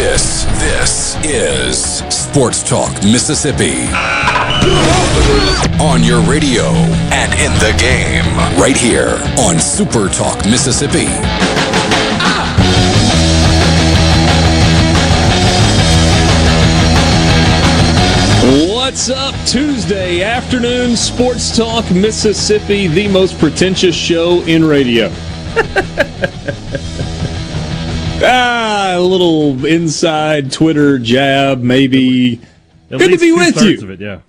This, this is Sports Talk Mississippi. On your radio and in the game, right here on Super Talk Mississippi. What's up? Tuesday afternoon, Sports Talk Mississippi, the most pretentious show in radio. ah, a little inside Twitter jab, maybe. At Good to be with you. Of it, yeah.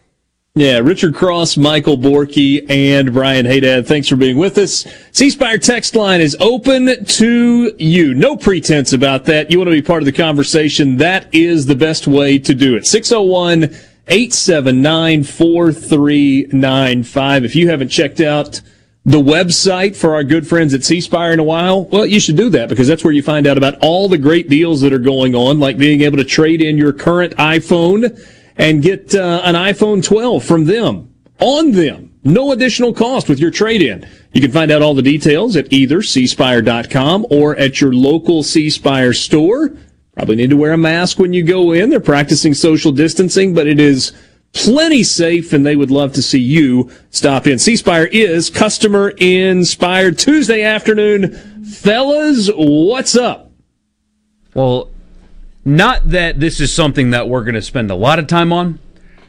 Yeah, Richard Cross, Michael Borky, and Brian Haydad. Thanks for being with us. C Spire text line is open to you. No pretense about that. You want to be part of the conversation. That is the best way to do it. 601 879 4395. If you haven't checked out the website for our good friends at C Spire in a while, well, you should do that because that's where you find out about all the great deals that are going on, like being able to trade in your current iPhone and get uh, an iPhone 12 from them on them. No additional cost with your trade in. You can find out all the details at either cspire.com or at your local C Spire store. Probably need to wear a mask when you go in. They're practicing social distancing, but it is plenty safe and they would love to see you stop in. C Spire is customer inspired Tuesday afternoon. Fellas, what's up? Well, not that this is something that we're going to spend a lot of time on,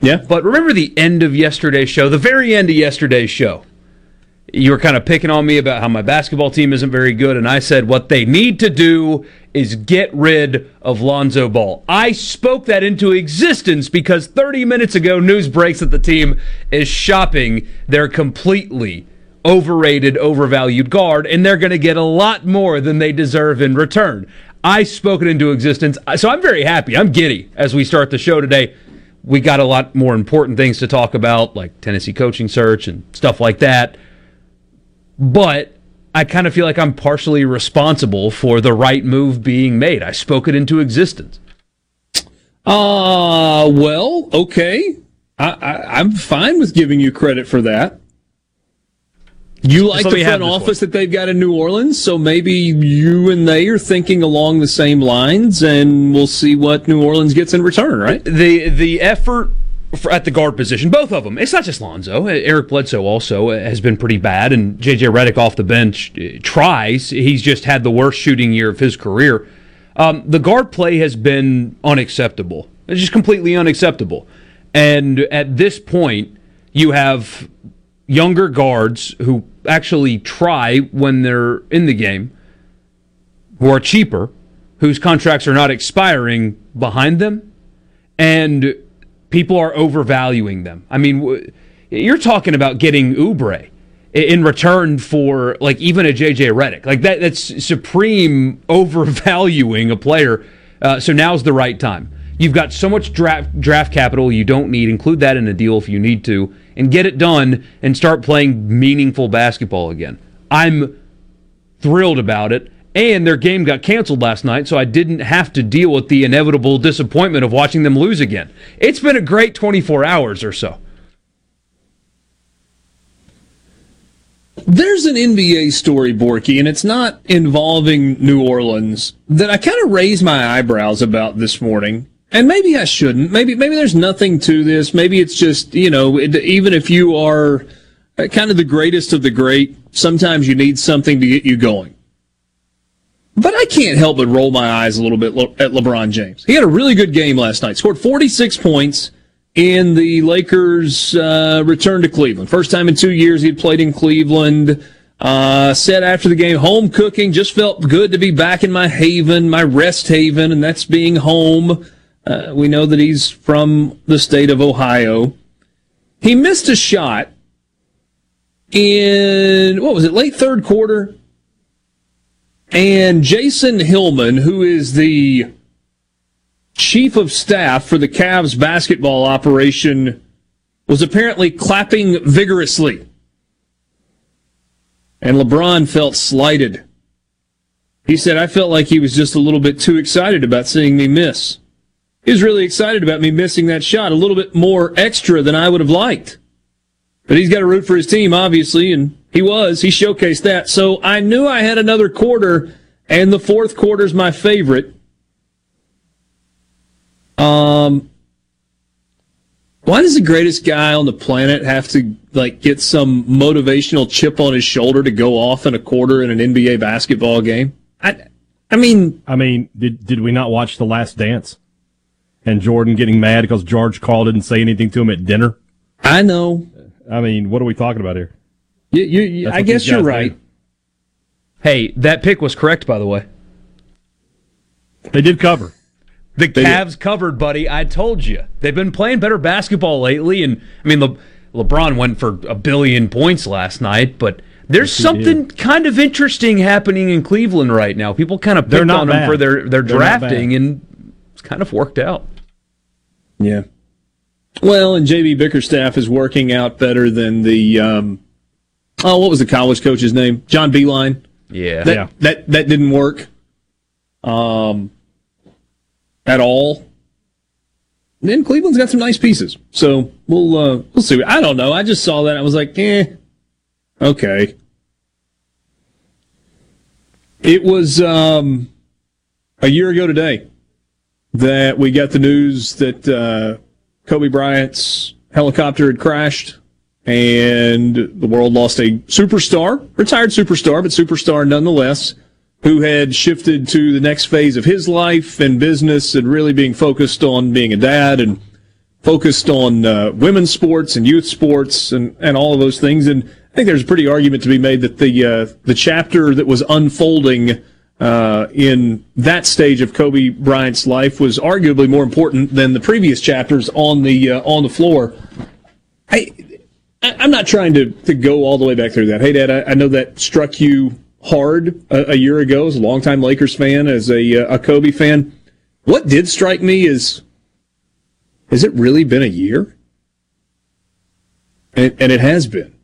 Yeah. but remember the end of yesterday's show, the very end of yesterday's show. You were kind of picking on me about how my basketball team isn't very good, and I said what they need to do is get rid of Lonzo Ball. I spoke that into existence because 30 minutes ago, news breaks that the team is shopping their completely overrated, overvalued guard, and they're going to get a lot more than they deserve in return. I spoke it into existence, so I'm very happy. I'm giddy as we start the show today. We got a lot more important things to talk about, like Tennessee coaching search and stuff like that. But I kind of feel like I'm partially responsible for the right move being made. I spoke it into existence. Uh, well, okay. I, I, I'm fine with giving you credit for that. You like the front office that they've got in New Orleans, so maybe you and they are thinking along the same lines, and we'll see what New Orleans gets in return, right? The the effort for, at the guard position, both of them. It's not just Lonzo. Eric Bledsoe also has been pretty bad, and JJ Redick off the bench uh, tries. He's just had the worst shooting year of his career. Um, the guard play has been unacceptable. It's just completely unacceptable. And at this point, you have younger guards who actually try when they're in the game, who are cheaper, whose contracts are not expiring behind them, and people are overvaluing them. I mean, you're talking about getting Oubre in return for like even a JJ Redick. Like that that's supreme overvaluing a player. Uh, so now's the right time. You've got so much draft draft capital you don't need. Include that in a deal if you need to, and get it done and start playing meaningful basketball again. I'm thrilled about it. And their game got canceled last night, so I didn't have to deal with the inevitable disappointment of watching them lose again. It's been a great 24 hours or so. There's an NBA story, Borky, and it's not involving New Orleans that I kind of raised my eyebrows about this morning. And maybe I shouldn't. Maybe maybe there's nothing to this. Maybe it's just you know, it, even if you are uh, kind of the greatest of the great, sometimes you need something to get you going. But I can't help but roll my eyes a little bit at LeBron James. He had a really good game last night. Scored 46 points in the Lakers' uh, return to Cleveland. First time in two years he'd played in Cleveland. Uh, said after the game, home cooking just felt good to be back in my haven, my rest haven, and that's being home. Uh, we know that he's from the state of Ohio. He missed a shot in, what was it, late third quarter? And Jason Hillman, who is the chief of staff for the Cavs basketball operation was apparently clapping vigorously. And LeBron felt slighted. He said, I felt like he was just a little bit too excited about seeing me miss. He was really excited about me missing that shot, a little bit more extra than I would have liked. But he's got to root for his team, obviously, and he was. He showcased that. So I knew I had another quarter, and the fourth quarter's my favorite. Um, why does the greatest guy on the planet have to like get some motivational chip on his shoulder to go off in a quarter in an NBA basketball game? I, I mean, I mean, did did we not watch The Last Dance? And Jordan getting mad because George Karl didn't say anything to him at dinner. I know. I mean, what are we talking about here? You, you, you I guess you're right. Hey, that pick was correct, by the way. They did cover. The they Cavs did. covered, buddy. I told you. They've been playing better basketball lately, and I mean, Le- LeBron went for a billion points last night, but there's yes, something kind of interesting happening in Cleveland right now. People kind of picked on bad. them for their their They're drafting, and it's kind of worked out. Yeah. Well, and JB Bickerstaff is working out better than the um, oh, what was the college coach's name? John Beilein. Yeah, that yeah. that that didn't work, um, at all. And then Cleveland's got some nice pieces, so we'll uh, we'll see. I don't know. I just saw that. I was like, eh, okay. It was um, a year ago today that we got the news that uh, Kobe Bryant's helicopter had crashed and the world lost a superstar, retired superstar, but superstar nonetheless, who had shifted to the next phase of his life and business and really being focused on being a dad and focused on uh, women's sports and youth sports and, and all of those things. And I think there's a pretty argument to be made that the uh, the chapter that was unfolding uh, in that stage of Kobe Bryant's life was arguably more important than the previous chapters on the uh, on the floor. I, I'm not trying to, to go all the way back through that. Hey, Dad, I, I know that struck you hard a, a, year ago as a longtime Lakers fan, as a, uh, a Kobe fan. What did strike me is, has it really been a year? And, and it has been.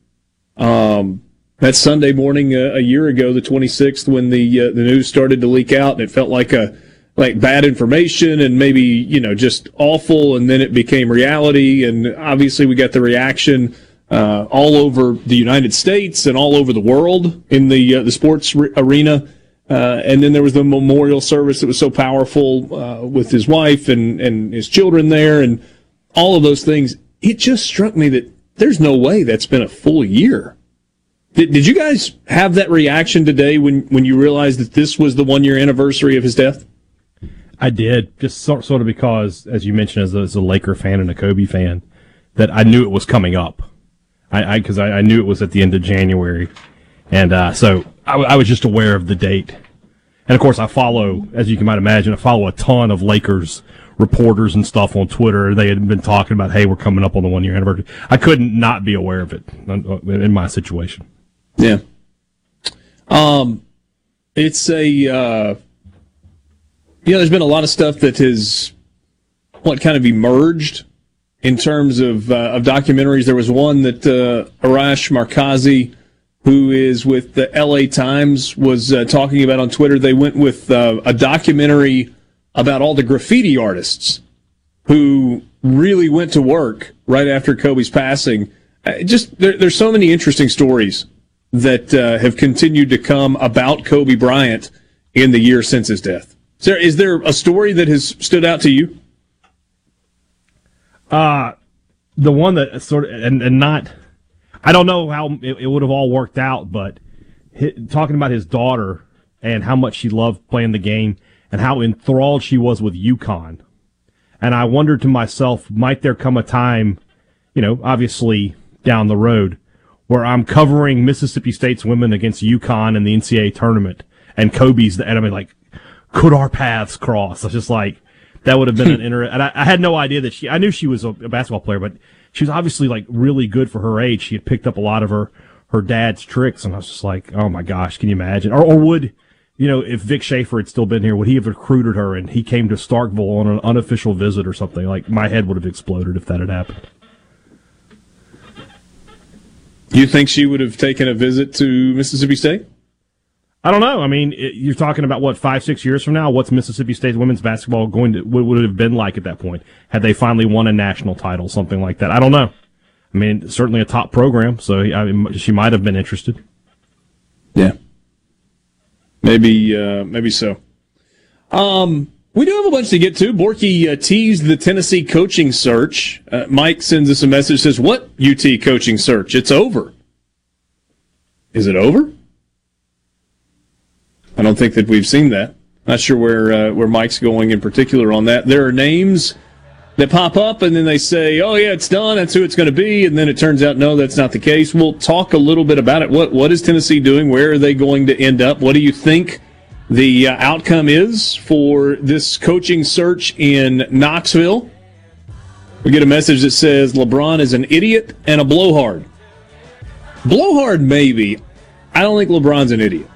Um, that Sunday morning uh, a year ago, the 26th, when the uh, the news started to leak out, and it felt like a like bad information and maybe you know just awful, and then it became reality, and obviously we got the reaction uh, all over the United States and all over the world in the uh, the sports re- arena. Uh, and then there was the memorial service that was so powerful uh, with his wife and, and his children there and all of those things. It just struck me that there's no way that's been a full year did, did you guys have that reaction today when, when you realized that this was the one year anniversary of his death? I did, just sort, sort of because, as you mentioned, as a, as a Laker fan and a Kobe fan, that I knew it was coming up. I because I, I, I, knew it was at the end of January, and uh, so I, I, was just aware of the date. And of course, I follow, as you can might imagine, I follow a ton of Lakers reporters and stuff on Twitter. They had been talking about, "Hey, we're coming up on the one year anniversary." I couldn't not be aware of it in my situation. Yeah. Um, it's a, uh, you know, there's been a lot of stuff that has, what kind of emerged in terms of, uh, of documentaries. There was one that, uh, Arash Markazi, who is with the LA Times, was uh, talking about on Twitter. They went with uh, a documentary about all the graffiti artists who really went to work right after Kobe's passing. Uh, just there, there's so many interesting stories that uh, have continued to come about Kobe Bryant in the year since his death. Is there, is there a story that has stood out to you? Uh, the one that sort of, and, and not, I don't know how it, it would have all worked out, but talking about his daughter and how much she loved playing the game and how enthralled she was with UConn. And I wondered to myself, might there come a time, you know, obviously down the road, where I'm covering Mississippi State's women against UConn in the NCAA tournament, and Kobe's the enemy. Like, could our paths cross? I was just like, that would have been an inter. And I, I, had no idea that she. I knew she was a, a, basketball player, but she was obviously like really good for her age. She had picked up a lot of her her dad's tricks, and I was just like, oh my gosh, can you imagine? Or, or would you know, if Vic Schaefer had still been here, would he have recruited her and he came to Starkville on an unofficial visit or something? Like my head would have exploded if that had happened. You think she would have taken a visit to Mississippi State? I don't know. I mean, it, you're talking about what five, six years from now. What's Mississippi State women's basketball going to what would it have been like at that point had they finally won a national title, something like that? I don't know. I mean, certainly a top program, so I mean, she might have been interested. Yeah, maybe, uh, maybe so. Um, we do have a bunch to get to. Borky uh, teased the Tennessee coaching search. Uh, Mike sends us a message says, "What UT coaching search? It's over. Is it over?" I don't think that we've seen that. Not sure where uh, where Mike's going in particular on that. There are names that pop up, and then they say, "Oh yeah, it's done. That's who it's going to be," and then it turns out no, that's not the case. We'll talk a little bit about it. What what is Tennessee doing? Where are they going to end up? What do you think the uh, outcome is for this coaching search in Knoxville? We get a message that says LeBron is an idiot and a blowhard. Blowhard, maybe. I don't think LeBron's an idiot.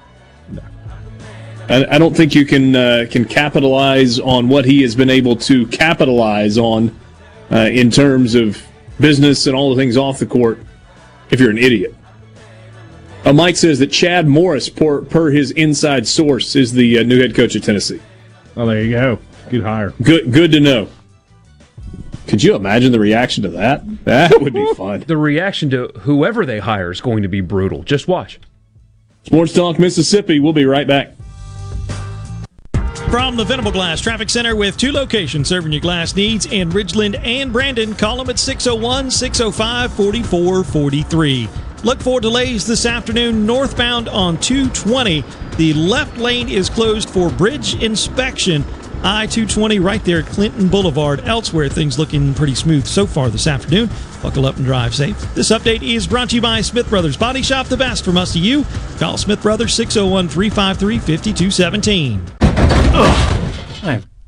I, don't think you can uh, can capitalize on what he has been able to capitalize on uh, in terms of business and all the things off the court. If you're an idiot, uh, Mike says that Chad Morris, per, per his inside source, is the uh, new head coach of Tennessee. Oh, there you go. Good hire. Good, good to know. Could you imagine the reaction to that? That would be fun. the reaction to whoever they hire is going to be brutal. Just watch. Sports Talk Mississippi. We'll be right back from the Venable Glass Traffic Center with two locations serving your glass needs in Ridgeland and Brandon. Call them at 601 605 4443. Look for delays this afternoon northbound on 220. The left lane is closed for bridge inspection. I 220 right there at Clinton Boulevard. Elsewhere, things looking pretty smooth so far this afternoon. Buckle up and drive safe. This update is brought to you by Smith Brothers Body Shop, the best from us to you. Call Smith Brothers 601 353 5217. I've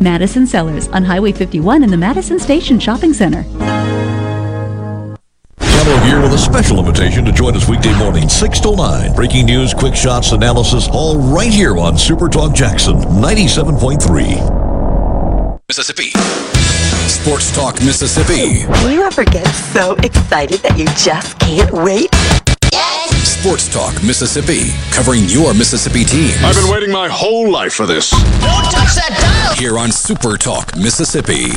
Madison Cellars on Highway 51 in the Madison Station Shopping Center here with a special invitation to join us weekday morning, 6 to 9. Breaking news, quick shots, analysis, all right here on Super Talk Jackson 97.3. Mississippi. Sports Talk Mississippi. Do you ever get so excited that you just can't wait? Sports Talk Mississippi, covering your Mississippi teams. I've been waiting my whole life for this. Don't touch that dial. Here on Super Talk Mississippi.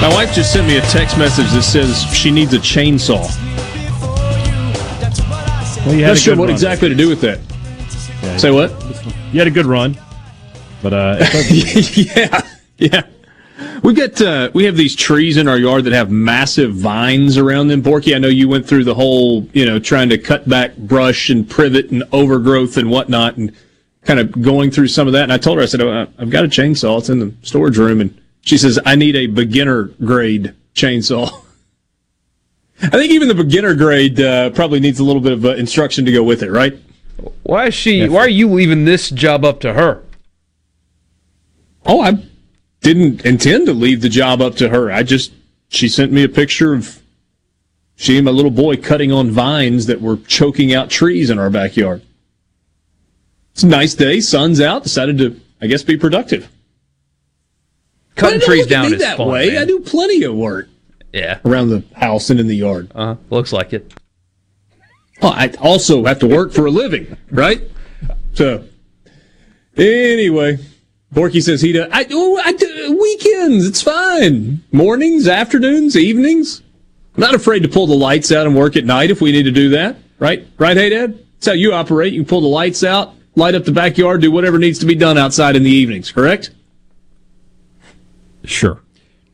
My wife just sent me a text message that says she needs a chainsaw. Well, you had Not sure what run exactly to do with that. Yeah, Say what? You had a good run, but uh, yeah, yeah. We've got uh, we have these trees in our yard that have massive vines around them. Borky, I know you went through the whole, you know, trying to cut back brush and privet and overgrowth and whatnot, and kind of going through some of that. And I told her, I said, oh, I've got a chainsaw. It's in the storage room, and she says, I need a beginner grade chainsaw. I think even the beginner grade uh, probably needs a little bit of uh, instruction to go with it, right? Why is she? Why are you leaving this job up to her? Oh, I didn't intend to leave the job up to her. I just she sent me a picture of she and my little boy cutting on vines that were choking out trees in our backyard. It's a nice day, sun's out. Decided to, I guess, be productive. Cutting trees down me is that fun, way. man. I do plenty of work Yeah. around the house and in the yard. Uh, looks like it. Well, I also have to work for a living, right? So, anyway, Borky says he does. I, oh, I do weekends. It's fine. Mornings, afternoons, evenings. I'm not afraid to pull the lights out and work at night if we need to do that. Right? Right, hey, Dad? That's how you operate. You pull the lights out, light up the backyard, do whatever needs to be done outside in the evenings, correct? Sure.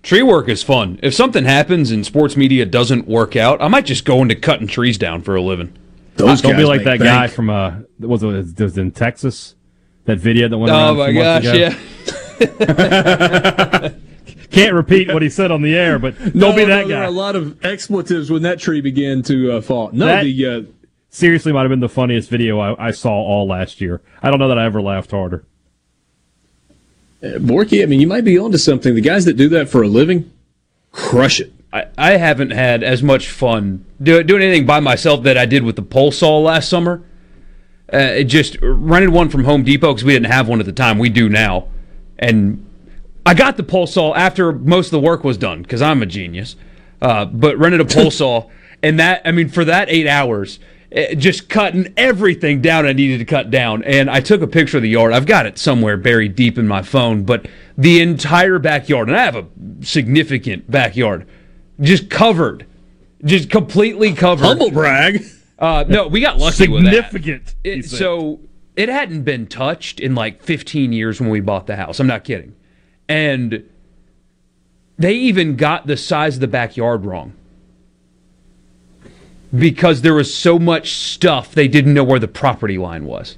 Tree work is fun. If something happens and sports media doesn't work out, I might just go into cutting trees down for a living. Those don't be like make that guy from uh, was it was it in Texas? That video that went Oh around. a my few months gosh, ago? yeah. Can't repeat what he said on the air, but don't No, be that no, There guy. were a lot of expletives when that tree began to uh, fall. No, That- the uh, Seriously, might have been the funniest video I, I saw all last year. I don't know that I ever laughed harder. Uh, Borky, I mean, you might be onto something. The guys that do that for a living crush it. I, I haven't had as much fun do, doing anything by myself that I did with the pole saw last summer. Uh, it just rented one from Home Depot because we didn't have one at the time. We do now, and I got the pole saw after most of the work was done because I'm a genius. Uh, but rented a pole saw, and that I mean for that eight hours, just cutting everything down I needed to cut down. And I took a picture of the yard. I've got it somewhere buried deep in my phone, but the entire backyard, and I have a significant backyard, just covered, just completely covered. Humble brag. Uh, no, we got lucky with that. Significant. It, so it hadn't been touched in like 15 years when we bought the house. I'm not kidding. And they even got the size of the backyard wrong because there was so much stuff they didn't know where the property line was.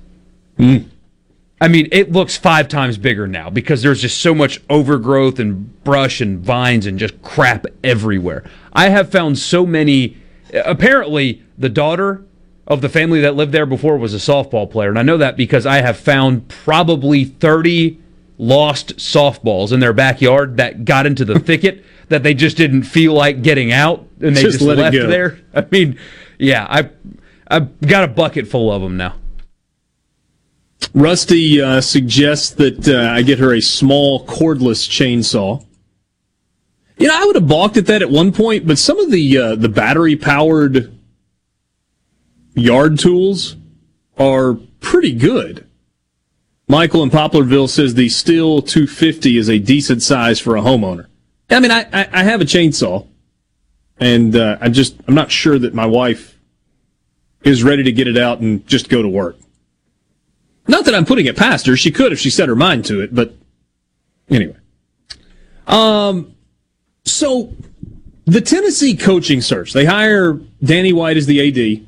Hmm. I mean, it looks five times bigger now because there's just so much overgrowth and brush and vines and just crap everywhere. I have found so many. Apparently, the daughter of the family that lived there before was a softball player, and I know that because I have found probably 30 lost softballs in their backyard that got into the thicket that they just didn't feel like getting out, and they Just just, left there. I mean, yeah, I I've got a bucket full of them now. Rusty uh, suggests that uh, I get her a small cordless chainsaw. You know, I would have balked at that at one point, but some of the uh, the battery powered yard tools are pretty good. Michael in Poplarville says the Stihl 250 is a decent size for a homeowner. I mean, I, I, I have a chainsaw, and uh, I just I'm not sure that my wife is ready to get it out and just go to work. Not that I'm putting it past her. She could if she set her mind to it, but anyway. Um, so the Tennessee coaching search, they hire Danny White as the AD,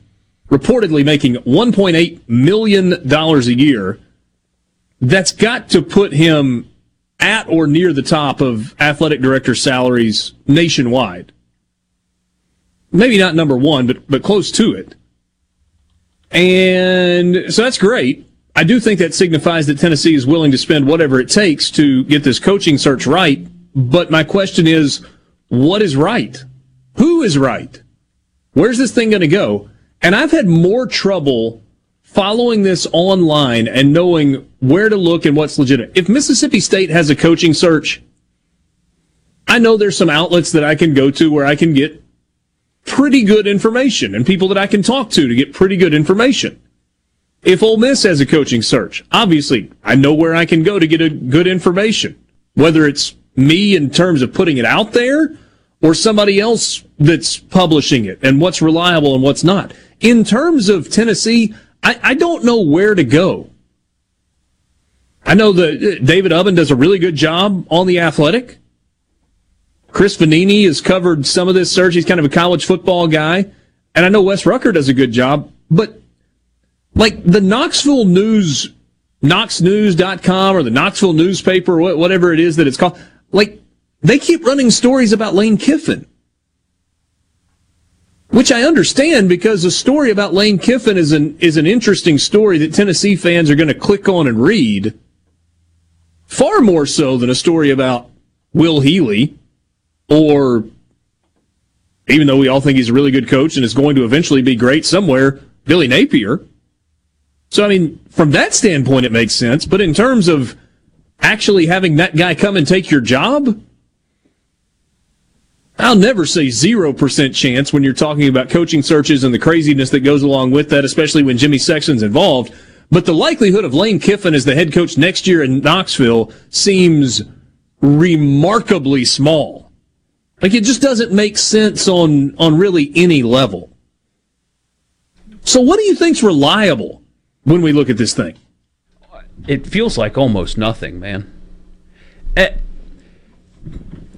reportedly making $1.8 million a year. That's got to put him at or near the top of athletic director salaries nationwide. Maybe not number one, but, but close to it. And so that's great. I do think that signifies that Tennessee is willing to spend whatever it takes to get this coaching search right. But my question is, what is right? Who is right? Where's this thing going to go? And I've had more trouble following this online and knowing where to look and what's legitimate. If Mississippi State has a coaching search, I know there's some outlets that I can go to where I can get pretty good information and people that I can talk to to get pretty good information. If Ole Miss has a coaching search, obviously I know where I can go to get a good information, whether it's me in terms of putting it out there or somebody else that's publishing it and what's reliable and what's not. In terms of Tennessee, I, I don't know where to go. I know that uh, David Ubben does a really good job on the athletic. Chris Vannini has covered some of this search. He's kind of a college football guy. And I know Wes Rucker does a good job, but like the Knoxville News, knoxnews.com or the Knoxville newspaper, whatever it is that it's called, like they keep running stories about Lane Kiffin. Which I understand because a story about Lane Kiffin is an, is an interesting story that Tennessee fans are going to click on and read. Far more so than a story about Will Healy or even though we all think he's a really good coach and is going to eventually be great somewhere, Billy Napier. So, I mean, from that standpoint, it makes sense. But in terms of actually having that guy come and take your job, I'll never say 0% chance when you're talking about coaching searches and the craziness that goes along with that, especially when Jimmy Sexton's involved. But the likelihood of Lane Kiffin as the head coach next year in Knoxville seems remarkably small. Like it just doesn't make sense on on really any level. So what do you think's reliable when we look at this thing? It feels like almost nothing, man. Eh,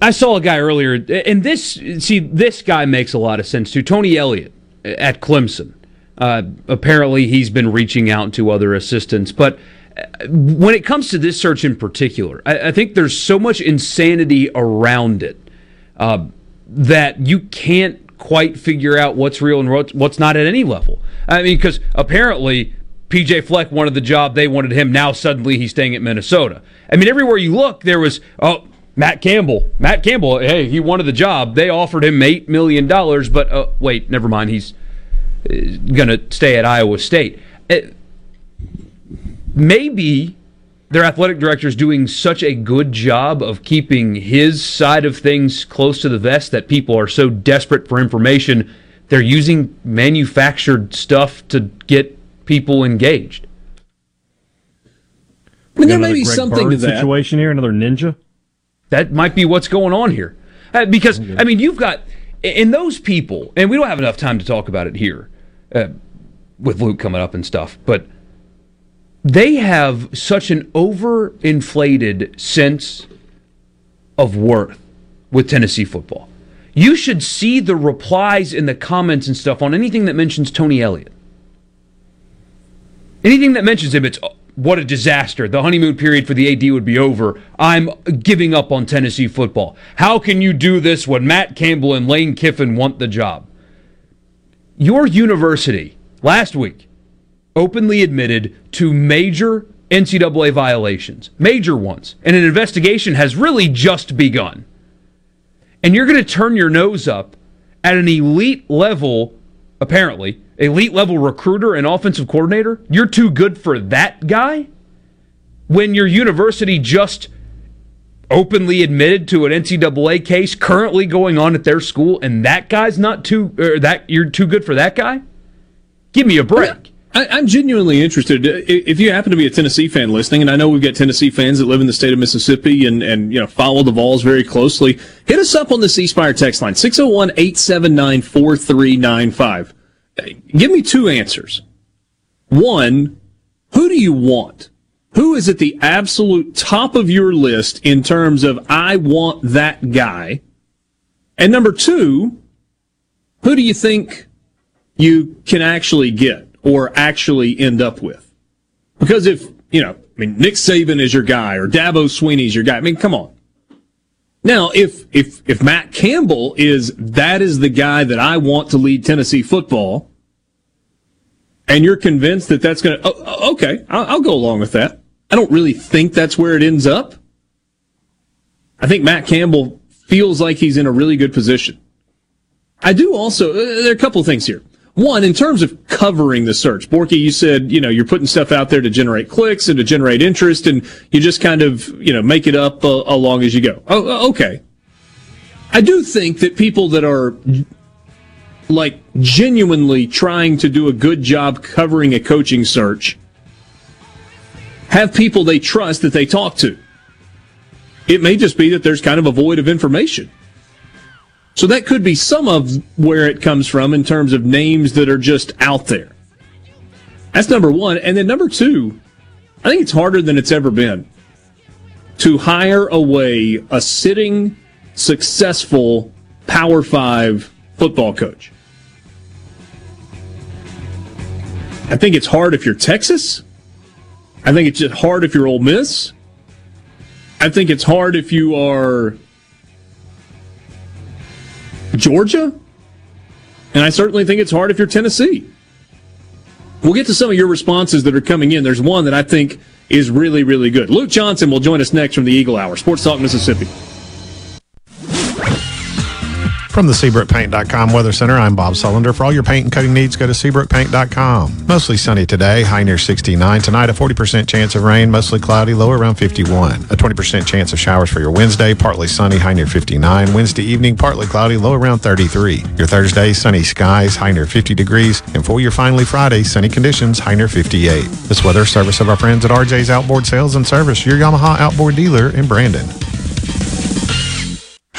I saw a guy earlier, and this see this guy makes a lot of sense too. Tony Elliott at Clemson. Uh, apparently, he's been reaching out to other assistants, but uh, when it comes to this search in particular, I, I think there's so much insanity around it uh, that you can't quite figure out what's real and what's not at any level. I mean, because apparently PJ Fleck wanted the job, they wanted him. Now suddenly he's staying at Minnesota. I mean, everywhere you look, there was oh Matt Campbell. Matt Campbell, hey, he wanted the job. They offered him eight million dollars, but uh, wait, never mind. He's uh, going to stay at Iowa State. Uh, maybe their athletic director is doing such a good job of keeping his side of things close to the vest that people are so desperate for information. They're using manufactured stuff to get people engaged. I mean, there may be something Bird to that situation here. Another ninja. That might be what's going on here, uh, because I mean, you've got in those people, and we don't have enough time to talk about it here uh, with Luke coming up and stuff, but they have such an overinflated sense of worth with Tennessee football. You should see the replies in the comments and stuff on anything that mentions Tony Elliott. Anything that mentions him, it's what a disaster. The honeymoon period for the AD would be over. I'm giving up on Tennessee football. How can you do this when Matt Campbell and Lane Kiffin want the job? Your university last week openly admitted to major NCAA violations, major ones, and an investigation has really just begun. And you're going to turn your nose up at an elite level, apparently, elite level recruiter and offensive coordinator? You're too good for that guy? When your university just openly admitted to an NCAA case currently going on at their school, and that guy's not too, or that you're too good for that guy? Give me a break. I, am genuinely interested. If you happen to be a Tennessee fan listening, and I know we've got Tennessee fans that live in the state of Mississippi and, and you know follow the Vols very closely, hit us up on the C Spire text line 601 879 4395. Give me two answers. One, who do you want? Who is at the absolute top of your list in terms of I want that guy? And number two, who do you think you can actually get? or actually end up with. Because if, you know, I mean, Nick Saban is your guy or Dabo Swinney's your guy. I mean, come on. Now, if, if, if Matt Campbell is, that is the guy that I want to lead Tennessee football, and you're convinced that that's going to, oh, okay, I'll, I'll go along with that. I don't really think that's where it ends up. I think Matt Campbell feels like he's in a really good position. I do also, uh, there are a couple things here. One, in terms of covering the search, Borky, you said, you know, you're putting stuff out there to generate clicks and to generate interest, and you just kind of, you know, make it up uh, along as you go. Oh, okay. I do think that people that are like genuinely trying to do a good job covering a coaching search have people they trust that they talk to. It may just be that there's kind of a void of information. So that could be some of where it comes from in terms of names that are just out there. That's number one. And then number two, I think it's harder than it's ever been to hire away a sitting, successful Power Five football coach. I think it's hard if you're Texas. I think it's just hard if you're Ole Miss. I think it's hard if you are Georgia. And I certainly think it's hard if you're Tennessee. We'll get to some of your responses that are coming in. There's one that I think is really, really good. Luke Johnson will join us next from the Eagle Hour, Sports Talk Mississippi. From the SeabrookPaint.com Weather Center, I'm Bob Sullender. For all your paint and coating needs, go to SeabrookPaint.com. Mostly sunny today, high near 69. Tonight, a 40% chance of rain, mostly cloudy, low around 51. A 20% chance of showers for your Wednesday, partly sunny, high near 59. Wednesday evening, partly cloudy, low around 33. Your Thursday, sunny skies, high near 50 degrees. And for your finally Friday, sunny conditions, high near 58. This weather service of our friends at RJ's Outboard Sales and Service, your Yamaha outboard dealer in Brandon.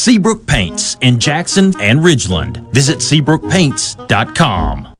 Seabrook Paints in Jackson and Ridgeland. Visit SeabrookPaints.com.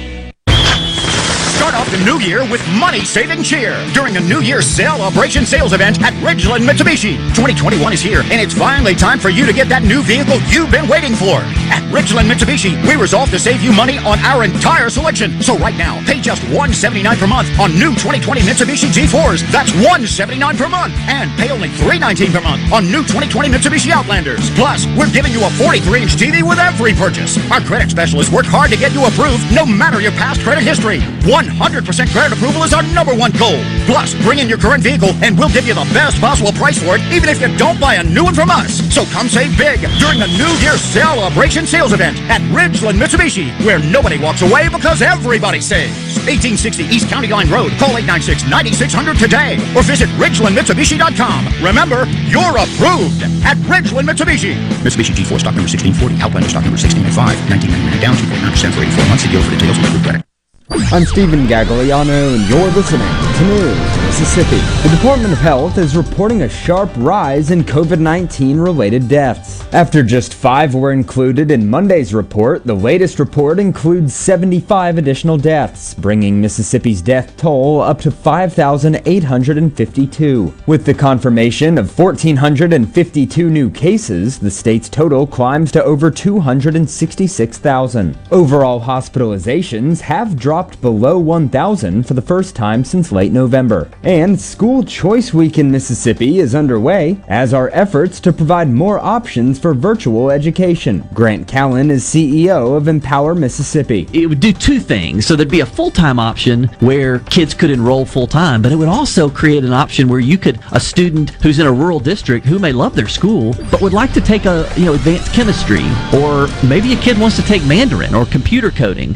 The new year with money saving cheer during a New Year's celebration sales event at Ridgeland Mitsubishi. 2021 is here, and it's finally time for you to get that new vehicle you've been waiting for. At Ridgeland Mitsubishi, we resolve to save you money on our entire selection. So right now, pay just 179 per month on new 2020 Mitsubishi G4s. That's 179 per month. And pay only 319 per month on new 2020 Mitsubishi Outlanders. Plus, we're giving you a 43-inch TV with every purchase. Our credit specialists work hard to get you approved no matter your past credit history. 100% credit approval is our number one goal. Plus, bring in your current vehicle and we'll give you the best possible price for it even if you don't buy a new one from us. So come save big during the New Year celebration sales event at Ridgeland Mitsubishi, where nobody walks away because everybody saves. 1860 East County Line Road. Call 896-9600 today or visit RidgelandMitsubishi.com. Remember, you're approved at Ridgeland Mitsubishi. Mitsubishi G4 stock number 1640. Outlander stock number 1605. 1999 down 2.9% for 84 months. See deal for details approved credit. I'm Stephen Gagliano, and you're listening to News Mississippi. The Department of Health is reporting a sharp rise in COVID 19 related deaths. After just five were included in Monday's report, the latest report includes 75 additional deaths, bringing Mississippi's death toll up to 5,852. With the confirmation of 1,452 new cases, the state's total climbs to over 266,000. Overall hospitalizations have dropped below 1,000 for the first time since late late November. And School Choice Week in Mississippi is underway, as are efforts to provide more options for virtual education. Grant Callen is CEO of Empower Mississippi. It would do two things. So there'd be a full-time option where kids could enroll full-time, but it would also create an option where you could a student who's in a rural district who may love their school but would like to take a you know advanced chemistry or maybe a kid wants to take Mandarin or computer coding.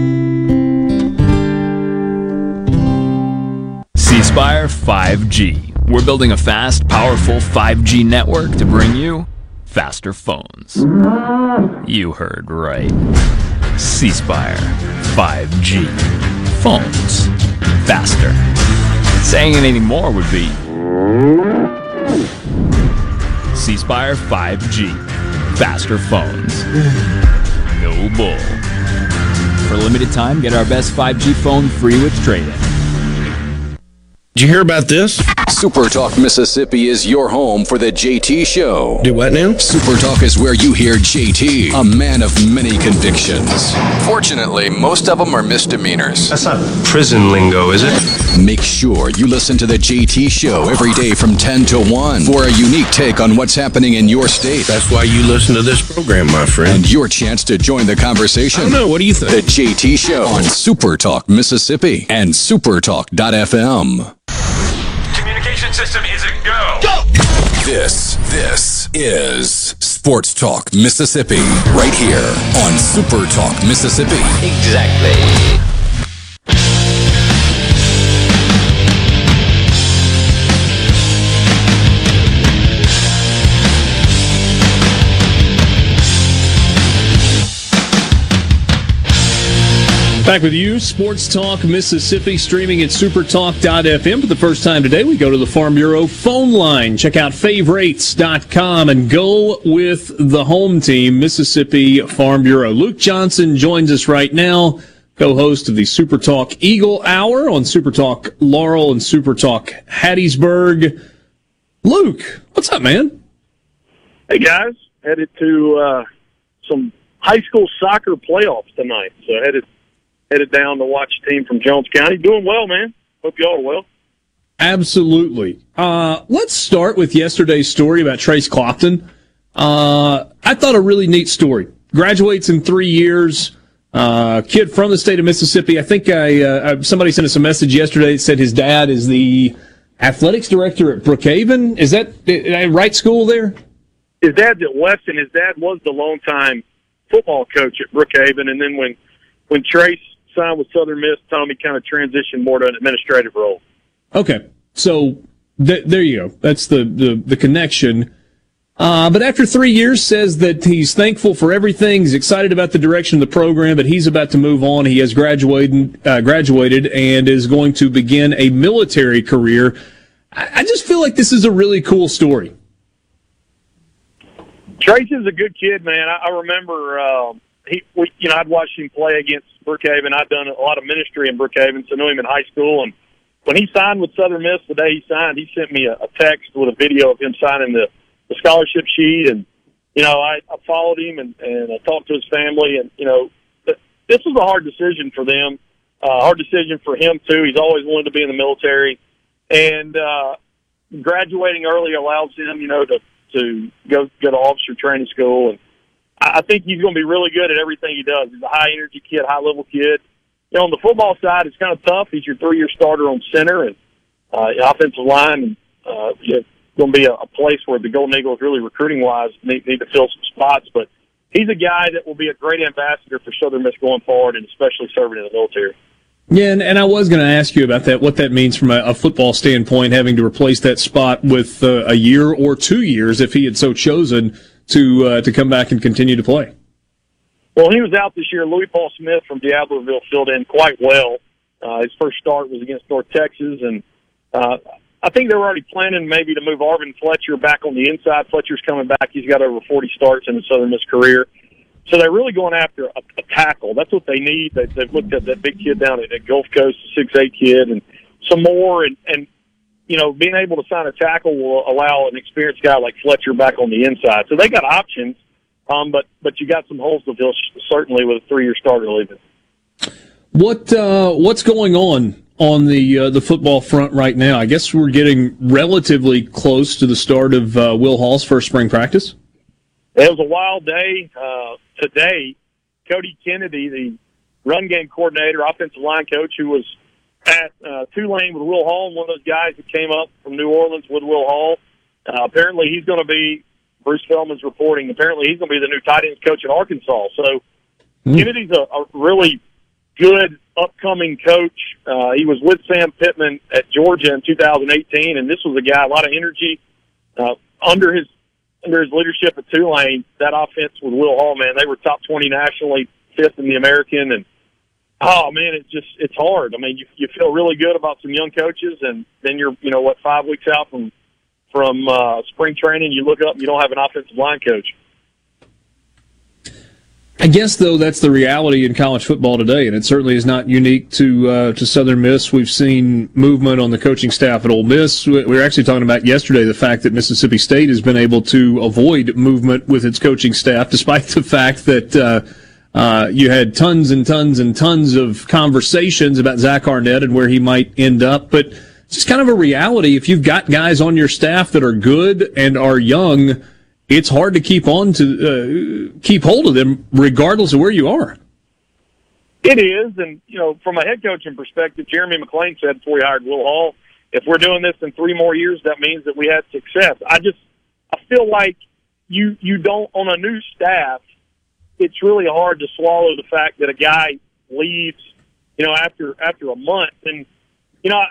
C Spire 5G. We're building a fast, powerful 5G network to bring you faster phones. You heard right. C Spire 5G. Phones faster. Saying anything more would be C Spire 5G. Faster phones. No bull. For a limited time, get our best 5G phone free with trade-in. Did you hear about this? Super Talk Mississippi is your home for the JT Show. Do what now? Super Talk is where you hear JT, a man of many convictions. Fortunately, most of them are misdemeanors. That's not prison lingo, is it? Make sure you listen to the JT Show every day from 10 to 1 for a unique take on what's happening in your state. That's why you listen to this program, my friend. And your chance to join the conversation. I don't know. What do you think? The JT Show on Super Talk Mississippi and supertalk.fm. Communication system is a go. Go! This, this is Sports Talk Mississippi, right here on Super Talk Mississippi. Exactly. Back with you, Sports Talk Mississippi, streaming at supertalk.fm. For the first time today, we go to the Farm Bureau phone line. Check out favrates.com and go with the home team, Mississippi Farm Bureau. Luke Johnson joins us right now, co host of the Super Talk Eagle Hour on Super Talk Laurel and Super Talk Hattiesburg. Luke, what's up, man? Hey, guys. Headed to uh, some high school soccer playoffs tonight. So headed headed down to watch a team from Jones County. Doing well, man. Hope y'all are well. Absolutely. Uh, let's start with yesterday's story about Trace Clopton. Uh, I thought a really neat story. Graduates in three years. Uh, kid from the state of Mississippi. I think I, uh, somebody sent us a message yesterday that said his dad is the athletics director at Brookhaven. Is that, is that right school there? His dad's at Weston. His dad was the longtime football coach at Brookhaven, and then when when Trace signed with Southern Miss, Tommy kind of transitioned more to an administrative role. Okay, so th- there you go. That's the the, the connection. Uh, but after three years, says that he's thankful for everything. He's excited about the direction of the program, but he's about to move on. He has graduated, uh, graduated, and is going to begin a military career. I, I just feel like this is a really cool story. Trace is a good kid, man. I, I remember um, he, we, you know, I'd watched him play against Brookhaven. I'd done a lot of ministry in Brookhaven, so I knew him in high school. And when he signed with Southern Miss the day he signed, he sent me a, a text with a video of him signing the, the scholarship sheet. And you know, I, I followed him and, and I talked to his family. And you know, th- this was a hard decision for them. Uh, hard decision for him too. He's always wanted to be in the military, and uh, graduating early allows him, you know, to to go go to officer training school and I think he's going to be really good at everything he does. He's a high energy kid, high level kid. You know, on the football side, it's kind of tough. He's your three year starter on center and uh, offensive line, and uh, it's going to be a, a place where the Golden Eagles really recruiting wise need, need to fill some spots. But he's a guy that will be a great ambassador for Southern Miss going forward, and especially serving in the military. Yeah, and, and I was going to ask you about that, what that means from a, a football standpoint, having to replace that spot with uh, a year or two years if he had so chosen to uh, to come back and continue to play? Well, he was out this year. Louis Paul Smith from D'Iberville filled in quite well. Uh, his first start was against North Texas, and uh, I think they're already planning maybe to move Arvin Fletcher back on the inside. Fletcher's coming back. He's got over 40 starts in the Southern Miss career. So they're really going after a, a tackle. That's what they need. They, they've looked at that big kid down at, at Gulf Coast, six eight kid, and some more. And, and you know, being able to sign a tackle will allow an experienced guy like Fletcher back on the inside. So they got options, um, but but you got some holes to fill certainly with a three year starter leaving. What uh, what's going on on the uh, the football front right now? I guess we're getting relatively close to the start of uh, Will Hall's first spring practice. It was a wild day uh, today. Cody Kennedy, the run game coordinator, offensive line coach, who was at uh, Tulane with Will Hall, one of those guys that came up from New Orleans with Will Hall. Uh, apparently, he's going to be Bruce Feldman's reporting. Apparently, he's going to be the new tight ends coach at Arkansas. So mm. Kennedy's a, a really good upcoming coach. Uh, he was with Sam Pittman at Georgia in 2018, and this was a guy a lot of energy uh, under his under his leadership at Tulane. That offense with Will Hall, man, they were top 20 nationally, fifth in the American, and oh man, it's just it's hard. I mean, you you feel really good about some young coaches, and then you're you know what five weeks out from from uh, spring training, you look up and you don't have an offensive line coach. I guess though that's the reality in college football today, and it certainly is not unique to uh, to Southern Miss. We've seen movement on the coaching staff at Ole Miss. We were actually talking about yesterday the fact that Mississippi State has been able to avoid movement with its coaching staff, despite the fact that uh, uh, you had tons and tons and tons of conversations about Zach Arnett and where he might end up, but it's just kind of a reality. If you've got guys on your staff that are good and are young it's hard to keep on to uh, keep hold of them regardless of where you are. It is, and you know, from a head coaching perspective, Jeremy McClain said before he hired Will Hall, if we're doing this in three more years, that means that we had success. I just, I feel like you you don't on a new staff. It's really hard to swallow the fact that a guy leaves, you know, after after a month. And you know,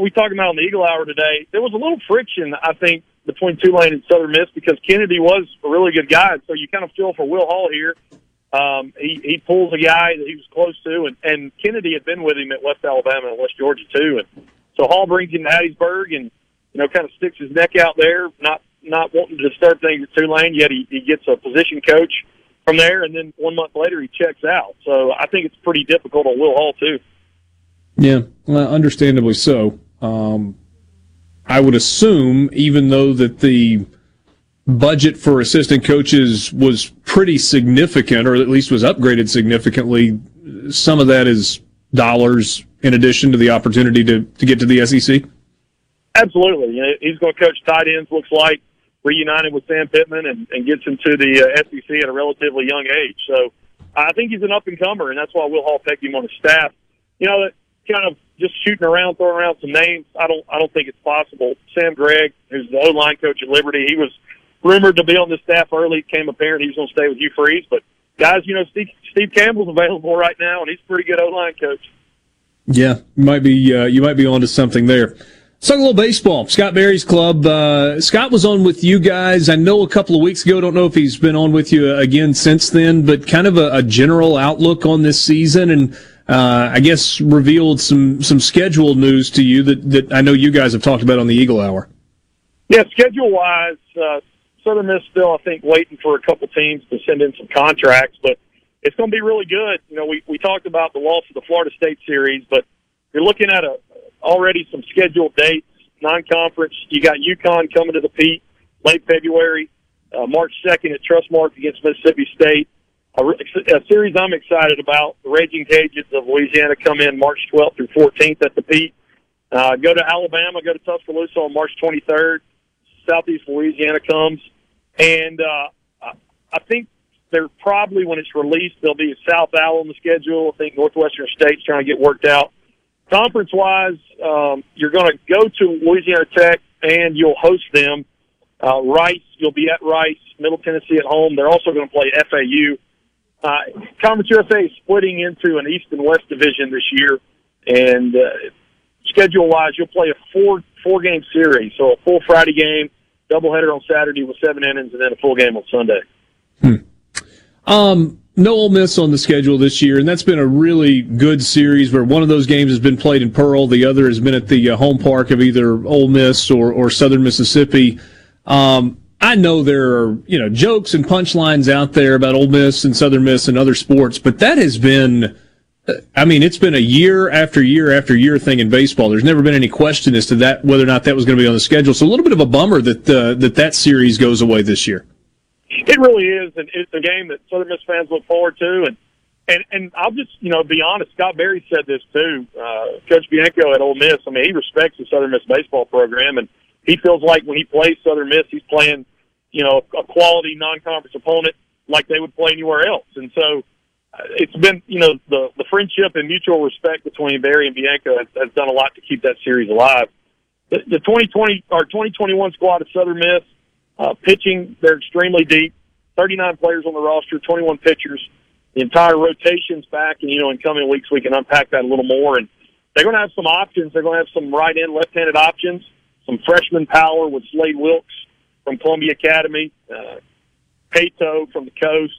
we talking about on the Eagle Hour today. There was a little friction, I think, between Tulane and Southern Miss because Kennedy was a really good guy. So you kind of feel for Will Hall here. Um, he, he pulls a guy that he was close to, and, and Kennedy had been with him at West Alabama and West Georgia too. And so Hall brings him to Hattiesburg and, you know, kind of sticks his neck out there, not, not wanting to disturb things at Tulane, yet he, he gets a position coach from there. And then one month later, he checks out. So I think it's pretty difficult on Will Hall too. Yeah, well, understandably so. Um, I would assume, even though that the budget for assistant coaches was pretty significant, or at least was upgraded significantly, some of that is dollars in addition to the opportunity to, to get to the SEC? Absolutely. He's going to coach tight ends, looks like, reunited with Sam Pittman and, and gets into the uh, SEC at a relatively young age. So I think he's an up and comer, and that's why Will Hall picked him on his staff. You know, kind of just shooting around, throwing around some names. I don't, I don't think it's possible. Sam Gregg, who's the O line coach at Liberty, he was rumored to be on the staff early. It became apparent he was going to stay with Hugh Freeze. But guys, you know, Steve, Steve Campbell's available right now, and he's a pretty good O line coach. Yeah, might be, uh, you might be onto something there. Let's talk a little baseball. Scott Berry's club. Uh, Scott was on with you guys. I know a couple of weeks ago. Don't know if he's been on with you again since then, but kind of a, a general outlook on this season and uh, I guess revealed some some schedule news to you that that I know you guys have talked about on the Eagle Hour. Yeah, schedule wise, uh, Southern Miss still I think waiting for a couple teams to send in some contracts, but it's going to be really good. You know, we we talked about the loss of the Florida State series, but you're looking at a already some scheduled dates, non-conference. You got UConn coming to the Pete late February, uh, March 2nd at Trustmark against Mississippi State a, a series I'm excited about. The Raging Cajuns of Louisiana come in March 12th through 14th at the Pete. Uh, go to Alabama, go to Tuscaloosa on March 23rd. Southeast Louisiana comes, and uh, I think they're probably when it's released there'll be a South Al on the schedule. I think Northwestern State's trying to get worked out. Conference wise, um, you're going to go to Louisiana Tech and you'll host them. Uh, Rice, you'll be at Rice. Middle Tennessee at home. They're also going to play FAU. Uh, Conference USA is splitting into an East and West division this year, and uh, schedule wise, you'll play a four four game series, so a full Friday game, doubleheader on Saturday with seven innings, and then a full game on Sunday. Hmm. Um, no Ole Miss on the schedule this year, and that's been a really good series where one of those games has been played in Pearl, the other has been at the uh, home park of either Ole Miss or, or Southern Mississippi. Um, I know there are you know jokes and punchlines out there about Ole Miss and Southern Miss and other sports, but that has been. I mean, it's been a year after year after year thing in baseball. There's never been any question as to that whether or not that was going to be on the schedule. So a little bit of a bummer that uh, that that series goes away this year. It really is, and it's a game that Southern Miss fans look forward to. And and and I'll just you know be honest. Scott Berry said this too. Uh, Coach Bianco at Ole Miss. I mean, he respects the Southern Miss baseball program, and he feels like when he plays Southern Miss, he's playing you know a quality non-conference opponent like they would play anywhere else. And so uh, it's been you know the the friendship and mutual respect between Berry and Bianco has, has done a lot to keep that series alive. The, the 2020 or 2021 squad of Southern Miss uh, pitching, they're extremely deep. 39 players on the roster, 21 pitchers. The entire rotation's back, and you know, in coming weeks we can unpack that a little more. And they're going to have some options. They're going to have some right-hand, left-handed options. Some freshman power with Slade Wilkes from Columbia Academy, uh, Pato from the coast,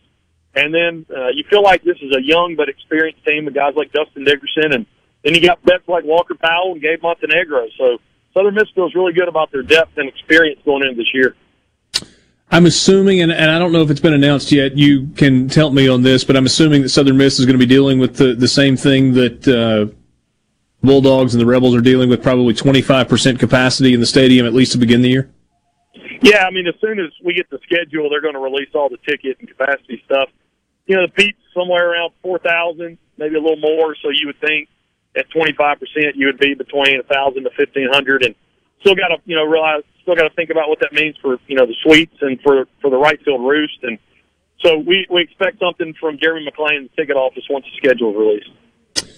and then uh, you feel like this is a young but experienced team with guys like Dustin Dickerson, and then you got vets like Walker Powell and Gabe Montenegro. So Southern Miss feels really good about their depth and experience going into this year. I'm assuming, and, and I don't know if it's been announced yet. You can tell me on this, but I'm assuming that Southern Miss is going to be dealing with the, the same thing that uh, Bulldogs and the Rebels are dealing with, probably 25% capacity in the stadium at least to begin the year. Yeah, I mean, as soon as we get the schedule, they're going to release all the ticket and capacity stuff. You know, the Pete's somewhere around 4,000, maybe a little more. So you would think at 25%, you would be between 1,000 to 1,500. And still got to, you know, realize, still got to think about what that means for, you know, the suites and for, for the right field roost. And so we, we expect something from Jeremy McClain, the ticket office, once the schedule is released.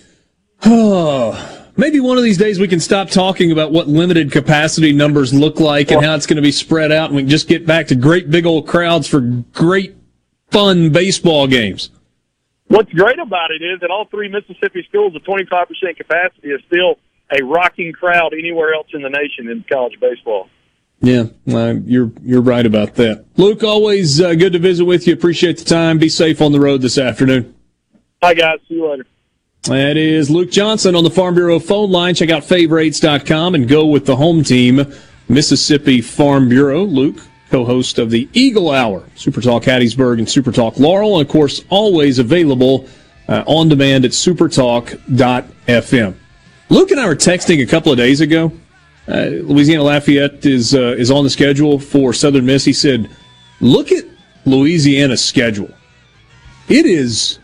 Oh, maybe one of these days we can stop talking about what limited capacity numbers look like and how it's going to be spread out, and we can just get back to great big old crowds for great fun baseball games. What's great about it is that all three Mississippi schools with 25% capacity is still a rocking crowd anywhere else in the nation in college baseball. Yeah, uh, you're you're right about that. Luke, always uh, good to visit with you. Appreciate the time. Be safe on the road this afternoon. Hi guys, see you later. That is Luke Johnson on the Farm Bureau phone line. Check out favrates.com and go with the home team, Mississippi Farm Bureau. Luke, co-host of the Eagle Hour, Super Talk Hattiesburg and Super Talk Laurel, and of course, always available uh, on demand at supertalk.fm. Luke and I were texting a couple of days ago. Uh, Louisiana Lafayette is uh, is on the schedule for Southern Miss. He said, "Look at Louisiana's schedule. It is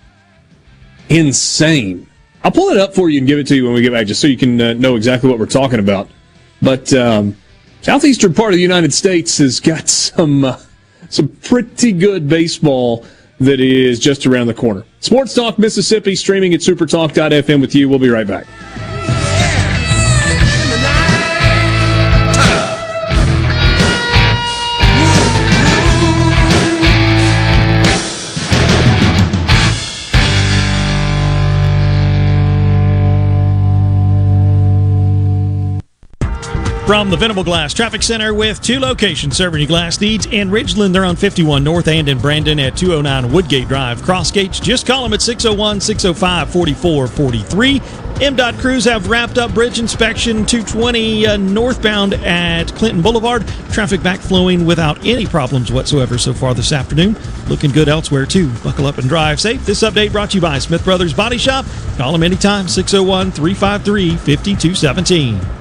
insane." I'll pull it up for you and give it to you when we get back, just so you can uh, know exactly what we're talking about. But um, southeastern part of the United States has got some uh, some pretty good baseball that is just around the corner. Sports Talk Mississippi streaming at supertalk.fm with you. We'll be right back. From the Venable Glass Traffic Center with two locations serving your glass needs in Ridgeland. They're on 51 North and in Brandon at 209 Woodgate Drive. Cross gates, just call them at 601 605 4443. MDOT crews have wrapped up bridge inspection 220 uh, northbound at Clinton Boulevard. Traffic back flowing without any problems whatsoever so far this afternoon. Looking good elsewhere too. Buckle up and drive safe. This update brought to you by Smith Brothers Body Shop. Call them anytime 601 353 5217.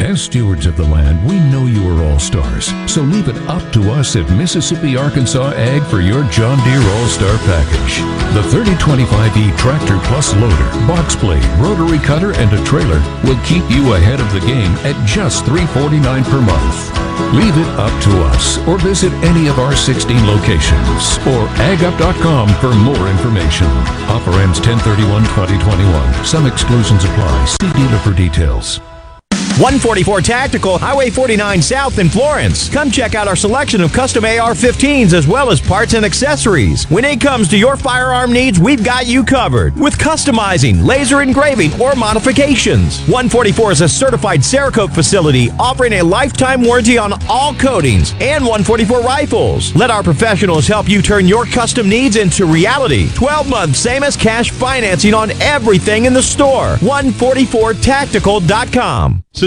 As stewards of the land, we know you are all stars. So leave it up to us at Mississippi Arkansas Ag for your John Deere All Star package. The 3025E Tractor Plus Loader, Box Blade, Rotary Cutter, and a trailer will keep you ahead of the game at just 349 per month. Leave it up to us or visit any of our 16 locations or agup.com for more information. Offer ends 1031-2021. Some exclusions apply. See dealer for details. 144 Tactical, Highway 49 South in Florence. Come check out our selection of custom AR 15s as well as parts and accessories. When it comes to your firearm needs, we've got you covered with customizing, laser engraving, or modifications. 144 is a certified Cerakote facility offering a lifetime warranty on all coatings and 144 rifles. Let our professionals help you turn your custom needs into reality. 12 months, same as cash financing on everything in the store. 144tactical.com.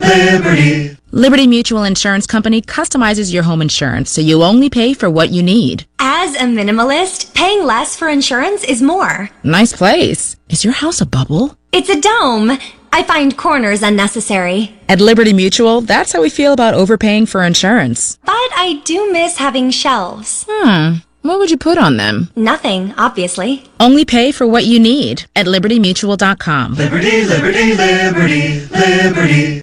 Liberty. Liberty Mutual Insurance Company customizes your home insurance so you only pay for what you need. As a minimalist, paying less for insurance is more. Nice place. Is your house a bubble? It's a dome. I find corners unnecessary. At Liberty Mutual, that's how we feel about overpaying for insurance. But I do miss having shelves. Hmm. What would you put on them? Nothing, obviously. Only pay for what you need at libertymutual.com. Liberty, liberty, liberty, liberty.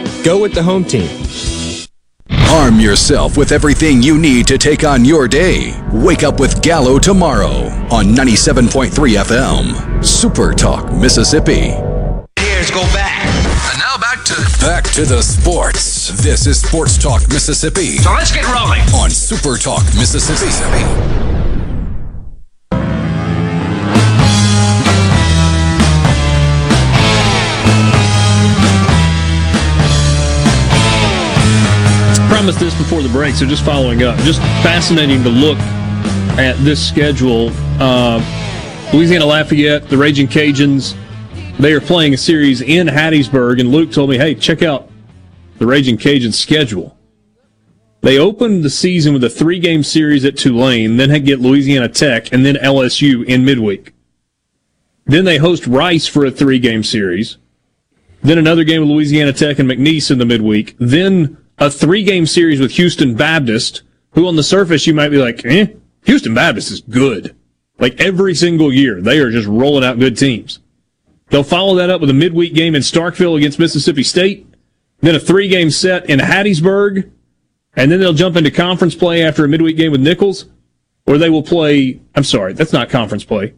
Go with the home team. Arm yourself with everything you need to take on your day. Wake up with Gallo tomorrow on 97.3 FM. Super Talk, Mississippi. Years go back. And now back to Back to the sports. This is Sports Talk, Mississippi. So let's get rolling. On Super Talk, Mississippi. This before the break, so just following up. Just fascinating to look at this schedule. Uh, Louisiana Lafayette, the Raging Cajuns, they are playing a series in Hattiesburg, and Luke told me, hey, check out the Raging Cajuns schedule. They opened the season with a three game series at Tulane, then get Louisiana Tech, and then LSU in midweek. Then they host Rice for a three game series. Then another game with Louisiana Tech and McNeese in the midweek. Then a three game series with Houston Baptist, who on the surface you might be like, eh, Houston Baptist is good. Like every single year, they are just rolling out good teams. They'll follow that up with a midweek game in Starkville against Mississippi State, then a three game set in Hattiesburg, and then they'll jump into conference play after a midweek game with Nicholls, or they will play, I'm sorry, that's not conference play.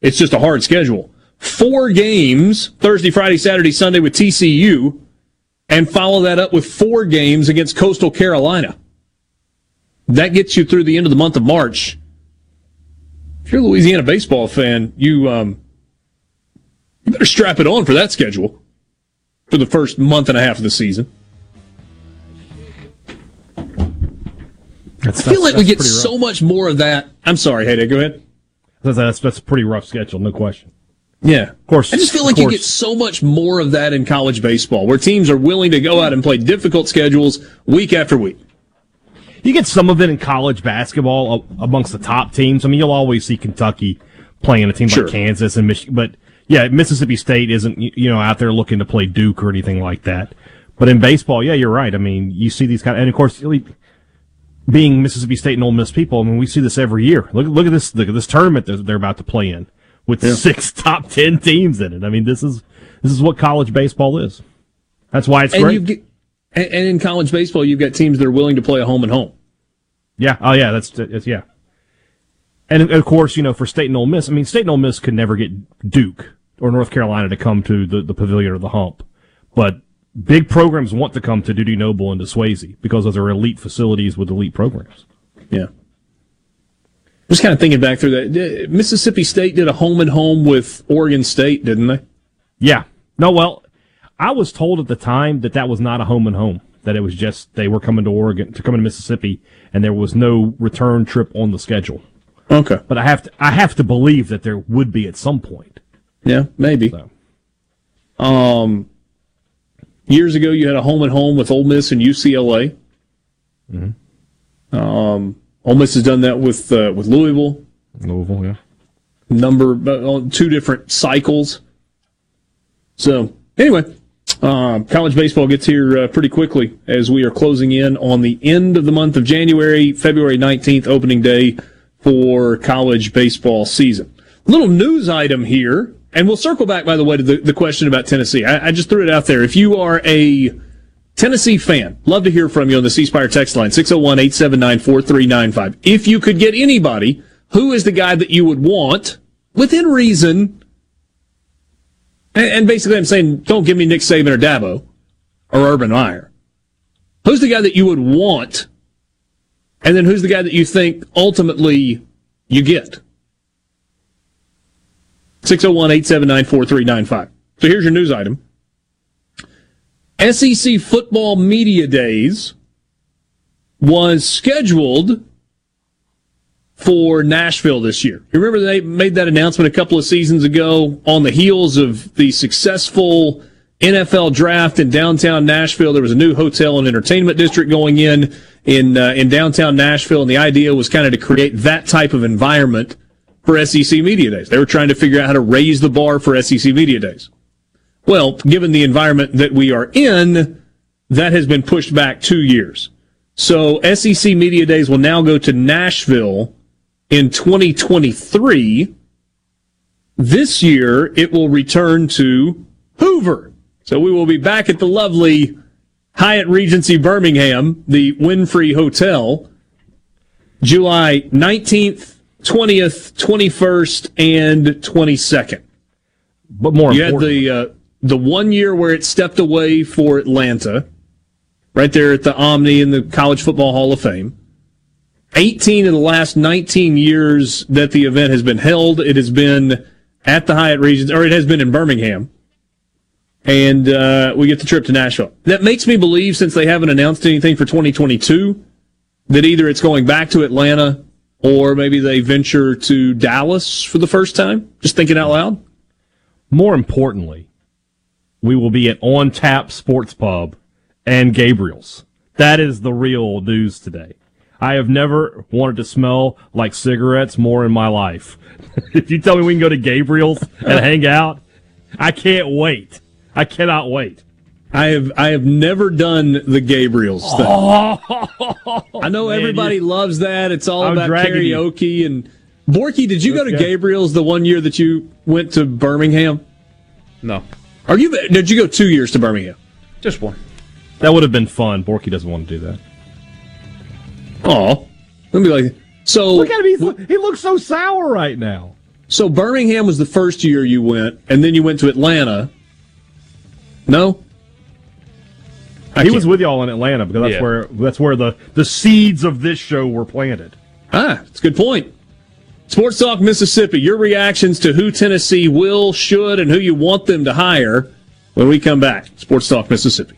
It's just a hard schedule. Four games, Thursday, Friday, Saturday, Sunday with TCU, and follow that up with four games against Coastal Carolina. That gets you through the end of the month of March. If you're a Louisiana baseball fan, you um, you better strap it on for that schedule for the first month and a half of the season. That's, I feel like we get so much more of that. I'm sorry, Hayday, go ahead. That's, that's, that's a pretty rough schedule, no question. Yeah, of course. I just feel like you get so much more of that in college baseball, where teams are willing to go out and play difficult schedules week after week. You get some of it in college basketball uh, amongst the top teams. I mean, you'll always see Kentucky playing a team Sure. like Kansas and Michigan, but yeah, Mississippi State isn't you know out there looking to play Duke or anything like that. But in baseball, yeah, you're right. I mean, you see these kind, of, and of course, being Mississippi State and Ole Miss people, I mean, we see this every year. Look, look at this, look at this tournament that they're about to play in with Yeah. six top ten teams in it. I mean, this is this is what college baseball is. That's why it's and great. get, and, and in college baseball, you've got teams that are willing to play a home and home. Yeah. Oh, yeah. That's, that's yeah. And of course, you know, for State and Ole Miss, I mean, State and Ole Miss could never get Duke or North Carolina to come to the, the Pavilion or the Hump, but big programs want to come to Dudy Noble and to Swayze because those are elite facilities with elite programs. Yeah. Just kind of thinking back through that. Mississippi State did a home and home with Oregon State, didn't they? Yeah. No, well, I was told at the time that that was not a home and home. That it was just they were coming to Oregon to come to Mississippi, and there was no return trip on the schedule. Okay. But I have to I have to believe that there would be at some point. Yeah, maybe. Um, years ago, you had a home and home with Ole Miss and UCLA. Mhm. Um, Ole Miss has done that with uh, with Louisville. Louisville, yeah. Number uh, on two different cycles. So anyway, uh, college baseball gets here uh, pretty quickly as we are closing in on the end of the month of January, February nineteenth, opening day for college baseball season. Little news item here, and we'll circle back, by the way, to the, the question about Tennessee. I, I just threw it out there. If you are a Tennessee fan, love to hear from you on the C Spire text line, 601 879 4395. If you could get anybody, who is the guy that you would want, within reason, and, and basically I'm saying don't give me Nick Saban or Dabo or Urban Meyer. Who's the guy that you would want, and then who's the guy that you think ultimately you get? 601 879 4395. So here's your news item. SEC Football Media Days was scheduled for Nashville this year. You remember they made that announcement a couple of seasons ago on the heels of the successful NFL draft in downtown Nashville. There was a new hotel and entertainment district going in in uh, in downtown Nashville, and the idea was kind of to create that type of environment for SEC Media Days. They were trying to figure out how to raise the bar for SEC Media Days. Well, given the environment that we are in, that has been pushed back two years. So SEC Media Days will now go to Nashville in 2023. This year, it will return to Hoover. So we will be back at the lovely Hyatt Regency Birmingham, the Wynfrey Hotel, July 19th, 20th, 21st, and 22nd. But more you had importantly- the uh, the one year where it stepped away for Atlanta, right there at the Omni in the College Football Hall of Fame. 18 of the last 19 years that the event has been held, it has been at the Hyatt Regency, or it has been in Birmingham. And uh, we get the trip to Nashville. That makes me believe, since they haven't announced anything for 2022, that either it's going back to Atlanta or maybe they venture to Dallas for the first time. Just thinking out loud. More importantly, we will be at On Tap Sports Pub and Gabriel's. That is the real news today. I have never wanted to smell like cigarettes more in my life. if you tell me we can go to Gabriel's and hang out, I can't wait. I cannot wait. I have I have never done the Gabriel's thing. Oh, I know Man, everybody you- loves that. It's all I'm about dragging you. karaoke and Borky. Did you go to Okay. Gabriel's the one year that you went to Birmingham? No, Are you? Did you go two years to Birmingham? just one. That would have been fun. Borky doesn't want to do that. Oh, let me like so. Look at him. He's, he looks so sour right now. So Birmingham was the first year you went, and then you went to Atlanta. No, I he can't- was with y'all in Atlanta because that's Yeah. where that's where the, the seeds of this show were planted. Ah, it's a good point. Sports Talk Mississippi, your reactions to who Tennessee will, should, and who you want them to hire when we come back. Sports Talk Mississippi.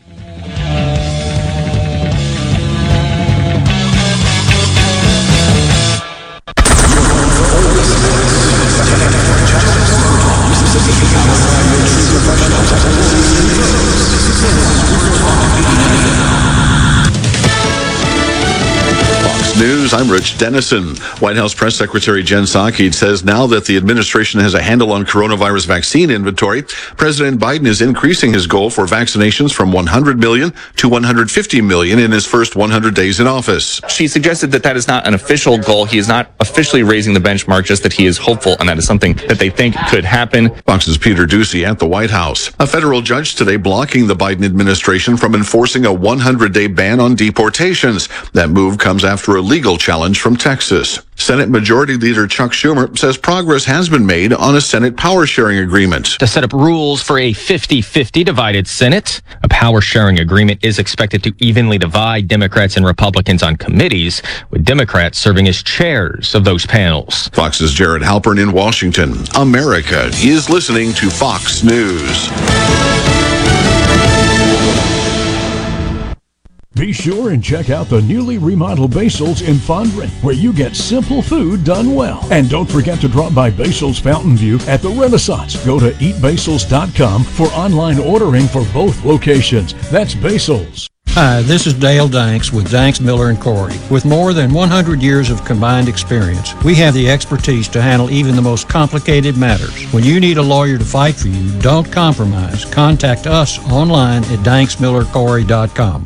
News I'm Rich Denison. White House Press Secretary Jen Psaki says now that the administration has a handle on coronavirus vaccine inventory, President Biden is increasing his goal for vaccinations from 100 million to 150 million in his first 100 days in office. She suggested that that is not an official goal. He is not officially raising the benchmark, just that he is hopeful and that is something that they think could happen. Fox's Peter Doocy at the White House. A federal judge today blocking the Biden administration from enforcing a 100 day ban on deportations. That move comes after a legal challenge from Texas. Senate Majority Leader Chuck Schumer says progress has been made on a Senate power sharing agreement. To set up rules for a 50 50 divided Senate, a power sharing agreement is expected to evenly divide Democrats and Republicans on committees, with Democrats serving as chairs of those panels. Fox's Jared Halpern in Washington. America is listening to Fox News. Be sure and check out the newly remodeled Basil's in Fondren, where you get simple food done well. And don't forget to drop by Basil's Fountain View at the Renaissance. Go to eatbasils.com for online ordering for both locations. That's Basil's. Hi, this is Dale Danks with Danks Miller and Corey. With more than 100 years of combined experience, we have the expertise to handle even the most complicated matters. When you need a lawyer to fight for you, don't compromise. Contact us online at danksmillercorey.com.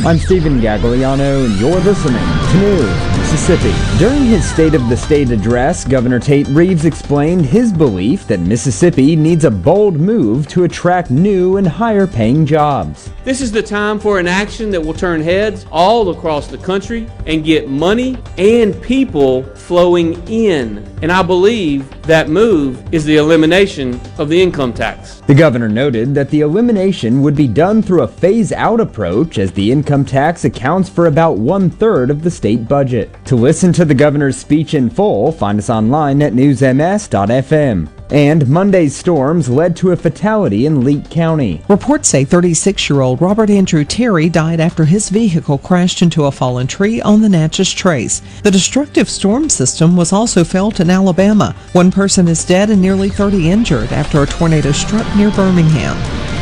I'm Stephen Gagliano, and you're listening to News Mississippi. During his State of the State address, Governor Tate Reeves explained his belief that Mississippi needs a bold move to attract new and higher paying jobs. This is the time for an action that will turn heads all across the country and get money and people flowing in. And I believe that move is the elimination of the income tax. The governor noted that the elimination would be done through a phase out approach as the income tax accounts for about one third of the state budget. To listen to the governor's speech in full, find us online at newsms.fm. And Monday's storms led to a fatality in Leake County. Reports say 36 year old Robert Andrew Terry died after his vehicle crashed into a fallen tree on the Natchez Trace. The destructive storm system was also felt in Alabama. One person is dead and nearly 30 injured after a tornado struck near Birmingham.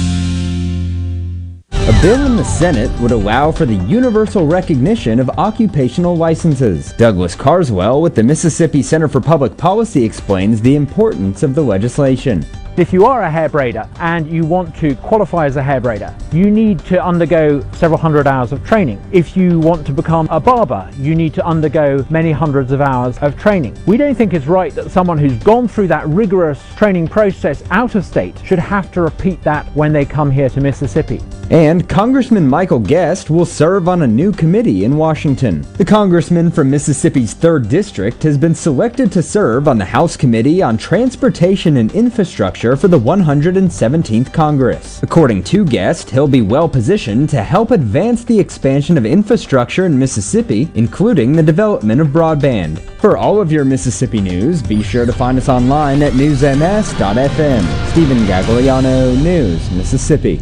A bill in the Senate would allow for the universal recognition of occupational licenses. Douglas Carswell with the Mississippi Center for Public Policy explains the importance of the legislation. If you are a hair braider and you want to qualify as a hair braider, you need to undergo several hundred hours of training. If you want to become a barber, you need to undergo many hundreds of hours of training. We don't think it's right that someone who's gone through that rigorous training process out of state should have to repeat that when they come here to Mississippi. And Congressman Michael Guest will serve on a new committee in Washington. The congressman from Mississippi's 3rd District has been selected to serve on the House Committee on Transportation and Infrastructure for the 117th Congress. According to Guest, he'll be well positioned to help advance the expansion of infrastructure in Mississippi, including the development of broadband. For all of your Mississippi news, be sure to find us online at newsms.fm. Stephen Gagliano, News, Mississippi.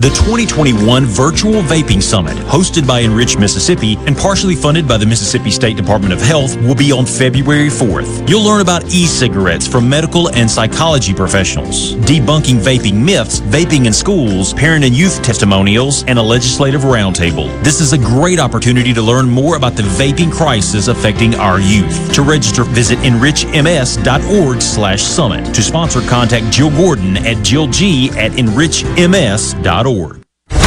The 2021 Virtual Vaping Summit, hosted by Enrich Mississippi and partially funded by the Mississippi State Department of Health, will be on February 4th. You'll learn about e-cigarettes from medical and psychology professionals, debunking vaping myths, vaping in schools, parent and youth testimonials, and a legislative roundtable. This is a great opportunity to learn more about the vaping crisis affecting our youth. To register, visit enrichms.org slash summit. To sponsor, contact Jill Gordon at jillg at enrichms.org.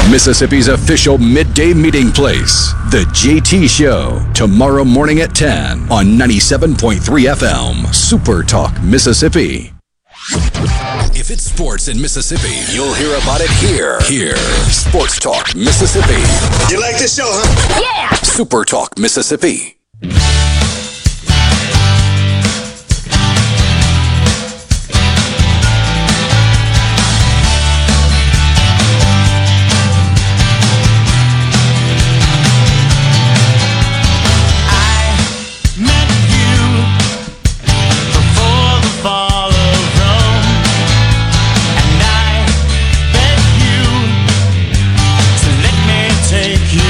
Mississippi's official midday meeting place, The JT Show, tomorrow morning at 10 on 97.3 FM, Super Talk, Mississippi. If it's sports in Mississippi, you'll hear about it here. Here, Sports Talk, Mississippi. You like this show, huh? Yeah! Super Talk, Mississippi.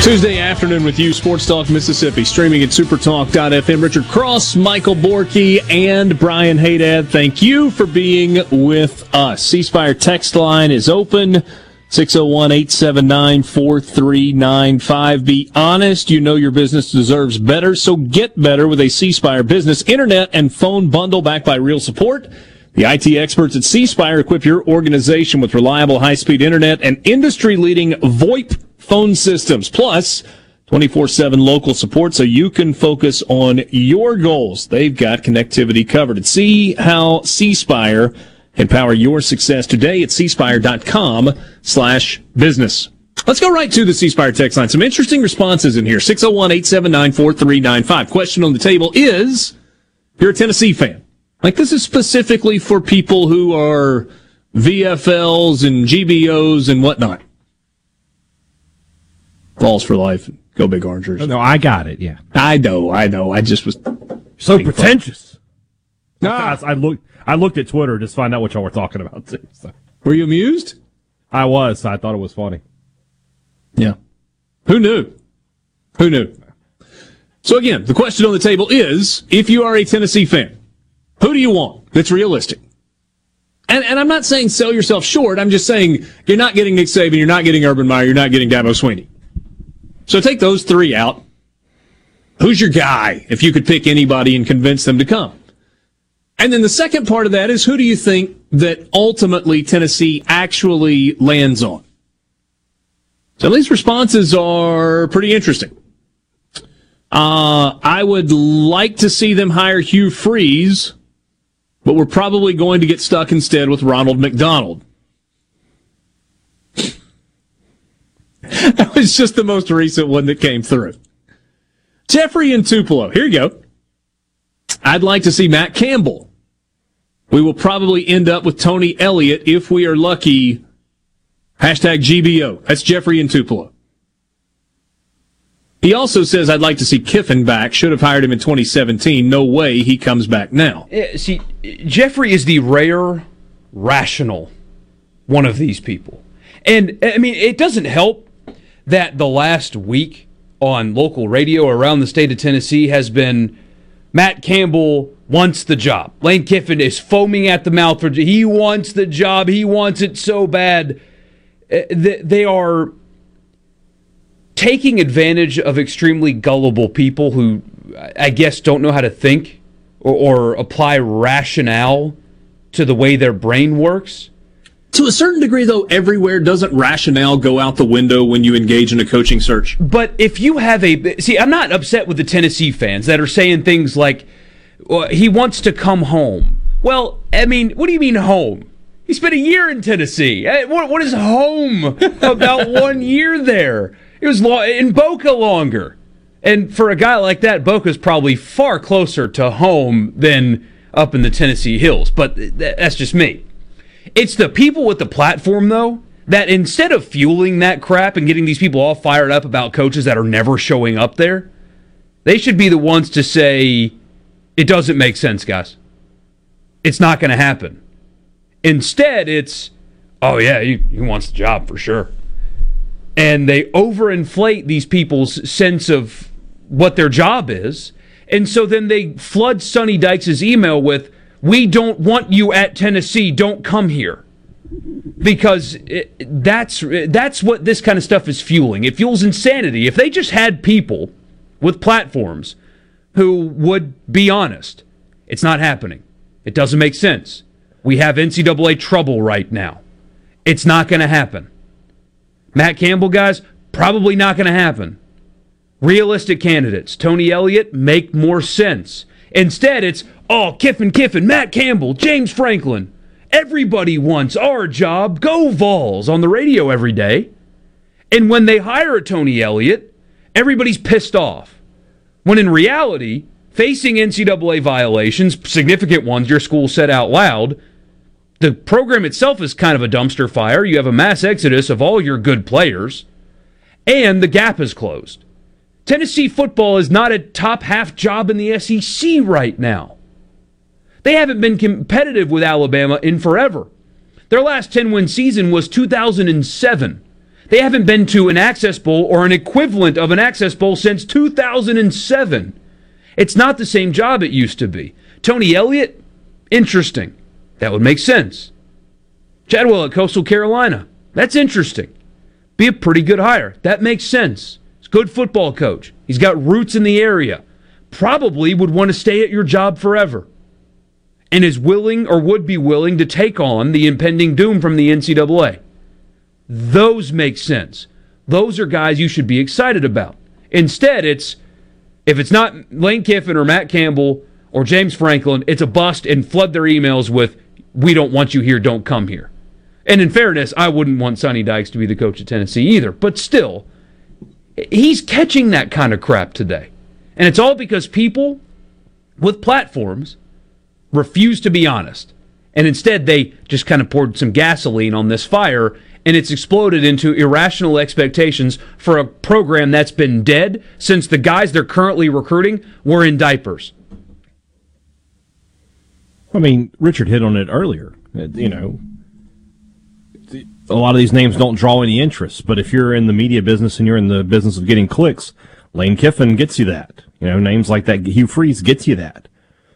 Tuesday afternoon with you, Sports Talk Mississippi, streaming at supertalk.fm. Richard Cross, Michael Borky, and Brian Haydad, thank you for being with us. C Spire text line is open. 601 879 4395. Be honest, you know your business deserves better, so get better with a Spire business internet and phone bundle backed by real support. The IT experts at C Spire equip your organization with reliable high speed internet and industry leading VoIP phone systems, plus 24 7 local support so you can focus on your goals. They've got connectivity covered. See how C Spire can power your success today at cspire.com slash business. Let's go right to the C Spire text line. Some interesting responses in here. 601 879 4395. Question on the table is you're a Tennessee fan. Like this is specifically for people who are VFLs and GBOs and whatnot. Vols for life. Go big Orangers. No, I got it. Yeah, I know. I know. I just was so pretentious. No, I, I looked. I looked at Twitter just to find out what y'all were talking about too. So. Were you amused? I was. I thought it was funny. Yeah. Who knew? Who knew? So again, the question on the table is: If you are a Tennessee fan, who do you want? That's realistic. And, and I'm not saying sell yourself short. I'm just saying you're not getting Nick Saban, you're not getting Urban Meyer, you're not getting Dabo Swinney. So take those three out. Who's your guy if you could pick anybody and convince them to come? And then the second part of that is who do you think that ultimately Tennessee actually lands on? So these responses are pretty interesting. Uh, I would like to see them hire Hugh Freeze, but we're probably going to get stuck instead with Ronald McDonald. Was just the most recent one that came through. Jeffrey and Tupelo. Here you go. I'd like to see Matt Campbell. We will probably end up with Tony Elliott if we are lucky. Hashtag GBO. That's Jeffrey and Tupelo. He also says, I'd like to see Kiffin back. Should have hired him in 2017. No way he comes back now. Uh, see, Jeffrey is the rare, rational one of these people. And, I mean, it doesn't help that the last week on local radio around the state of Tennessee has been Matt Campbell wants the job. Lane Kiffin is foaming at the mouth for he wants the job. He wants it so bad. Uh, they are taking advantage of extremely gullible people who I guess don't know how to think or, or apply rationale to the way their brain works. To a certain degree, though, everywhere doesn't rationale go out the window when you engage in a coaching search. But if you have a see, I'm not upset with the Tennessee fans that are saying things like well, he wants to come home. Well, I mean, what do you mean home? He spent a year in Tennessee. Eh, What, what is home about one year there? It was lo- in Boca longer. And for a guy like that, Boca's probably far closer to home than up in the Tennessee hills. But th- that's just me. It's the people with the platform, though, that instead of fueling that crap and getting these people all fired up about coaches that are never showing up there, they should be the ones to say, it doesn't make sense, guys. It's not going to happen. Instead, it's, oh, yeah, he, he wants the job for sure. And they overinflate these people's sense of what their job is. And so then they flood Sonny Dykes' email with, we don't want you at Tennessee, don't come here because that's that's what this kind of stuff is fueling. It fuels insanity. If they just had people with platforms who would be honest, it's not happening. It doesn't make sense. We have NCAA trouble right now. It's not going to happen. Matt Campbell, guys, probably not going to happen. Realistic candidates, Tony Elliott, make more sense. Instead, it's, oh, Kiffin, Kiffin, Matt Campbell, James Franklin. Everybody wants our job. Go Vols on the radio every day. And when they hire a Tony Elliott, everybody's pissed off. When in reality, facing NCAA violations, significant ones your school said out loud, the program itself is kind of a dumpster fire. You have a mass exodus of all your good players, and the gap is closed. Tennessee football is not a top half job in the SEC right now. They haven't been competitive with Alabama in forever. Their last 10 win season was 2007. They haven't been to an Access Bowl or an equivalent of an Access Bowl since 2007. It's not the same job it used to be. Tony Elliott, interesting. That would make sense. Chadwell at Coastal Carolina, that's interesting. Be a pretty good hire. That makes sense. He's good football coach. He's got roots in the area. Probably would want to stay at your job forever and is willing or would be willing to take on the impending doom from the NCAA. Those make sense. Those are guys you should be excited about. Instead, it's if it's not Lane Kiffin or Matt Campbell or James Franklin, it's a bust and flood their emails with, we don't want you here, don't come here. And in fairness, I wouldn't want Sonny Dykes to be the coach of Tennessee either. But still, he's catching that kind of crap today. And it's all because people with platforms refuse to be honest. And instead, they just kind of poured some gasoline on this fire, and it's exploded into irrational expectations for a program that's been dead since the guys they're currently recruiting were in diapers. I mean, Richard hit on it earlier. Uh, You know, a lot of these names don't draw any interest, but if you're in the media business and you're in the business of getting clicks, Lane Kiffin gets you that. You know, names like that, Hugh Freeze gets you that.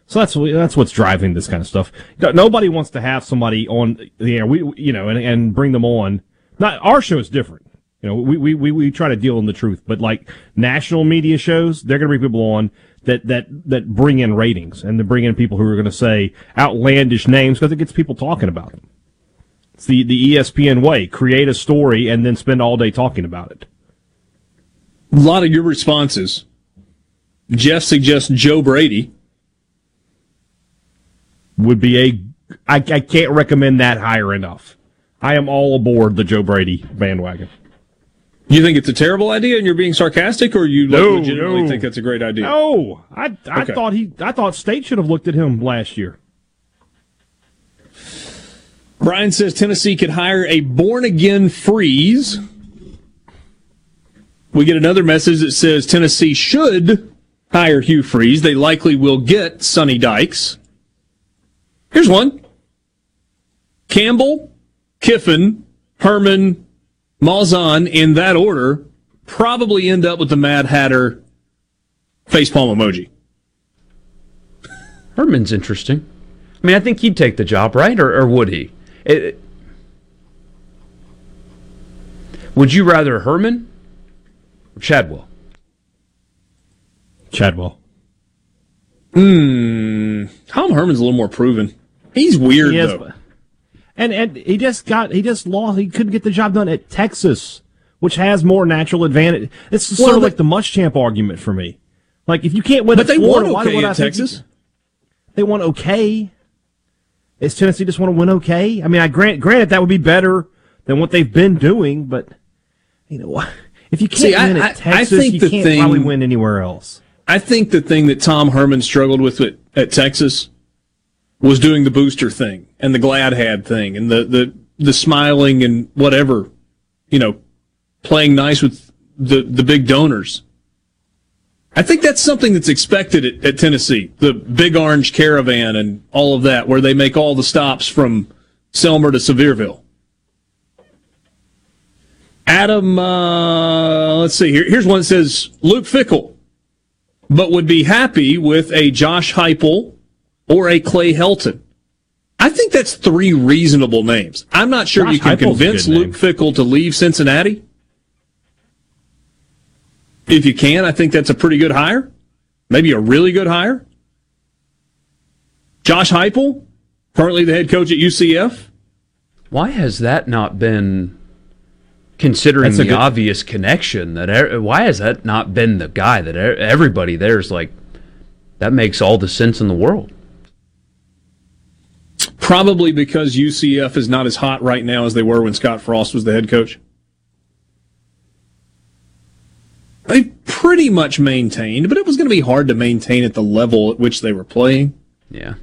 So that's that's what's driving this kind of stuff. Nobody wants to have somebody on the air, we you know, and, and bring them on. Not our show is different. You know, we, we, we, we try to deal in the truth, but like national media shows, they're going to bring people on that, that, that bring in ratings and to bring in people who are going to say outlandish names because it gets people talking about them. It's the, the ESPN way. Create a story and then spend all day talking about it. A lot of your responses. Jeff suggests Joe Brady. Would be a, I, I can't recommend that higher enough. I am all aboard the Joe Brady bandwagon. You think it's a terrible idea and you're being sarcastic, or you No, legitimately no. think that's a great idea? No, I, I Okay. thought he, I thought State should have looked at him last year. Brian says Tennessee could hire a born again freeze. We get another message that says Tennessee should hire Hugh Freeze. They likely will get Sonny Dykes. Here's one Campbell, Kiffin, Herman, Malzahn in that order probably end up with the Mad Hatter facepalm emoji. Herman's interesting. I mean, I think he'd take the job, right? Or, or would he? It- would you rather Herman or Chadwell? Chadwell. Hmm. Tom Herman's a little more proven. He's weird He is, though. And and he just got he just lost. He couldn't get the job done at Texas, which has more natural advantage. It's sort Well, of but- like the Muschamp argument for me. Like if you can't win, But at they Florida, won why okay I at think Texas. they won okay. Is Tennessee just want to win okay? I mean, I grant, granted that would be better than what they've been doing, but you know, if you can't See, win I- at I- I Texas, think you can't thing- probably win anywhere else. I think the thing that Tom Herman struggled with at, at Texas was doing the booster thing and the glad had thing and the, the, the smiling and whatever, you know, playing nice with the, the big donors. I think that's something that's expected at, at Tennessee. The big orange caravan and all of that, where they make all the stops from Selmer to Sevierville. Adam, uh, let's see here. Here's one that says Luke Fickell, but would be happy with a Josh Heupel or a Clay Helton. I think that's three reasonable names. I'm not sure Josh you can Heupel's convince. Luke Fickell to leave Cincinnati. If you can, I think that's a pretty good hire. Maybe a really good hire. Josh Heupel, currently the head coach at UCF. Why has that not been considering That's the good- obvious connection that er, why has that not been the guy that er, everybody there's like that makes all the sense in the world. Probably because UCF is not as hot right now as they were when Scott Frost was the head coach. They pretty much maintained, but it was going to be hard to maintain at the level at which they were playing. Yeah.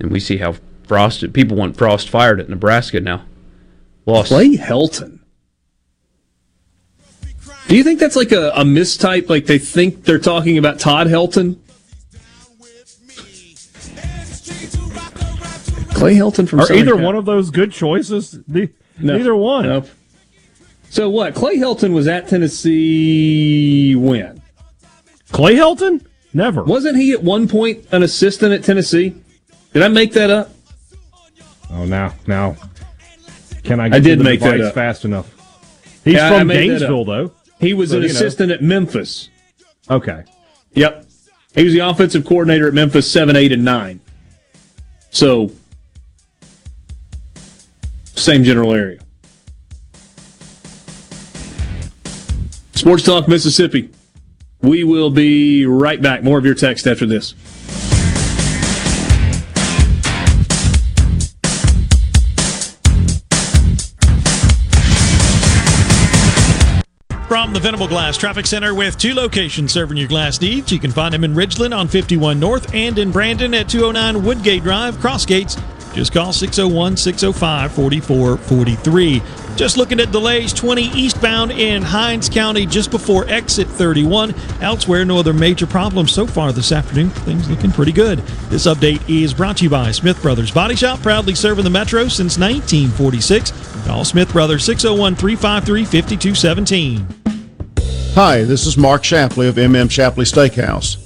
And we see how Frost people want Frost fired at Nebraska now. Lost. Clay Helton. Do you think that's like a, a mistype? Like they think they're talking about Todd Helton? Clay Helton from Are Southern either Cal- one of those good choices? Ne- No. Neither one. Nope. So what? Clay Helton was at Tennessee when? Clay Helton? Never. Wasn't he at one point an assistant at Tennessee? Did I make that up? Oh, now, now, can I? I did make that up. fast enough. He's Yeah, from made that up. Gainesville, though. He was So, an you know. assistant at Memphis. Okay. Yep. He was the offensive coordinator at Memphis 7, 8, and 9. So, same general area. Sports Talk Mississippi. We will be right back. More of your text after this. From the Venable Glass Traffic Center with two locations serving your glass needs. You can find them in Ridgeland on 51 North and in Brandon at 209 Woodgate Drive, Cross Gates. Just call 601 605 4443. Just looking at delays 20 eastbound in Hinds County just before exit 31. Elsewhere, no other major problems so far this afternoon. Things looking pretty good. This update is brought to you by Smith Brothers Body Shop, proudly serving the Metro since 1946. Call Smith Brothers 601 353 5217. Hi, this is Mark Shapley of MM Shapley Steakhouse.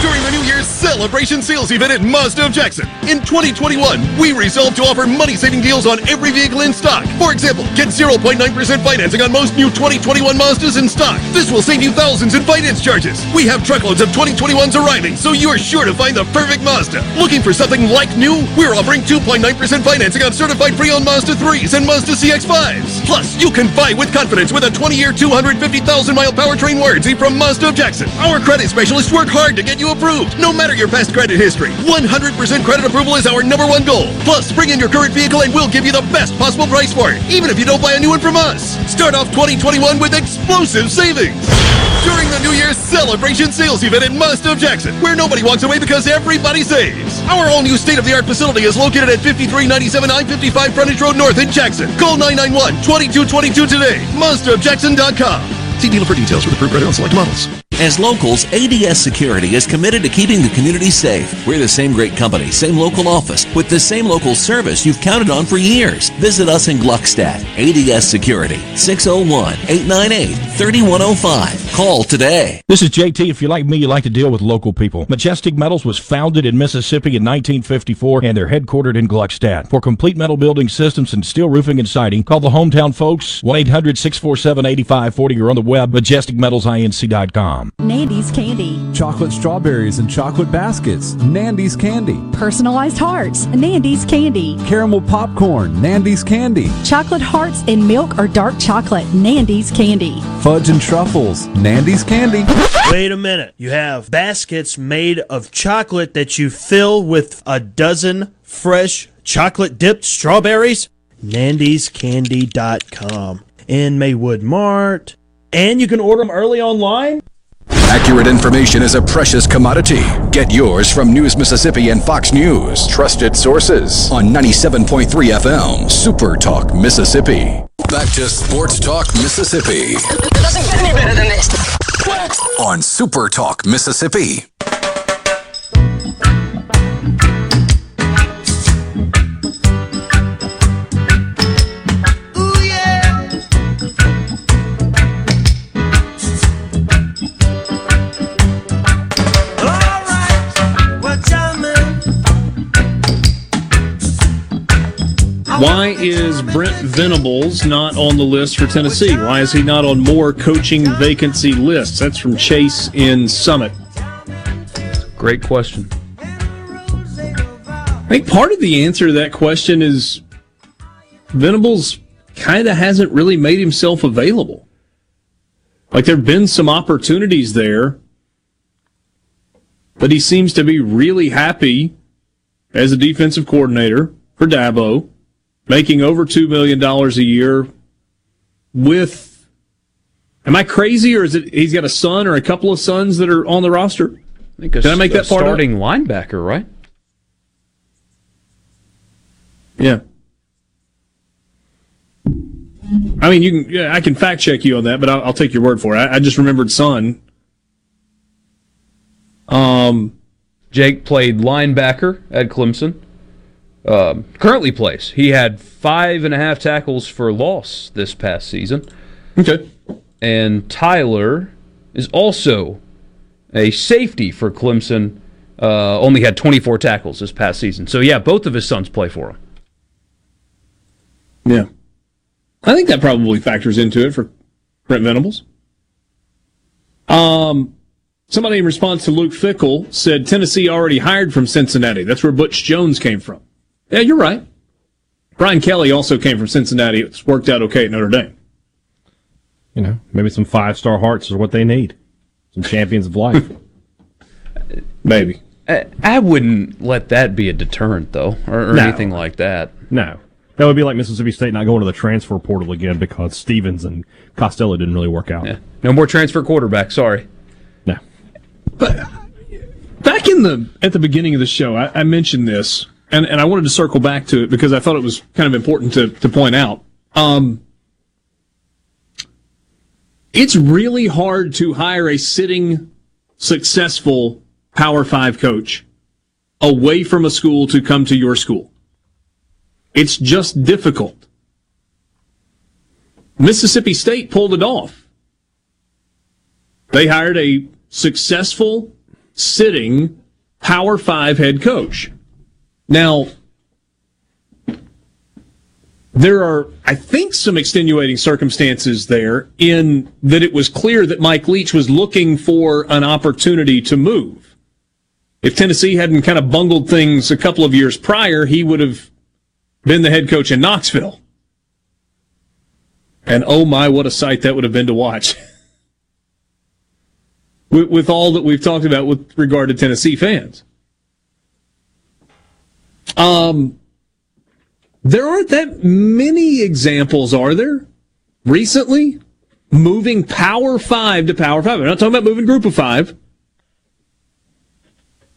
during the New Year's celebration sales event at Mazda of Jackson. In 2021, we resolved to offer money saving deals on every vehicle in stock. For example, get 0.9% financing on most new 2021 Mazdas in stock. This will save you thousands in finance charges. We have truckloads of 2021s arriving, so you are sure to find the perfect Mazda. Looking for something like new? We're offering 2.9% financing on certified pre-owned Mazda 3s and Mazda CX-5s. Plus, you can buy with confidence with a 20-year, 250,000-mile powertrain warranty from Mazda of Jackson. Our credit specialists work hard to get you approved, no matter your past credit history. 100% credit approval is our number one goal. Plus, bring in your current vehicle and we'll give you the best possible price for it, even if you don't buy a new one from us. Start off 2021 with explosive savings. During the New Year's celebration sales event at Mazda of Jackson, where nobody walks away because everybody saves. Our all new state of the art facility is located at 5397 I 55 Frontage Road North in Jackson. Call 991 2222 today. MazdaofJackson.com. See dealer for details with approved credit on select models. As locals, ADS Security is committed to keeping the community safe. We're the same great company, same local office, with the same local service you've counted on for years. Visit us in Gluckstadt. ADS Security, 601-898-3105. Call today. This is JT. If you're like me, you like to deal with local people. Majestic Metals was founded in Mississippi in 1954 and they're headquartered in Gluckstadt. For complete metal building systems and steel roofing and siding, call the hometown folks 1-800-647-8540 or on the web majesticmetalsinc.com. Nandy's Candy. Chocolate strawberries and chocolate baskets. Nandy's Candy. Personalized hearts. Nandy's Candy. Caramel popcorn. Nandy's Candy. Chocolate hearts in milk or dark chocolate. Nandy's Candy. Fudge and truffles. Nandy's Candy. Wait a minute. You have baskets made of chocolate that you fill with a dozen fresh chocolate dipped strawberries? Nandy'sCandy.com. In Maywood Mart. And you can order them early online? Accurate information is a precious commodity. Get yours from News Mississippi and Fox News. Trusted sources on 97.3 FM, Super Talk, Mississippi. Back to Sports Talk, Mississippi. It doesn't get any better than this. On Super Talk, Mississippi. Why is Brent Venables not on the list for Tennessee? Why is he not on more coaching vacancy lists? That's from Chase in Summit. Great question. I think part of the answer to that question is Venables kind of hasn't really made himself available. Like there have been some opportunities there, but he seems to be really happy as a defensive coordinator for Dabo, making over $2 million a year with. Am I crazy, or is it he's got a son or a couple of sons that are on the roster? I think a, Did I make that part up? starting linebacker, right? Yeah. I mean, you can. Yeah, I can fact check you on that, but I'll, I'll take your word for it. I, I just remembered son. Um, Jake played linebacker at Clemson. Um, currently plays. He had five and a half tackles for loss this past season. Okay. And Tyler is also a safety for Clemson. Uh, only had 24 tackles this past season. So yeah, both of his sons play for him. Yeah. I think that probably factors into it for Brent Venables. Um, somebody in response to Luke Fickell said Tennessee already hired from Cincinnati. That's where Butch Jones came from. Yeah, you're right. Brian Kelly also came from Cincinnati. It's worked out okay at Notre Dame. You know, maybe some five star hearts is what they need. Some champions of life. maybe. I, I wouldn't let that be a deterrent, though, or, or No. anything like that. No. That would be like Mississippi State not going to the transfer portal again because Stevens and Costello didn't really work out. Yeah. No more transfer quarterback. Sorry. No. But Back in the at the beginning of the show, I, I mentioned this, and, and I wanted to circle back to it because I thought it was kind of important to, to point out. Um, it's really hard to hire a sitting, successful Power Five coach away from a school to come to your school. It's just difficult. Mississippi State pulled it off. They hired a successful sitting Power Five head coach. Now, there are, I think, some extenuating circumstances there in that it was clear that Mike Leach was looking for an opportunity to move. If Tennessee hadn't kind of bungled things a couple of years prior, he would have been the head coach in Knoxville. And oh my, what a sight that would have been to watch. with, with all that we've talked about with regard to Tennessee fans. Um, there aren't that many examples, are there? Recently, moving Power Five to Power Five. I'm not talking about moving Group of Five.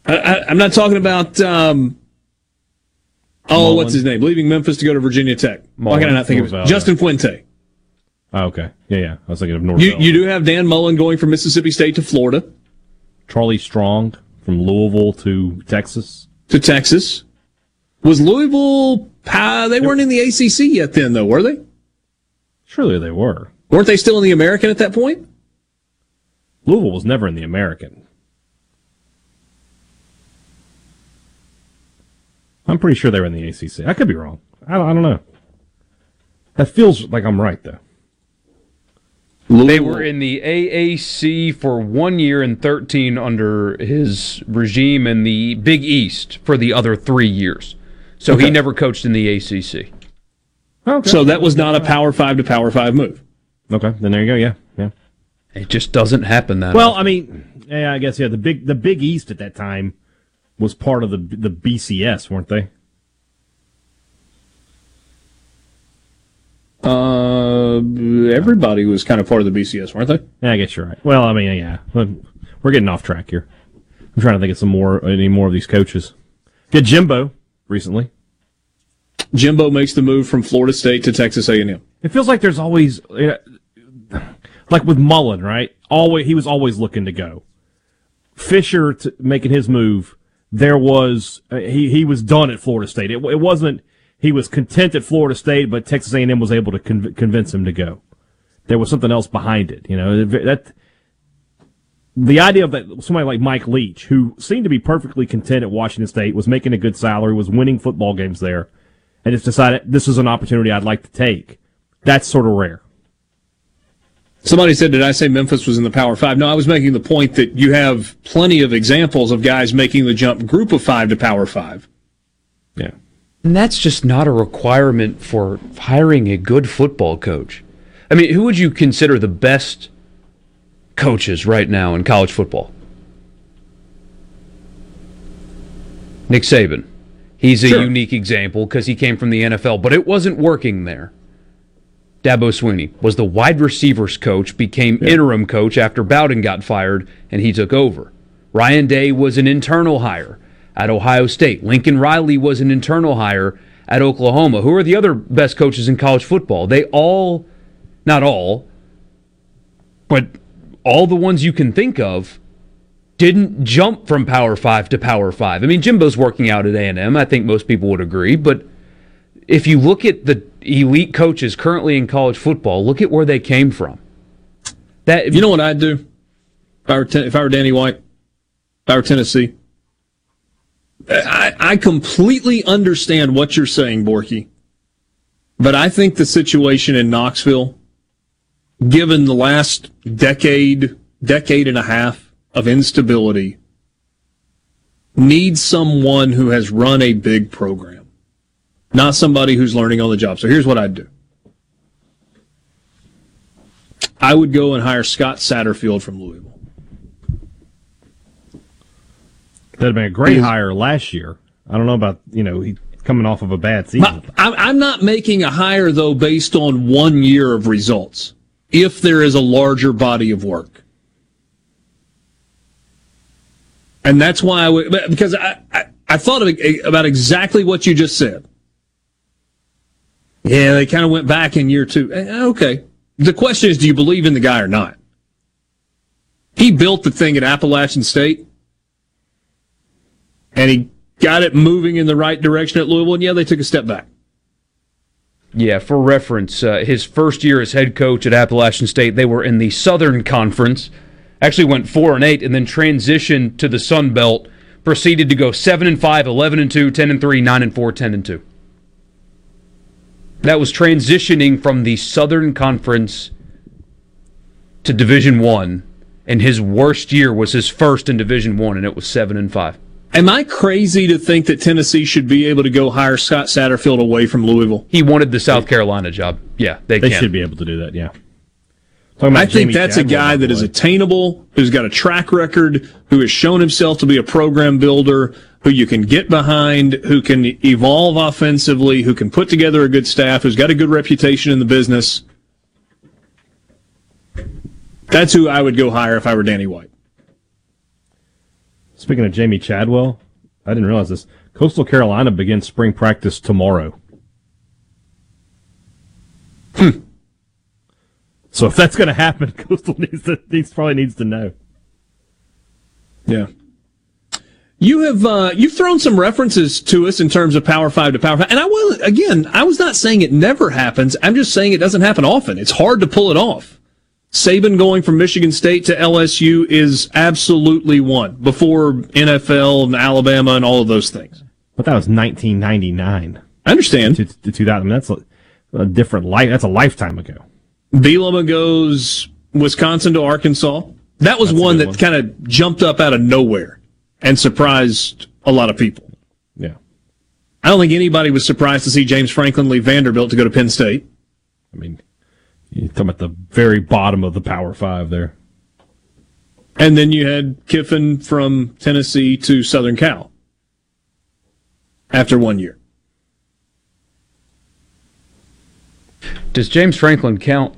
I, I, I'm not talking about. Um, oh, Mullen. what's his name? Leaving Memphis to go to Virginia Tech. Why can I not think of it? Justin Fuente. Oh, okay. Yeah, yeah. I was thinking of North. You, you do have Dan Mullen going from Mississippi State to Florida. Charlie Strong from Louisville to Texas. To Texas. Was Louisville, uh, they weren't in the ACC yet then, though, were they? Surely they were. Weren't they still in the American at that point? Louisville was never in the American. I'm pretty sure they were in the ACC. I could be wrong. I don't, I don't know. That feels like I'm right, though. They were in the AAC for one year and 13 under his regime, in the Big East for the other three years. So Okay. he never coached in the ACC. Okay. So that was not a Power 5 to Power 5 move. Okay, then there you go. Yeah, yeah. It just doesn't happen that Well, often. I mean, yeah, I guess yeah. The big the Big East at that time was part of the the BCS, weren't they? Uh, everybody was kind of part of the BCS, weren't they? Yeah, I guess you're right. Well, I mean, yeah, but we're getting off track here. I'm trying to think of some more any more of these coaches. Get Jimbo recently. Jimbo makes the move from Florida State to Texas A&M. It feels like there's always, like with Mullen, right? Always he was always looking to go. Fisher t- making his move. There was uh, he he was done at Florida State. It, it wasn't he was content at Florida State, but Texas A&M was able to conv- convince him to go. There was something else behind it, you know. That the idea of that somebody like Mike Leach, who seemed to be perfectly content at Washington State, was making a good salary, was winning football games there, and just decided this is an opportunity I'd like to take. That's sort of rare. Somebody said, did I say Memphis was in the Power 5? No, I was making the point that you have plenty of examples of guys making the jump group of 5 to Power 5. Yeah. And that's just not a requirement for hiring a good football coach. I mean, who would you consider the best coaches right now in college football? Nick Saban. He's a Sure. unique example because he came from the NFL, but it wasn't working there. Dabo Swinney was the wide receivers coach, became interim coach after Bowden got fired, and he took over. Ryan Day was an internal hire at Ohio State. Lincoln Riley was an internal hire at Oklahoma. Who are the other best coaches in college football? They all, not all, but all the ones you can think of didn't jump from Power 5 to Power 5. I mean, Jimbo's working out at A&M. I think most people would agree, but if you look at the elite coaches currently in college football, look at where they came from. That You know what I'd do if I were, ten, if I were Danny White, if I were Tennessee? I, I completely understand what you're saying, Borky. But I think the situation in Knoxville, given the last decade, decade and a half of instability, needs someone who has run a big program, not somebody who's learning on the job. So here's what I'd do. I would go and hire Scott Satterfield from Louisville. That'd have been a great Because- hire last year. I don't know about you know he coming off of a bad season. My- I'm not making a hire though based on one year of results. If there is a larger body of work, and that's why I would because I I, I thought of, about exactly what you just said. Yeah, they kind of went back in year two. Eh, Okay, the question is, do you believe in the guy or not? He built the thing at Appalachian State, and he got it moving in the right direction at Louisville. And yeah, they took a step back. Yeah, for reference, uh, his first year as head coach at Appalachian State, they were in the Southern Conference. Actually went 4 and 8 and then transitioned to the Sun Belt, proceeded to go 7 and 5, 11 and 2, 10 and 3, 9 and 4, 10 and 2. That was transitioning from the Southern Conference to Division 1, and his worst year was his first in Division 1 and it was 7 and 5. Am I crazy to think that Tennessee should be able to go hire Scott Satterfield away from Louisville? He wanted the South Carolina job. Yeah, they, They can. should be able to do that. Yeah. Talking about I think Jamey that's a guy by that the is way. attainable, who's got a track record, who has shown himself to be a program builder, who you can get behind, who can evolve offensively, who can put together a good staff, who's got a good reputation in the business. That's who I would go hire if I were Danny White. Speaking of Jamey Chadwell, I didn't realize this. Coastal Carolina begins spring practice tomorrow. So if that's going to happen, Coastal needs to needs probably needs to know. Yeah. You have uh, you've thrown some references to us in terms of Power Five to Power Five, and I will again. I was not saying it never happens. I'm just saying it doesn't happen often. It's hard to pull it off. Saban going from Michigan State to LSU is absolutely one before NFL and Alabama and all of those things. But that was 1999. I understand. To, to 2000. That's a, a, different life. That's a lifetime ago. Bielema goes Wisconsin to Arkansas. That was that's one that kind of jumped up out of nowhere and surprised a lot of people. Yeah. I don't think anybody was surprised to see James Franklin leave Vanderbilt to go to Penn State. I mean, you're talking about the very bottom of the Power Five there. And then you had Kiffin from Tennessee to Southern Cal after one year. Does James Franklin count?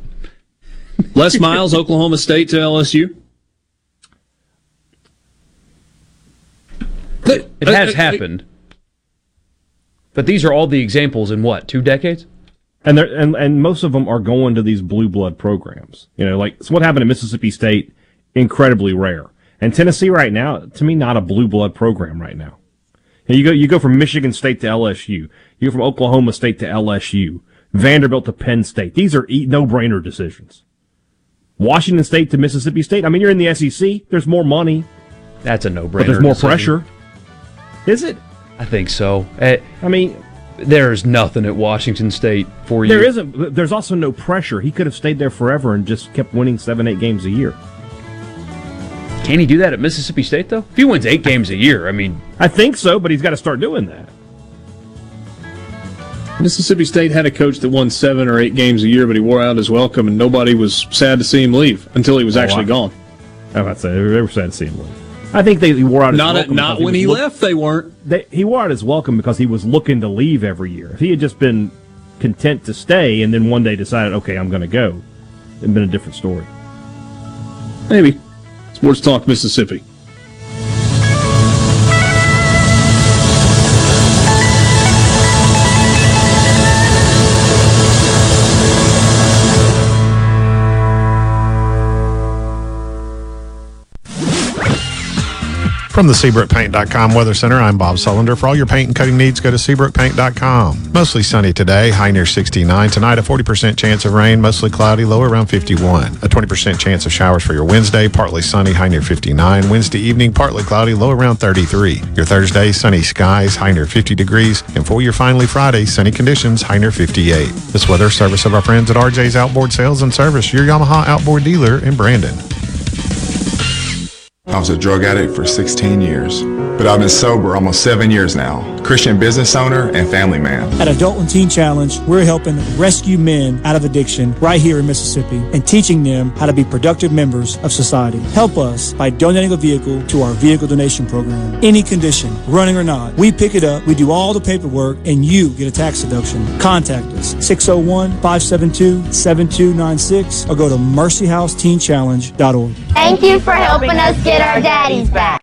Les Miles, Oklahoma State to LSU. It, it has happened. But these are all the examples in what, two decades? And they and and most of them are going to these blue blood programs. You know, like so what happened at Mississippi State, incredibly rare. And Tennessee right now, to me, not a blue blood program right now. And you go you go from Michigan State to LSU. You go from Oklahoma State to LSU. Vanderbilt to Penn State. These are no brainer decisions. Washington State to Mississippi State. I mean, you're in the SEC. There's more money. That's a no brainer. But there's more decision. pressure. Is it? I think so. Eh, I mean, there's nothing at Washington State for you. There isn't. There's also no pressure. He could have stayed there forever and just kept winning seven, eight games a year. Can he do that at Mississippi State though? If he wins eight games a year, I mean, I think so, but he's got to start doing that. Mississippi State had a coach that won seven or eight games a year, but he wore out his welcome, and nobody was sad to see him leave until he was oh, actually I, gone. I was about to say they were sad to see him leave. I think they he wore out his not welcome. not when he, he look, left, they weren't. They, he wore out his welcome because he was looking to leave every year. If he had just been content to stay and then one day decided, okay, I'm going to go, it'd been a different story. Maybe. Sports Talk Mississippi. From the SeabrookPaint.com Weather Center, I'm Bob Sullender. For all your paint and cutting needs, go to SeabrookPaint.com. Mostly sunny today, high near 69. Tonight, a 40% chance of rain, mostly cloudy, low around 51. A 20% chance of showers for your Wednesday, partly sunny, high near 59. Wednesday evening, partly cloudy, low around 33. Your Thursday, sunny skies, high near 50 degrees. And for your finally Friday, sunny conditions, high near 58. This weather service of our friends at RJ's Outboard Sales and Service, your Yamaha outboard dealer in Brandon. I was a drug addict for 16 years, but I've been sober almost seven years now. Christian business owner and family man. At Adult and Teen Challenge, we're helping rescue men out of addiction right here in Mississippi and teaching them how to be productive members of society. Help us by donating a vehicle to our vehicle donation program. Any condition, running or not, we pick it up, we do all the paperwork, and you get a tax deduction. Contact us 601 572 7296 or go to mercyhouseteenchallenge.org. Thank you for helping us get our daddies back.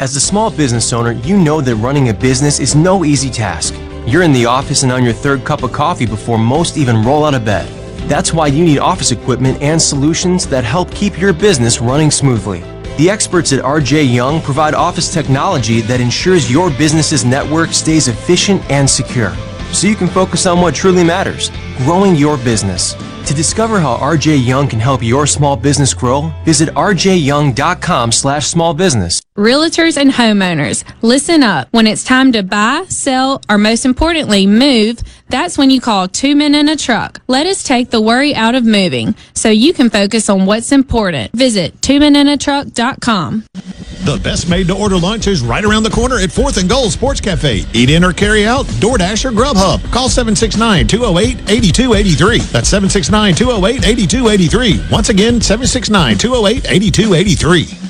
As a small business owner, you know that running a business is no easy task. You're in the office and on your third cup of coffee before most even roll out of bed. That's why you need office equipment and solutions that help keep your business running smoothly. The experts at RJ Young provide office technology that ensures your business's network stays efficient and secure, so you can focus on what truly matters growing your business. To discover how RJ Young can help your small business grow, visit rjyoung.com slash small business. Realtors and homeowners, listen up. When it's time to buy, sell, or most importantly, move, That's when you call Two Men in a Truck. Let us take the worry out of moving so you can focus on what's important. Visit twomeninatruck.com. The best made to order lunch is right around the corner at 4th and Gold Sports Cafe. Eat in or carry out, DoorDash or Grubhub. Call 769 208 8283. That's 769 208 8283. Once again, 769 208 8283.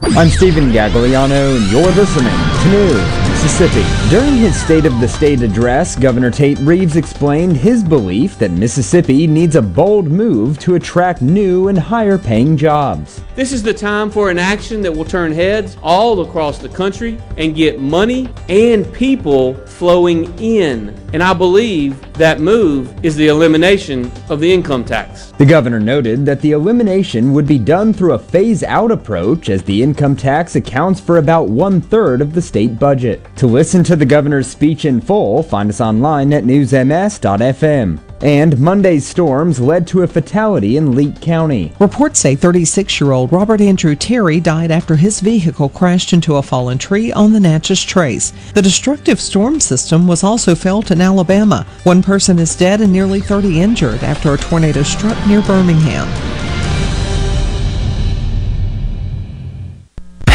I'm Stephen Gagliano, and you're listening to News Mississippi. During his State of the State address, Governor Tate Reeves explained his belief that Mississippi needs a bold move to attract new and higher paying jobs. This is the time for an action that will turn heads all across the country and get money and people flowing in. And I believe that move is the elimination of the income tax. The governor noted that the elimination would be done through a phase out approach as the income tax accounts for about one third of the state budget. To listen to the governor's speech in full, find us online at newsms.fm. And Monday's storms led to a fatality in Leake County. Reports say 36 year old Robert Andrew Terry died after his vehicle crashed into a fallen tree on the Natchez Trace. The destructive storm system was also felt in Alabama. One person is dead and nearly 30 injured after a tornado struck near Birmingham.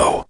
Radio.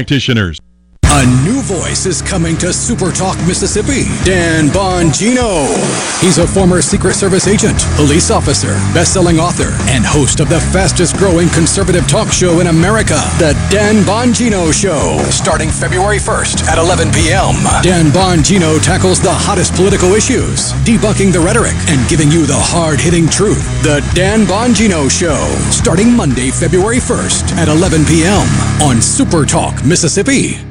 practitioners. A new voice is coming to Super Talk Mississippi. Dan Bongino. He's a former Secret Service agent, police officer, best-selling author, and host of the fastest-growing conservative talk show in America, The Dan Bongino Show. Starting February 1st at 11 p.m., Dan Bongino tackles the hottest political issues, debunking the rhetoric, and giving you the hard-hitting truth. The Dan Bongino Show. Starting Monday, February 1st at 11 p.m. on Super Talk Mississippi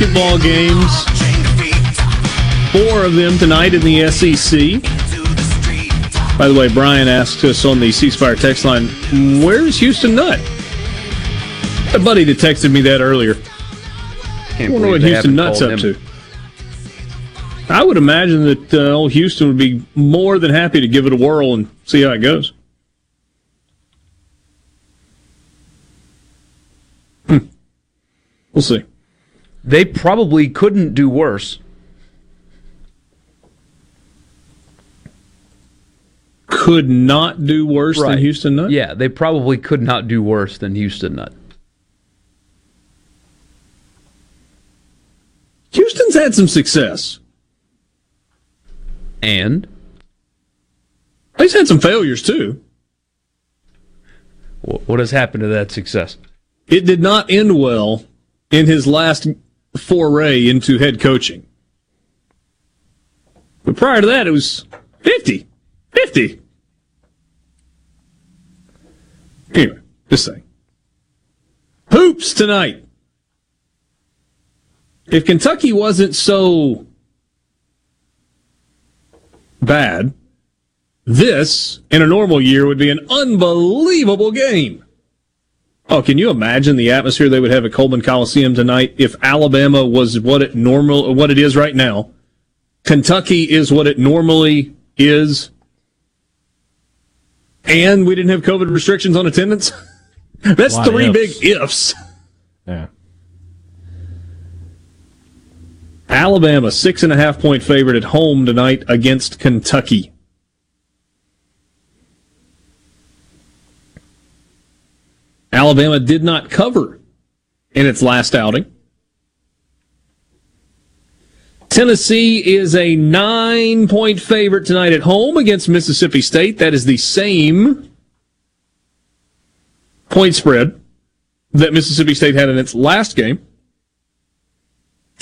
Basketball games. Four of them tonight in the SEC. By the way, Brian asked us on the C Spire text line, "Where's Houston Nutt?" A buddy that texted me that earlier. I wonder what Houston Nutt's up him. to. I would imagine that uh, old Houston would be more than happy to give it a whirl and see how it goes. Hmm. We'll see. They probably couldn't do worse. Could not do worse than Houston Nutt? Yeah, they probably could not do worse than Houston Nutt. Houston's had some success. And he's had some failures too. What has happened to that success? It did not end well in his last foray into head coaching. But prior to that, it was 50. 50. Anyway, just saying. Hoops tonight. If Kentucky wasn't so bad, this, in a normal year, would be an unbelievable game. Oh, can you imagine the atmosphere they would have at Coleman Coliseum tonight if Alabama was what it normal what it is right now? Kentucky is what it normally is, and we didn't have COVID restrictions on attendance. That's three big ifs. Yeah. Alabama six and a half point favorite at home tonight against Kentucky. Alabama did not cover in its last outing. Tennessee is a nine point favorite tonight at home against Mississippi State. That is the same point spread that Mississippi State had in its last game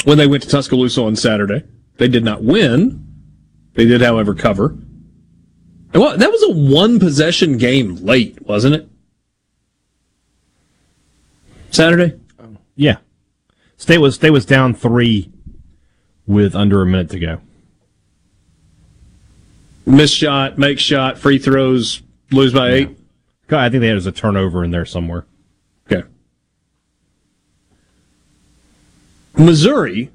when they went to Tuscaloosa on Saturday. They did not win. They did, however, cover. Well, that was a one possession game late, wasn't it? Saturday? Oh. Yeah. State was State was down three with under a minute to go. Miss shot, make shot, free throws, lose by eight. I think they had a turnover in there somewhere. Okay. Missouri,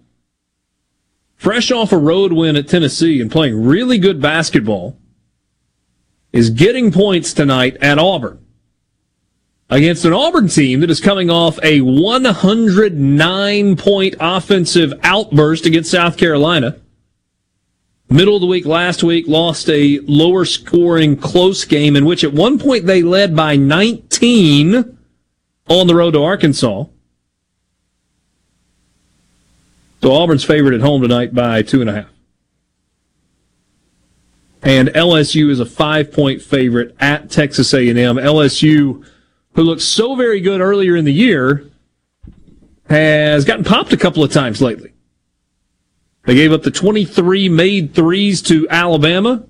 fresh off a road win at Tennessee and playing really good basketball, is getting points tonight at Auburn against an Auburn team that is coming off a 109 point offensive outburst against South Carolina. Middle of the week last week lost a lower scoring close game in which at one point they led by 19 on the road to Arkansas. So Auburn's favored at home tonight by two and a half. And LSU is a five point favorite at Texas A&M. LSU who looked so very good earlier in the year, has gotten popped a couple of times lately. They gave up the 23 made threes to Alabama,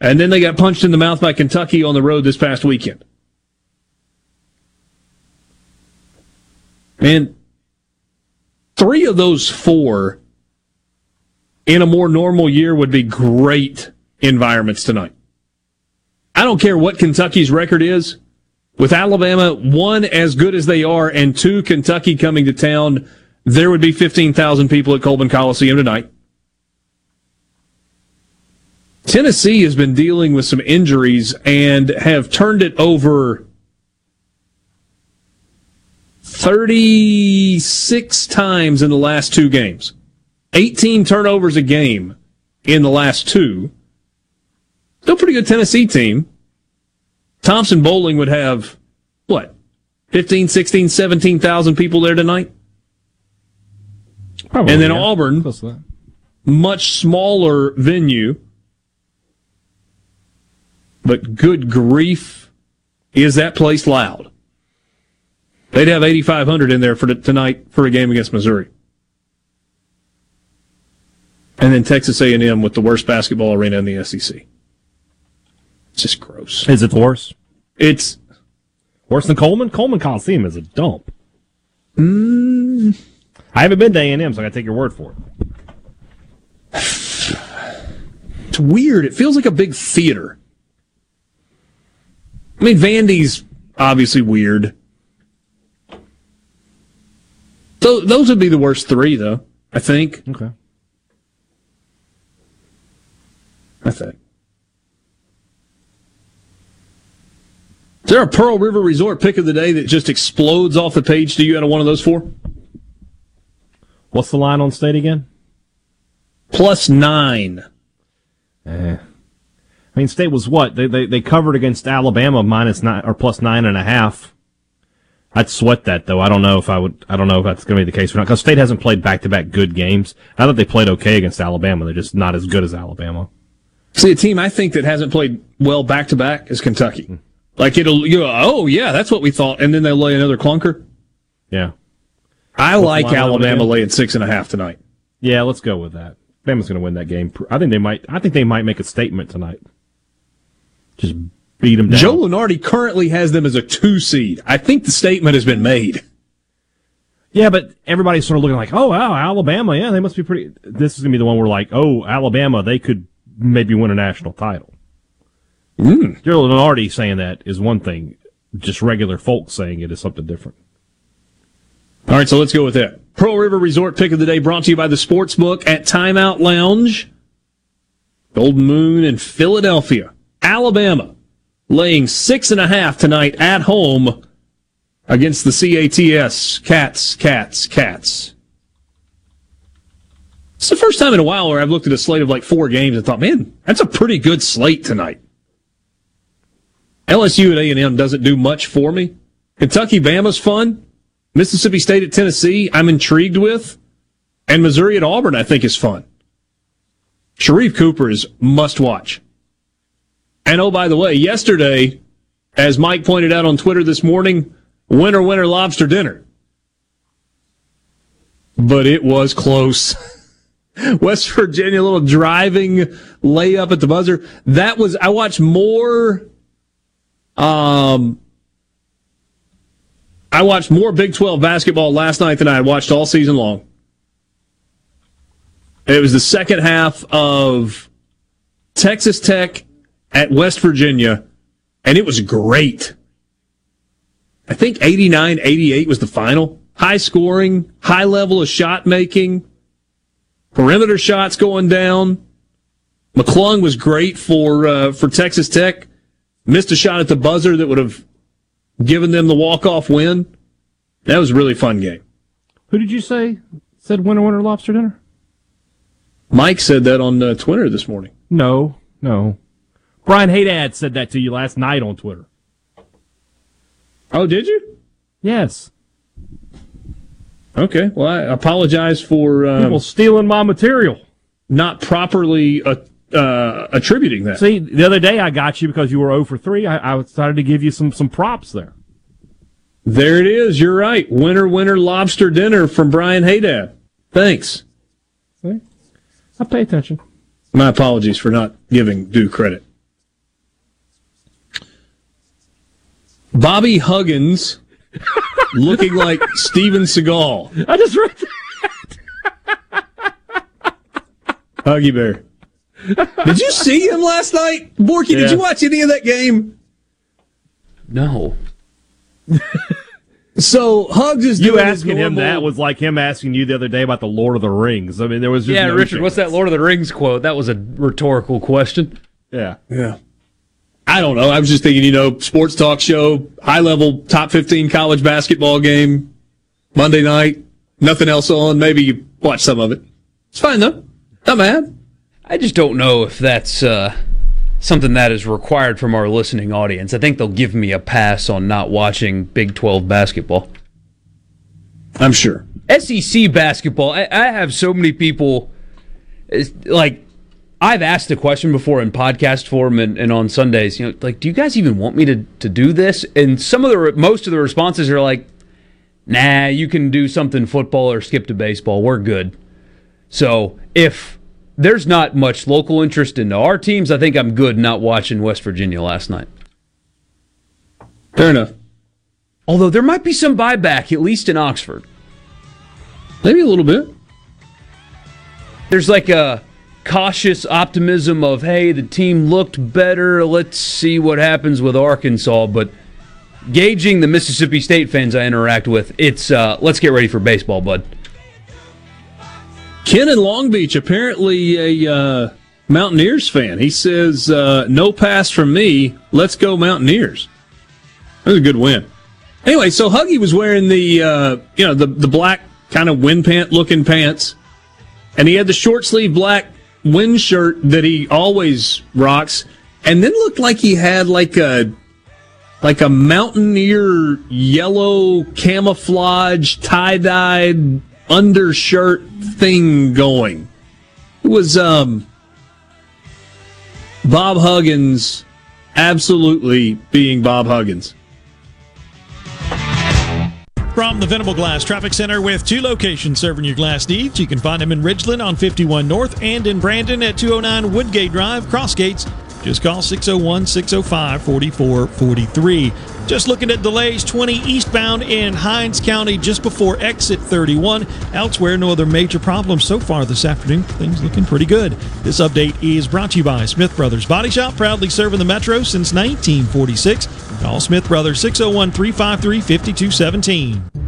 and then they got punched in the mouth by Kentucky on the road this past weekend. And three of those four in a more normal year would be great environments tonight. I don't care what Kentucky's record is with Alabama, one, as good as they are, and two, Kentucky coming to town, there would be 15,000 people at Coleman Coliseum tonight. Tennessee has been dealing with some injuries and have turned it over 36 times in the last two games. 18 turnovers a game in the last two. Still pretty good Tennessee team. Thompson-Boling would have, what, 15, 16, 17,000 people there tonight? Probably, and then yeah. Auburn, much smaller venue. But good grief, is that place loud? They'd have 8,500 in there for tonight for a game against Missouri. And then Texas A&M with the worst basketball arena in the SEC. It's just gross. Is it the worst? It's worse than Coleman. Coleman Coliseum is a dump. Mm. I haven't been to A and M, so I got to take your word for it. It's weird. It feels like a big theater. I mean, Vandy's obviously weird. So those would be the worst three, though. I think. Okay. I think. Is there a Pearl River Resort pick of the day that just explodes off the page to you out of one of those four? What's the line on state again? Plus nine. Eh. I mean, state was what they, they they covered against Alabama minus nine or plus nine and a half. I'd sweat that though. I don't know if I would. I don't know if that's going to be the case or not because state hasn't played back to back good games. I thought they played okay against Alabama. They're just not as good as Alabama. See, a team I think that hasn't played well back to back is Kentucky. Like it'll, you oh yeah, that's what we thought, and then they'll lay another clunker. Yeah. I What's like Alabama laying six and a half tonight. Yeah, let's go with that. Bama's going to win that game. I think they might. I think they might make a statement tonight. Just beat them down. Joe Lunardi currently has them as a two seed. I think the statement has been made. Yeah, but everybody's sort of looking like, oh wow, Alabama, yeah, they must be pretty. This is gonna be the one where like, oh, Alabama, they could maybe win a national title. Mm. Joe Lunardi saying that is one thing. Just regular folks saying it is something different. All right, so let's go with that. Pearl River Resort pick of the day brought to you by the Sportsbook at Timeout Lounge. Golden Moon in Philadelphia. Alabama laying six and a half tonight at home against the CATS. Cats, cats, cats. It's the first time in a while where I've looked at a slate of like four games and thought, man, that's a pretty good slate tonight. LSU at A&M doesn't do much for me. Kentucky, Bama's fun. Mississippi State at Tennessee, I'm intrigued with. And Missouri at Auburn, I think is fun. Sharife Cooper is must watch. And oh, by the way, yesterday, as Mike pointed out on Twitter this morning, winner, winner, lobster dinner. But it was close. West Virginia, little driving layup at the buzzer. That was, I watched more, um, I watched more Big 12 basketball last night than I had watched all season long. It was the second half of Texas Tech at West Virginia, and it was great. I think 89 88 was the final. High scoring, high level of shot making, perimeter shots going down. McClung was great for uh, for Texas Tech. Missed a shot at the buzzer that would have given them the walk off win. That was a really fun game. Who did you say said winner winner lobster dinner? Mike said that on uh, Twitter this morning. No, no. Brian Haydad said that to you last night on Twitter. Oh, did you? Yes. Okay. Well, I apologize for um, people stealing my material, not properly uh, uh, attributing that. See, the other day I got you because you were 0 for 3. I, I decided to give you some some props there. There it is. You're right. Winner, winner, lobster dinner from Brian Haydad. Thanks. See? I pay attention. My apologies for not giving due credit. Bobby Huggins looking like Steven Seagal. I just read that. Huggy Bear. Did you see him last night? Borky, yeah. did you watch any of that game? No. so Hugs is you asking him that was like him asking you the other day about the Lord of the Rings. I mean, there was just yeah, no Richard. chance. What's that Lord of the Rings quote? That was a rhetorical question. Yeah, yeah. I don't know. I was just thinking, you know, sports talk show, high level top 15 college basketball game, Monday night, nothing else on. Maybe you watch some of it. It's fine though. Not bad. I just don't know if that's uh, something that is required from our listening audience. I think they'll give me a pass on not watching Big 12 basketball. I'm sure. SEC basketball, I, I have so many people, like, I've asked the question before in podcast form and, and, on Sundays, you know, like, do you guys even want me to, to do this? And some of the, most of the responses are like, nah, you can do something football or skip to baseball. We're good. So if there's not much local interest in our teams, I think I'm good not watching West Virginia last night. Fair enough. Although there might be some buyback, at least in Oxford. Maybe a little bit. There's like a cautious optimism of, hey, the team looked better. Let's see what happens with Arkansas. But gauging the Mississippi State fans I interact with, it's uh, let's get ready for baseball, bud. Ken in Long Beach, apparently a uh, Mountaineers fan. He says, uh, no pass from me. Let's go Mountaineers. That was a good win. Anyway, so Huggy was wearing the, uh, you know, the, the black kind of wind pant looking pants. And he had the short sleeve black wind shirt that he always rocks. And then looked like he had like a, like a mountaineer yellow camouflage tie dyed undershirt thing going. It was um, Bob Huggins absolutely being Bob Huggins. From the Venable Glass Traffic Center with two locations serving your glass needs. You can find them in Ridgeland on 51 North and in Brandon at 209 Woodgate Drive, Crossgates. Just call 601 605 4443. Just looking at delays 20 eastbound in Hinds County just before exit 31. Elsewhere, no other major problems so far this afternoon. Things looking pretty good. This update is brought to you by Smith Brothers Body Shop, proudly serving the Metro since 1946. Call Smith Brothers 601 353 5217.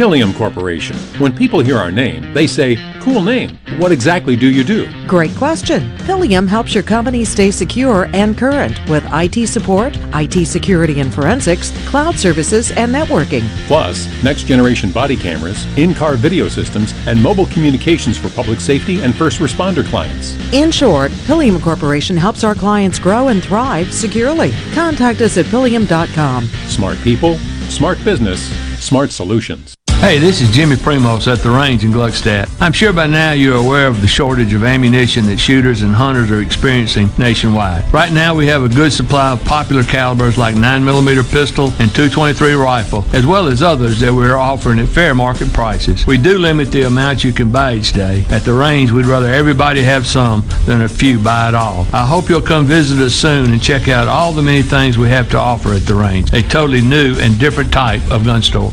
Pilium Corporation. When people hear our name, they say, cool name. What exactly do you do? Great question. Pilium helps your company stay secure and current with IT support, IT security and forensics, cloud services, and networking. Plus, next generation body cameras, in car video systems, and mobile communications for public safety and first responder clients. In short, Pilium Corporation helps our clients grow and thrive securely. Contact us at pillium.com. Smart people, smart business, smart solutions. Hey, this is Jimmy Primos at the range in Gluckstadt. I'm sure by now you're aware of the shortage of ammunition that shooters and hunters are experiencing nationwide. Right now we have a good supply of popular calibers like 9mm pistol and 223 rifle, as well as others that we're offering at fair market prices. We do limit the amount you can buy each day. At the range, we'd rather everybody have some than a few buy it all. I hope you'll come visit us soon and check out all the many things we have to offer at the range. A totally new and different type of gun store.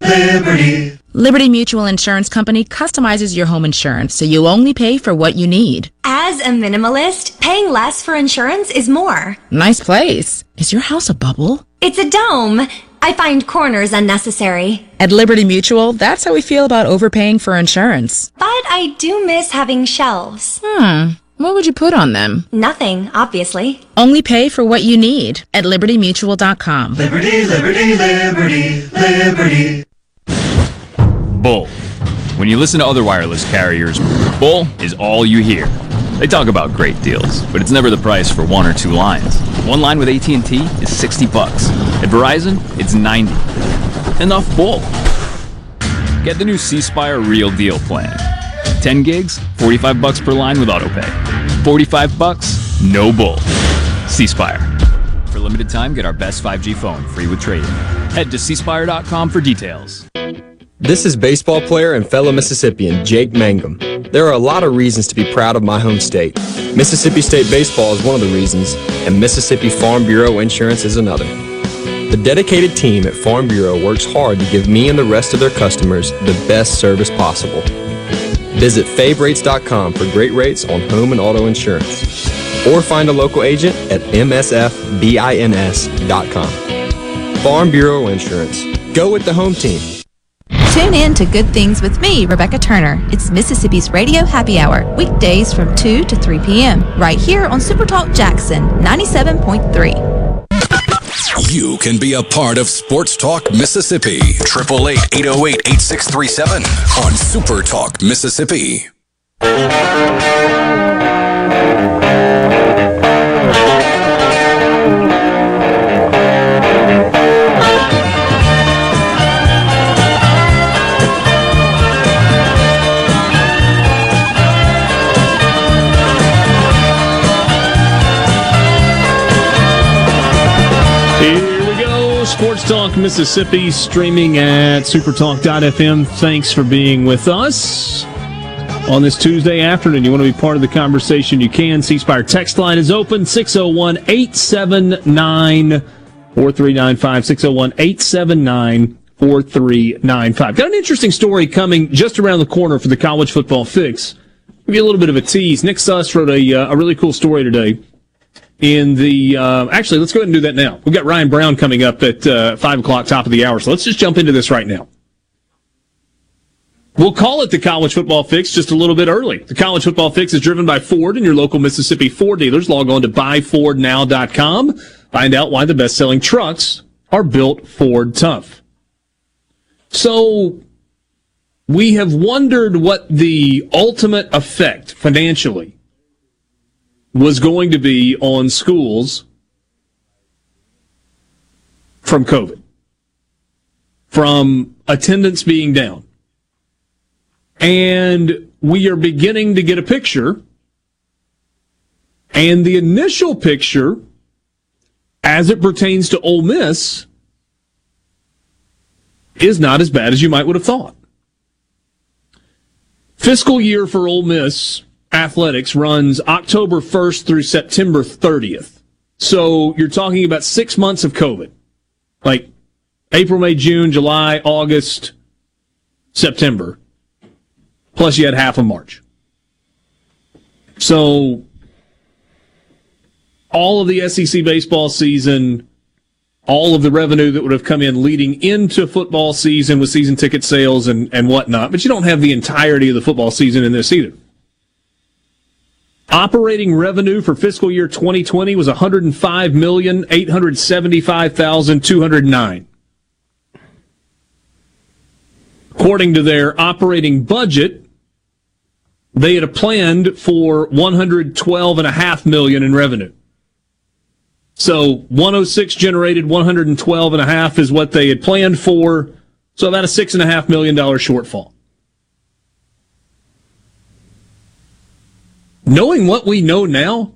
Liberty. Liberty Mutual Insurance Company customizes your home insurance so you only pay for what you need. As a minimalist, paying less for insurance is more. Nice place. Is your house a bubble? It's a dome. I find corners unnecessary. At Liberty Mutual, that's how we feel about overpaying for insurance. But I do miss having shelves. Hmm. What would you put on them? Nothing, obviously. Only pay for what you need at libertymutual.com. Liberty, liberty, liberty, liberty. Bull. When you listen to other wireless carriers, bull is all you hear. They talk about great deals, but it's never the price for one or two lines. One line with AT&T is 60 bucks. At Verizon, it's 90. Enough bull. Get the new C Spire Real Deal plan. 10 gigs, 45 bucks per line with autopay. 45 bucks, no bull. C Spire. For limited time, get our best 5G phone free with trade-in. Head to cspire.com for details. This is baseball player and fellow Mississippian Jake Mangum. There are a lot of reasons to be proud of my home state. Mississippi State Baseball is one of the reasons, and Mississippi Farm Bureau Insurance is another. The dedicated team at Farm Bureau works hard to give me and the rest of their customers the best service possible. Visit favrates.com for great rates on home and auto insurance. Or find a local agent at msfbins.com. Farm Bureau Insurance. Go with the home team. Tune in to Good Things with me, Rebecca Turner. It's Mississippi's Radio Happy Hour, weekdays from 2 to 3 p.m., right here on Supertalk Jackson 97.3. You can be a part of Sports Talk Mississippi. 888-808-8637 on Super Talk Mississippi. Sports Talk Mississippi streaming at supertalk.fm. Thanks for being with us on this Tuesday afternoon. You want to be part of the conversation, you can. C text line is open 601 879 4395. 601 879 4395. Got an interesting story coming just around the corner for the college football fix. Give you a little bit of a tease. Nick Suss wrote a, uh, a really cool story today. In the uh, actually, let's go ahead and do that now. We've got Ryan Brown coming up at uh, five o'clock, top of the hour. So let's just jump into this right now. We'll call it the College Football Fix just a little bit early. The College Football Fix is driven by Ford and your local Mississippi Ford dealers. Log on to buyfordnow.com. Find out why the best-selling trucks are built Ford tough. So we have wondered what the ultimate effect financially was going to be on schools from COVID, from attendance being down. And we are beginning to get a picture. And the initial picture, as it pertains to Ole Miss, is not as bad as you might would have thought. Fiscal year for Ole Miss athletics runs October 1st through September 30th. So you're talking about six months of COVID. Like April, May, June, July, August, September. Plus you had half of March. So all of the SEC baseball season, all of the revenue that would have come in leading into football season with season ticket sales and, and whatnot, but you don't have the entirety of the football season in this either. Operating revenue for fiscal year 2020 was 105,875,209. According to their operating budget, they had planned for 112 and a half million in revenue. So 106 generated 112 and a half is what they had planned for. So about a six and a half million dollar shortfall. Knowing what we know now,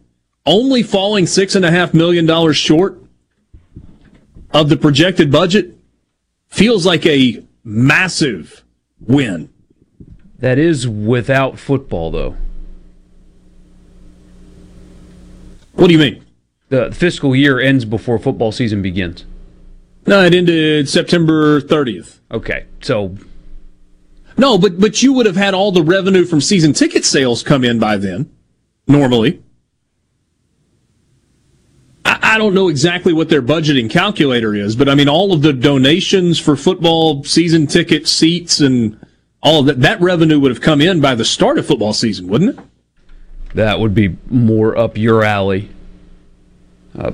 only falling six and a half million dollars short of the projected budget feels like a massive win. That is without football, though. What do you mean? The fiscal year ends before football season begins. No, it ended September 30th. Okay, so no, but but you would have had all the revenue from season ticket sales come in by then, normally. I, I don't know exactly what their budgeting calculator is, but I mean all of the donations for football season ticket seats and all of that that revenue would have come in by the start of football season, wouldn't it? That would be more up your alley. Uh,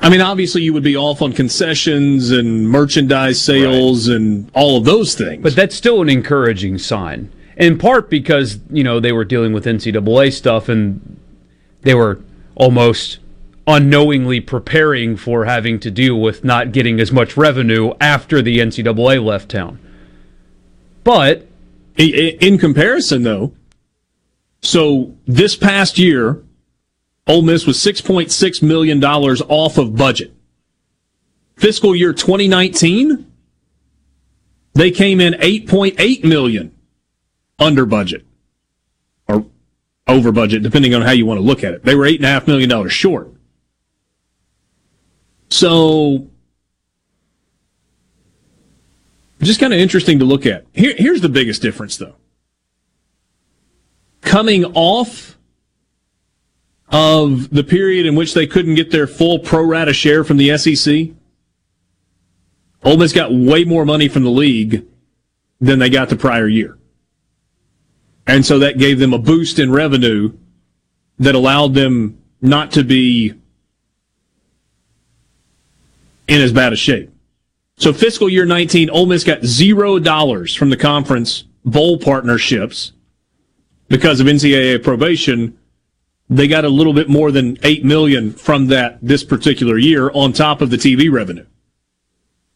I mean, obviously, you would be off on concessions and merchandise sales right. and all of those things. But that's still an encouraging sign, in part because you know they were dealing with NCAA stuff and they were almost unknowingly preparing for having to deal with not getting as much revenue after the NCAA left town. But in comparison, though, so this past year, Ole Miss was $6.6 million off of budget. Fiscal year 2019, they came in 8.8 million under budget or over budget, depending on how you want to look at it. They were eight and a half million dollars short. So just kind of interesting to look at. Here, here's the biggest difference though. Coming off of the period in which they couldn't get their full pro rata share from the SEC, Ole Miss got way more money from the league than they got the prior year. And so that gave them a boost in revenue that allowed them not to be in as bad a shape. So fiscal year 19, Ole Miss got zero dollars from the conference bowl partnerships because of NCAA probation they got a little bit more than 8 million from that this particular year on top of the TV revenue.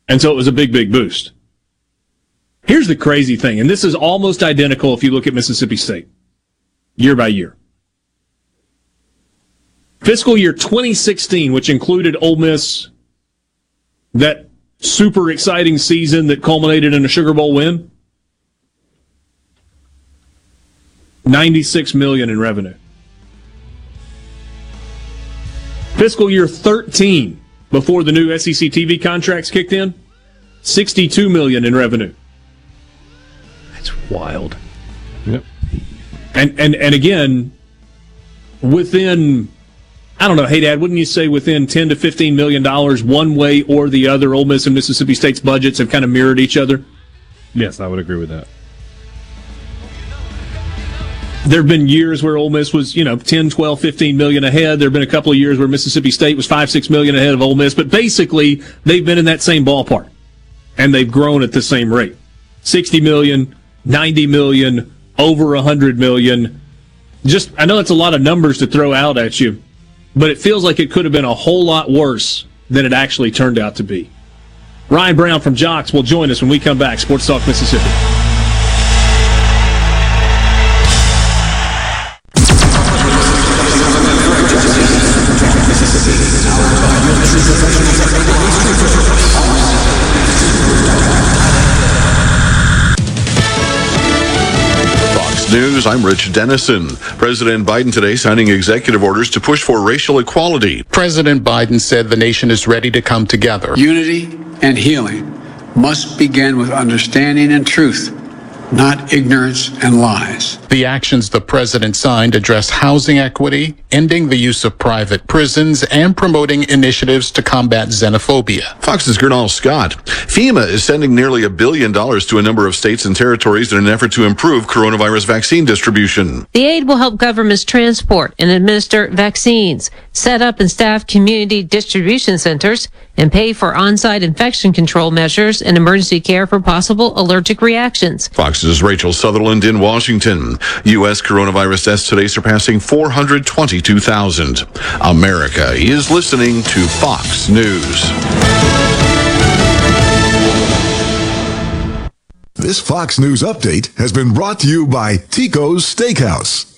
And so it was a big, big boost. Here's the crazy thing, and this is almost identical if you look at Mississippi State year by year. Fiscal year 2016, which included Ole Miss, that super exciting season that culminated in a Sugar Bowl win, 96 million in revenue. Fiscal year 13, before the new SEC TV contracts kicked in, 62 million in revenue. That's wild. Yep. And and and again, within I don't know, hey Dad, wouldn't you say within 10 to 15 million dollars one way or the other, Ole Miss and Mississippi State's budgets have kind of mirrored each other? Yes, I would agree with that. There have been years where Ole Miss was, you know, 10, 12, 15 million ahead. There have been a couple of years where Mississippi State was 5, 6 million ahead of Ole Miss, but basically they've been in that same ballpark and they've grown at the same rate. 60 million, 90 million, over 100 million. Just I know that's a lot of numbers to throw out at you, but it feels like it could have been a whole lot worse than it actually turned out to be. Ryan Brown from Jocks will join us when we come back. Sports Talk Mississippi. Fox News, I'm Rich Denison. President Biden today signing executive orders to push for racial equality. President Biden said the nation is ready to come together. Unity and healing must begin with understanding and truth, not ignorance and lies. The actions the president signed address housing equity, ending the use of private prisons, and promoting initiatives to combat xenophobia. Fox's Gernal Scott. FEMA is sending nearly a billion dollars to a number of states and territories in an effort to improve coronavirus vaccine distribution. The aid will help governments transport and administer vaccines, set up and staff community distribution centers, and pay for on-site infection control measures and emergency care for possible allergic reactions. Fox's Rachel Sutherland in Washington. U.S. coronavirus deaths today surpassing 422,000. America is listening to Fox News. This Fox News update has been brought to you by Tico's Steakhouse.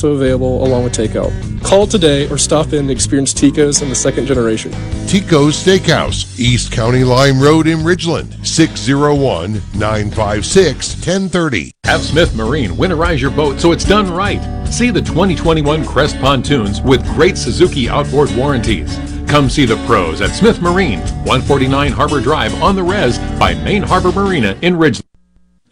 available along with takeout. Call today or stop in and experience Tico's in the second generation. Tico's Steakhouse, East County Line Road in Ridgeland, 601 956 1030. Have Smith Marine winterize your boat so it's done right. See the 2021 Crest pontoons with great Suzuki outboard warranties. Come see the pros at Smith Marine, 149 Harbor Drive on the res by Main Harbor Marina in Ridgeland.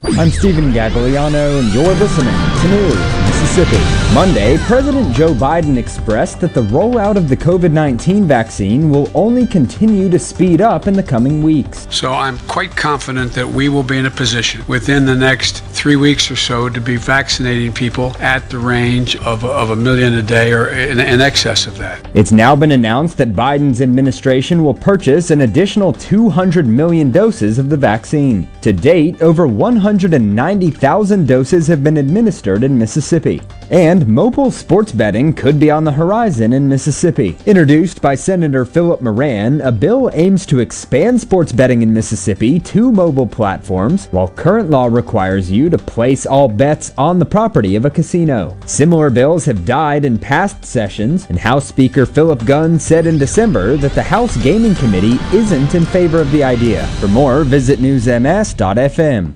I'm Stephen Gagliano, and you're listening to News Mississippi. Monday, President Joe Biden expressed that the rollout of the COVID 19 vaccine will only continue to speed up in the coming weeks. So I'm quite confident that we will be in a position within the next three weeks or so to be vaccinating people at the range of, of a million a day or in, in excess of that. It's now been announced that Biden's administration will purchase an additional 200 million doses of the vaccine. To date, over 190,000 doses have been administered in Mississippi. And mobile sports betting could be on the horizon in Mississippi. Introduced by Senator Philip Moran, a bill aims to expand sports betting in Mississippi to mobile platforms, while current law requires you to place all bets on the property of a casino. Similar bills have died in past sessions, and House Speaker Philip Gunn said in December that the House Gaming Committee isn't in favor of the idea. For more, visit newsms.fm.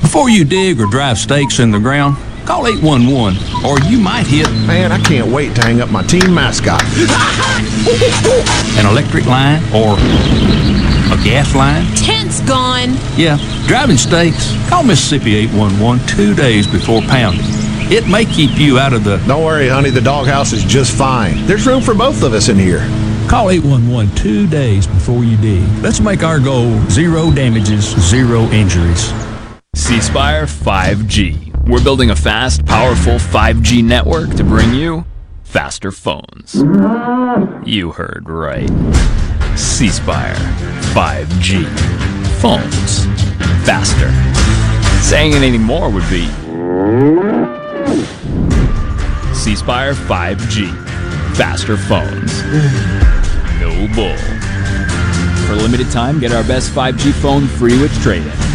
Before you dig or drive stakes in the ground, call 811 or you might hit. Man, I can't wait to hang up my team mascot. an electric line or a gas line. Tent's gone. Yeah, driving stakes. Call Mississippi 811 two days before pounding. It may keep you out of the. Don't worry, honey, the doghouse is just fine. There's room for both of us in here. Call 811 two days before you dig. Let's make our goal zero damages, zero injuries. C Spire 5G. We're building a fast, powerful 5G network to bring you faster phones. You heard right. C Spire 5G. Phones. Faster. Saying it anymore would be C Spire 5G. Faster phones. No bull. For a limited time, get our best 5G phone free with trade-in.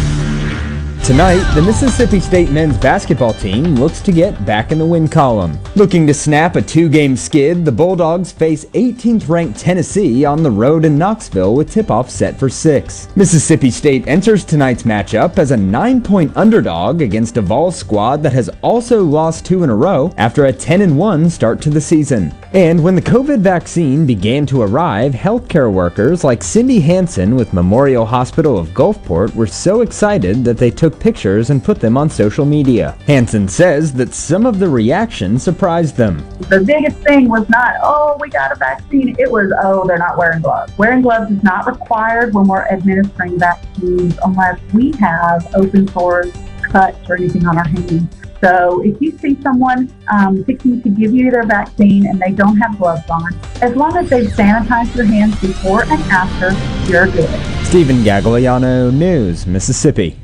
Tonight, the Mississippi State men's basketball team looks to get back in the win column. Looking to snap a two-game skid, the Bulldogs face 18th ranked Tennessee on the road in Knoxville with tip-off set for 6. Mississippi State enters tonight's matchup as a 9-point underdog against a Vols squad that has also lost two in a row after a 10-1 start to the season. And when the COVID vaccine began to arrive, healthcare workers like Cindy Hansen with Memorial Hospital of Gulfport were so excited that they took pictures and put them on social media. Hansen says that some of the reaction surprised them. The biggest thing was not, oh, we got a vaccine. It was, oh, they're not wearing gloves. Wearing gloves is not required when we're administering vaccines unless we have open sores, cuts, or anything on our hands. So if you see someone um, to give you their vaccine and they don't have gloves on, as long as they've sanitized their hands before and after, you're good. Stephen Gagliano, News, Mississippi.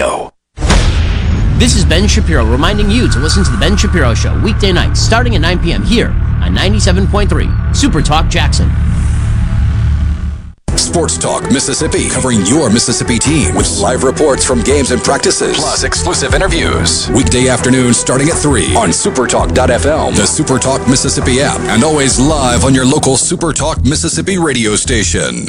This is Ben Shapiro reminding you to listen to The Ben Shapiro Show weekday nights starting at 9 p.m. here on 97.3 Super Talk Jackson. Sports Talk Mississippi, covering your Mississippi team with live reports from games and practices, plus exclusive interviews. Weekday afternoons starting at 3 on supertalk.fm, the Supertalk Mississippi app, and always live on your local Supertalk Mississippi radio station.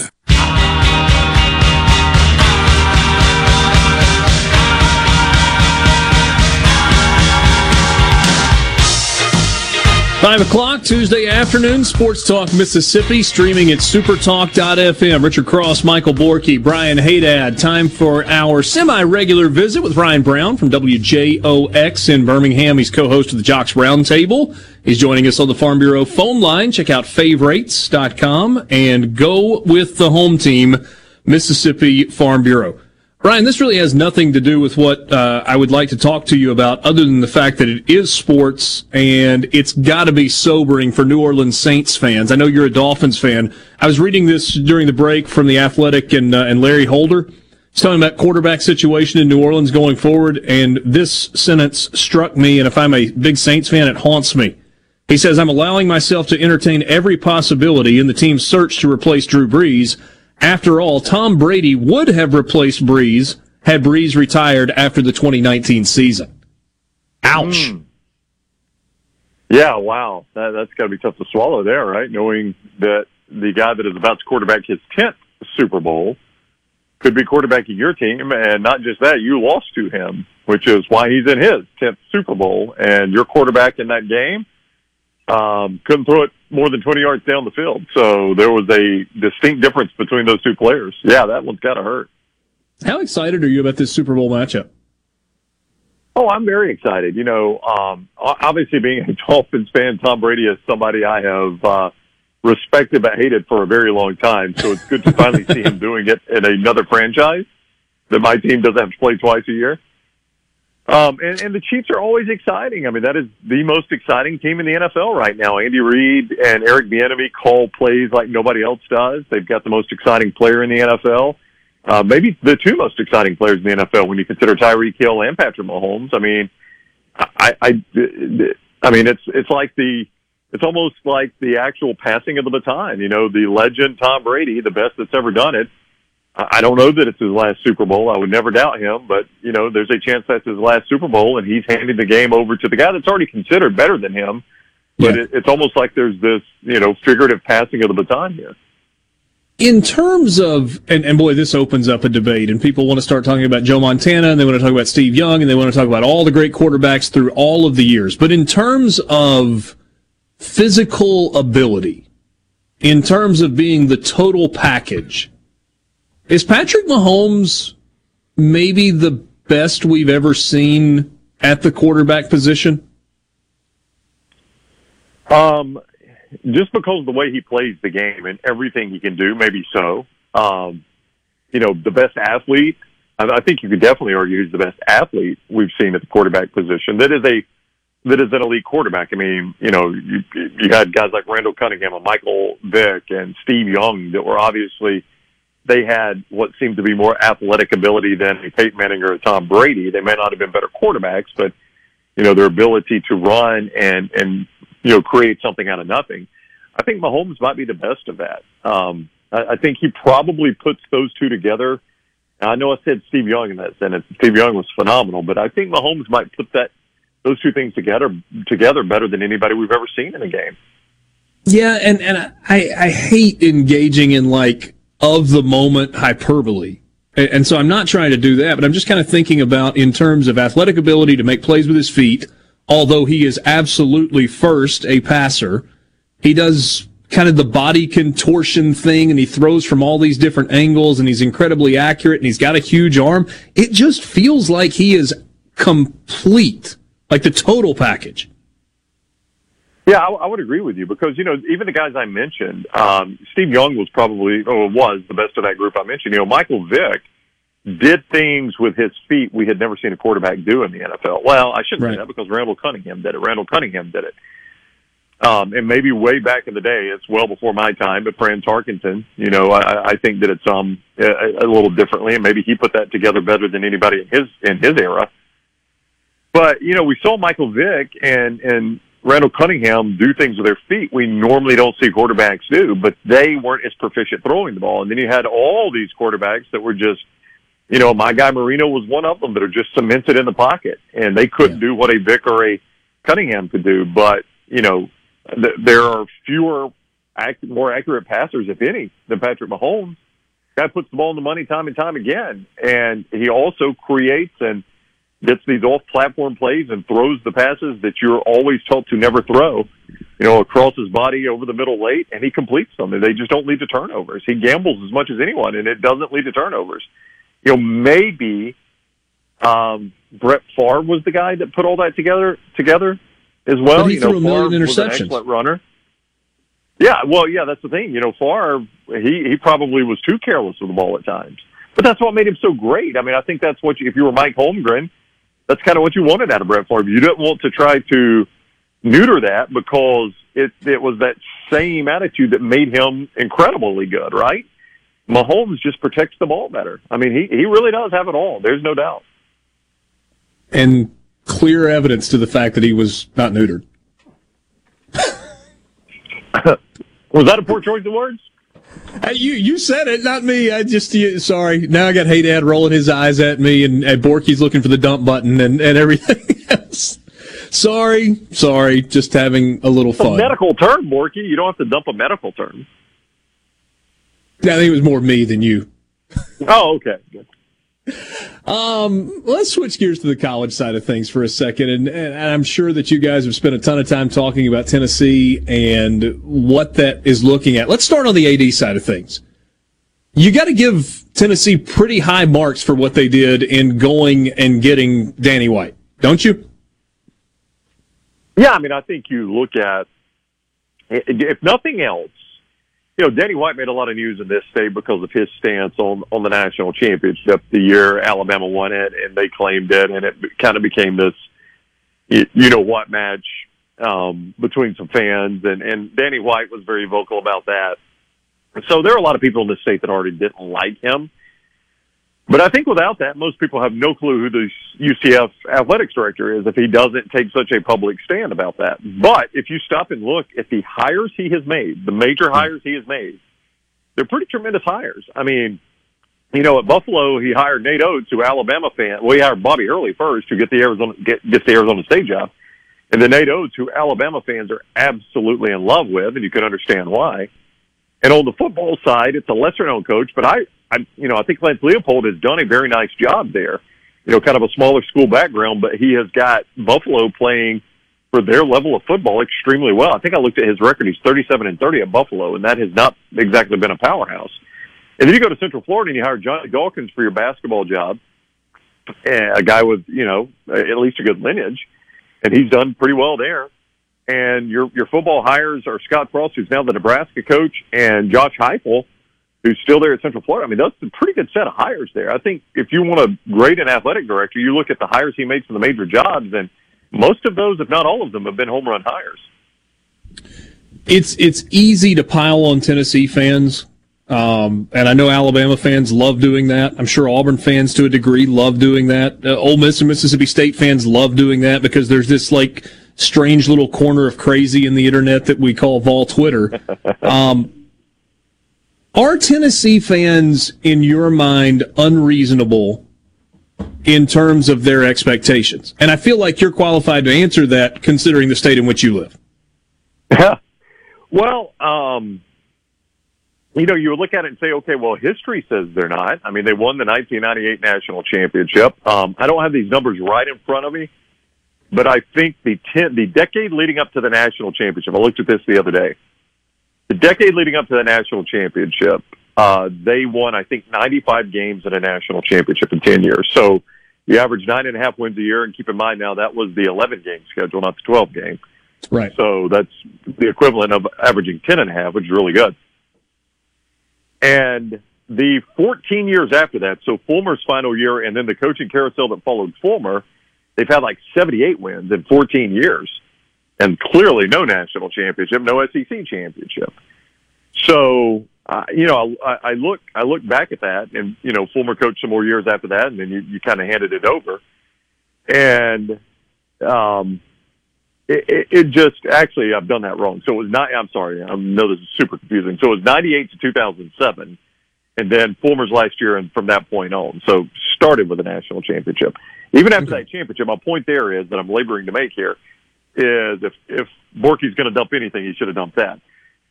Five o'clock Tuesday afternoon, Sports Talk Mississippi, streaming at supertalk.fm. Richard Cross, Michael Borky, Brian Haydad. Time for our semi-regular visit with Ryan Brown from WJOX in Birmingham. He's co-host of the JOX Roundtable. He's joining us on the Farm Bureau phone line. Check out favrates.com and go with the home team, Mississippi Farm Bureau. Brian, this really has nothing to do with what uh, I would like to talk to you about, other than the fact that it is sports and it's got to be sobering for New Orleans Saints fans. I know you're a Dolphins fan. I was reading this during the break from the Athletic and uh, and Larry Holder. He's talking about quarterback situation in New Orleans going forward, and this sentence struck me. And if I'm a big Saints fan, it haunts me. He says, "I'm allowing myself to entertain every possibility in the team's search to replace Drew Brees." After all, Tom Brady would have replaced Brees had Brees retired after the 2019 season. Ouch. Mm. Yeah, wow. That, that's got to be tough to swallow there, right? Knowing that the guy that is about to quarterback his 10th Super Bowl could be quarterbacking your team. And not just that, you lost to him, which is why he's in his 10th Super Bowl. And your quarterback in that game um, couldn't throw it more than 20 yards down the field. So there was a distinct difference between those two players. Yeah, that one's got to hurt. How excited are you about this Super Bowl matchup? Oh, I'm very excited. You know, um, obviously being a Dolphins fan, Tom Brady is somebody I have uh, respected but hated for a very long time. So it's good to finally see him doing it in another franchise that my team doesn't have to play twice a year. Um, and, and the Chiefs are always exciting. I mean, that is the most exciting team in the NFL right now. Andy Reid and Eric Bieniemy call plays like nobody else does. They've got the most exciting player in the NFL. Uh, maybe the two most exciting players in the NFL when you consider Tyreek Hill and Patrick Mahomes. I mean, I, I, I mean, it's, it's like the, it's almost like the actual passing of the baton. You know, the legend Tom Brady, the best that's ever done it, I don't know that it's his last Super Bowl. I would never doubt him, but you know, there's a chance that's his last Super Bowl, and he's handing the game over to the guy that's already considered better than him. But yeah. it, it's almost like there's this, you know, figurative passing of the baton here. in terms of, and, and boy, this opens up a debate, and people want to start talking about Joe Montana, and they want to talk about Steve Young, and they want to talk about all the great quarterbacks through all of the years. But in terms of physical ability, in terms of being the total package, is Patrick Mahomes maybe the best we've ever seen at the quarterback position? Um, just because of the way he plays the game and everything he can do, maybe so. Um, you know, the best athlete. I, I think you could definitely argue he's the best athlete we've seen at the quarterback position. That is a that is an elite quarterback. I mean, you know, you, you had guys like Randall Cunningham and Michael Vick and Steve Young that were obviously they had what seemed to be more athletic ability than Peyton Manning or Tom Brady. They may not have been better quarterbacks, but you know their ability to run and and you know, create something out of nothing. I think Mahomes might be the best of that. Um, I, I think he probably puts those two together. I know I said Steve Young in that sentence. Steve Young was phenomenal, but I think Mahomes might put that those two things together together better than anybody we've ever seen in a game. Yeah, and and I I hate engaging in like of the moment hyperbole. And so I'm not trying to do that, but I'm just kind of thinking about in terms of athletic ability to make plays with his feet, although he is absolutely first a passer, he does kind of the body contortion thing and he throws from all these different angles and he's incredibly accurate and he's got a huge arm. It just feels like he is complete, like the total package. Yeah, I, I would agree with you because you know even the guys I mentioned, um, Steve Young was probably or was the best of that group I mentioned. You know, Michael Vick did things with his feet we had never seen a quarterback do in the NFL. Well, I shouldn't right. say that because Randall Cunningham did it. Randall Cunningham did it. Um, and maybe way back in the day, it's well before my time, but Fran Tarkenton, you know, I, I think that it's um a, a little differently, and maybe he put that together better than anybody in his in his era. But you know, we saw Michael Vick and and Randall Cunningham do things with their feet we normally don't see quarterbacks do, but they weren't as proficient throwing the ball. And then you had all these quarterbacks that were just you know, my guy Marino was one of them that are just cemented in the pocket, and they couldn't yeah. do what a Vick or a Cunningham could do. But you know, th- there are fewer, act- more accurate passers, if any, than Patrick Mahomes. Guy puts the ball in the money time and time again, and he also creates and gets these off-platform plays and throws the passes that you're always told to never throw. You know, across his body over the middle late, and he completes them. And they just don't lead to turnovers. He gambles as much as anyone, and it doesn't lead to turnovers you know, maybe um, Brett Favre was the guy that put all that together together as well. But he you threw know, a million interceptions. Was an excellent runner. Yeah, well, yeah, that's the thing. You know, Favre, he he probably was too careless with the ball at times, but that's what made him so great. I mean, I think that's what you, if you were Mike Holmgren, that's kind of what you wanted out of Brett Favre. You didn't want to try to neuter that because it it was that same attitude that made him incredibly good, right? Mahomes just protects the ball better. I mean, he he really does have it all. There's no doubt. And clear evidence to the fact that he was not neutered. was that a poor choice of words? Hey, you you said it, not me. I just you, sorry. Now I got Hey Dad rolling his eyes at me, and, and Borky's looking for the dump button and, and everything else. Sorry, sorry. Just having a little fun. A medical term, Borky. You don't have to dump a medical term. I think it was more me than you. Oh, okay. Good. Um, let's switch gears to the college side of things for a second, and, and, I'm sure that you guys have spent a ton of time talking about Tennessee and what that is looking at. Let's start on the AD side of things. You got to give Tennessee pretty high marks for what they did in going and getting Danny White, don't you? Yeah, I mean, I think you look at if nothing else, you know, Danny White made a lot of news in this state because of his stance on on the national championship the year Alabama won it, and they claimed it, and it kind of became this, you know, what match um, between some fans, and and Danny White was very vocal about that. So there are a lot of people in the state that already didn't like him. But I think without that, most people have no clue who the UCF athletics director is if he doesn't take such a public stand about that. But if you stop and look at the hires he has made, the major hmm. hires he has made, they're pretty tremendous hires. I mean, you know, at Buffalo, he hired Nate Oats, who Alabama fan. Well, he hired Bobby Hurley first to get the Arizona get gets the Arizona State job, and then Nate Oats, who Alabama fans are absolutely in love with, and you can understand why. And on the football side, it's a lesser known coach, but I, I, you know, I think Lance Leipold has done a very nice job there. You know, kind of a smaller school background, but he has got Buffalo playing for their level of football extremely well. I think I looked at his record; he's thirty-seven and thirty at Buffalo, and that has not exactly been a powerhouse. And then you go to Central Florida and you hire Johnny Dawkins for your basketball job, a guy with you know at least a good lineage, and he's done pretty well there. And your your football hires are Scott Frost, who's now the Nebraska coach, and Josh Heupel, who's still there at Central Florida. I mean, that's a pretty good set of hires there. I think if you want to grade an athletic director, you look at the hires he makes for the major jobs, and most of those, if not all of them, have been home run hires. It's it's easy to pile on Tennessee fans um, and I know Alabama fans love doing that. I'm sure Auburn fans to a degree love doing that. Uh, Ole Miss and Mississippi State fans love doing that because there's this like strange little corner of crazy in the internet that we call Vol Twitter. Um, are Tennessee fans, in your mind, unreasonable in terms of their expectations? And I feel like you're qualified to answer that considering the state in which you live. well, um, you know, you look at it and say, okay, well, history says they're not. I mean, they won the 1998 national championship. Um, I don't have these numbers right in front of me, but I think the ten, the decade leading up to the national championship. I looked at this the other day. The decade leading up to the national championship, uh, they won, I think, 95 games in a national championship in 10 years. So you average nine and a half wins a year, and keep in mind now that was the 11 game schedule, not the 12 game. Right. So that's the equivalent of averaging 10 and a half, which is really good. And the 14 years after that, so Fulmer's final year and then the coaching carousel that followed Fulmer, they've had like 78 wins in 14 years. And clearly no national championship, no SEC championship. So, uh, you know, I, I look, I look back at that and, you know, Fulmer coached some more years after that and then you, you kind of handed it over. And, um, it, it, it just actually I've done that wrong. So it was not. I'm sorry. I know this is super confusing. So it was 98 to 2007, and then Fulmer's last year, and from that point on. So started with a national championship. Even after that championship, my point there is that I'm laboring to make here is if if Borky's going to dump anything, he should have dumped that.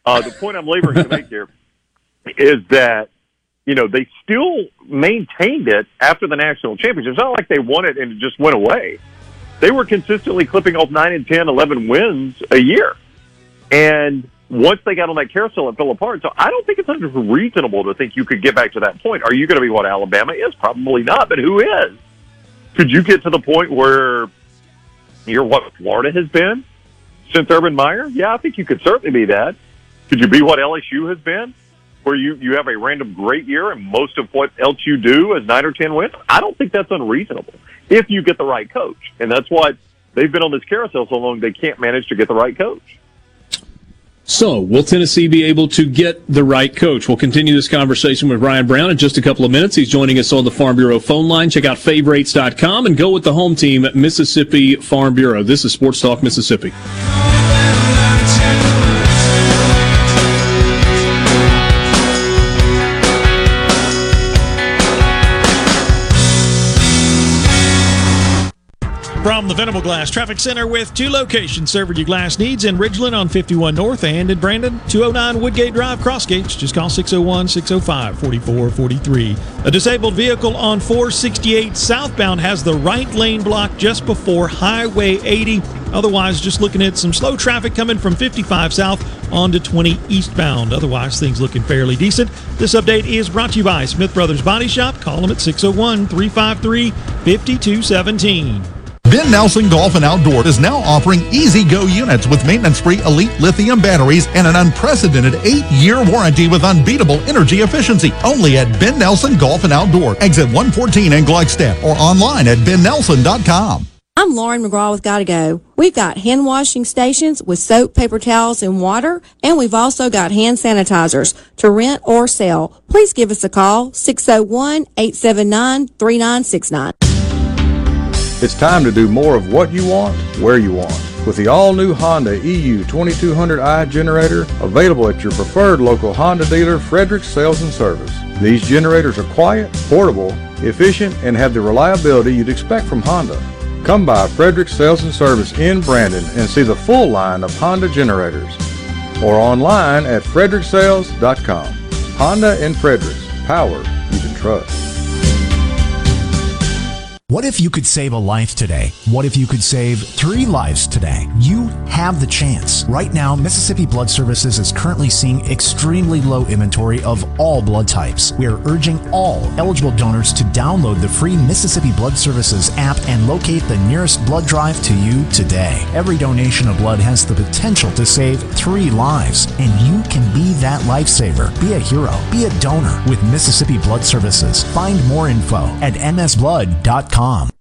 Uh, the point I'm laboring to make here is that you know they still maintained it after the national championship. It's not like they won it and it just went away they were consistently clipping off 9 and 10, 11 wins a year. And once they got on that carousel, it fell apart. So I don't think it's unreasonable to think you could get back to that point. Are you going to be what Alabama is? Probably not, but who is? Could you get to the point where you're what Florida has been since Urban Meyer? Yeah, I think you could certainly be that. Could you be what LSU has been? Where you, you have a random great year and most of what else you do is nine or ten wins? I don't think that's unreasonable if you get the right coach. And that's why they've been on this carousel so long they can't manage to get the right coach. So, will Tennessee be able to get the right coach? We'll continue this conversation with Ryan Brown in just a couple of minutes. He's joining us on the Farm Bureau phone line. Check out favrates.com and go with the home team, Mississippi Farm Bureau. This is Sports Talk Mississippi. From the Venable Glass Traffic Center with two locations serving your glass needs in Ridgeland on 51 North and in Brandon, 209 Woodgate Drive, Crossgates. Just call 601 605 4443. A disabled vehicle on 468 southbound has the right lane blocked just before Highway 80. Otherwise, just looking at some slow traffic coming from 55 south onto 20 eastbound. Otherwise, things looking fairly decent. This update is brought to you by Smith Brothers Body Shop. Call them at 601 353 5217. Ben Nelson Golf and Outdoor is now offering easy go units with maintenance free elite lithium batteries and an unprecedented eight year warranty with unbeatable energy efficiency. Only at Ben Nelson Golf and Outdoor, exit 114 in Gluckstadt, or online at bennelson.com. I'm Lauren McGraw with Gotta Go. We've got hand washing stations with soap, paper towels, and water, and we've also got hand sanitizers to rent or sell. Please give us a call, 601 879 3969. It's time to do more of what you want, where you want. With the all-new Honda EU 2200i generator available at your preferred local Honda dealer, Frederick Sales and Service. These generators are quiet, portable, efficient, and have the reliability you'd expect from Honda. Come by Frederick Sales and Service in Brandon and see the full line of Honda generators. or online at fredericksales.com. Honda and Fredericks. Power you can trust. What if you could save a life today? What if you could save three lives today? You have the chance. Right now, Mississippi Blood Services is currently seeing extremely low inventory of all blood types. We are urging all eligible donors to download the free Mississippi Blood Services app and locate the nearest blood drive to you today. Every donation of blood has the potential to save three lives, and you can be that lifesaver. Be a hero. Be a donor with Mississippi Blood Services. Find more info at msblood.com com.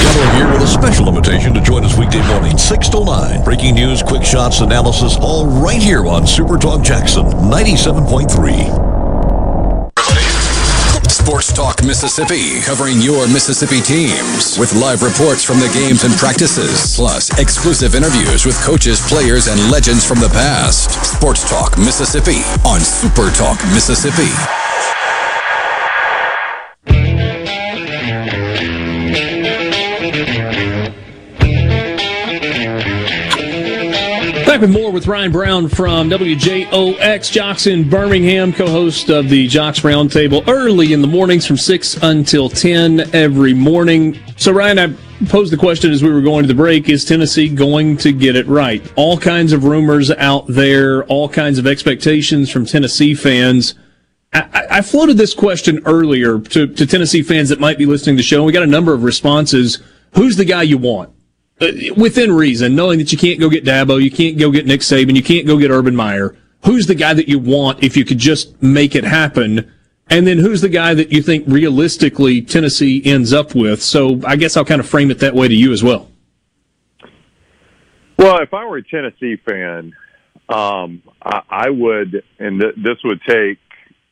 Gallo here with a special invitation to join us weekday morning, 6 to 9. Breaking news, quick shots, analysis, all right here on Super Talk Jackson 97.3. Sports Talk Mississippi, covering your Mississippi teams with live reports from the games and practices, plus exclusive interviews with coaches, players, and legends from the past. Sports Talk Mississippi on Super Talk Mississippi. Back with more with Ryan Brown from WJOX Jocks in Birmingham, co-host of the JOX Roundtable early in the mornings from 6 until 10 every morning. So Ryan, I posed the question as we were going to the break, is Tennessee going to get it right? All kinds of rumors out there, all kinds of expectations from Tennessee fans. I, I floated this question earlier to, to Tennessee fans that might be listening to the show, and we got a number of responses. Who's the guy you want? Uh, within reason, knowing that you can't go get Dabo, you can't go get Nick Saban, you can't go get Urban Meyer. Who's the guy that you want if you could just make it happen? And then who's the guy that you think realistically Tennessee ends up with? So I guess I'll kind of frame it that way to you as well. Well, if I were a Tennessee fan, um, I, I would, and th- this would take,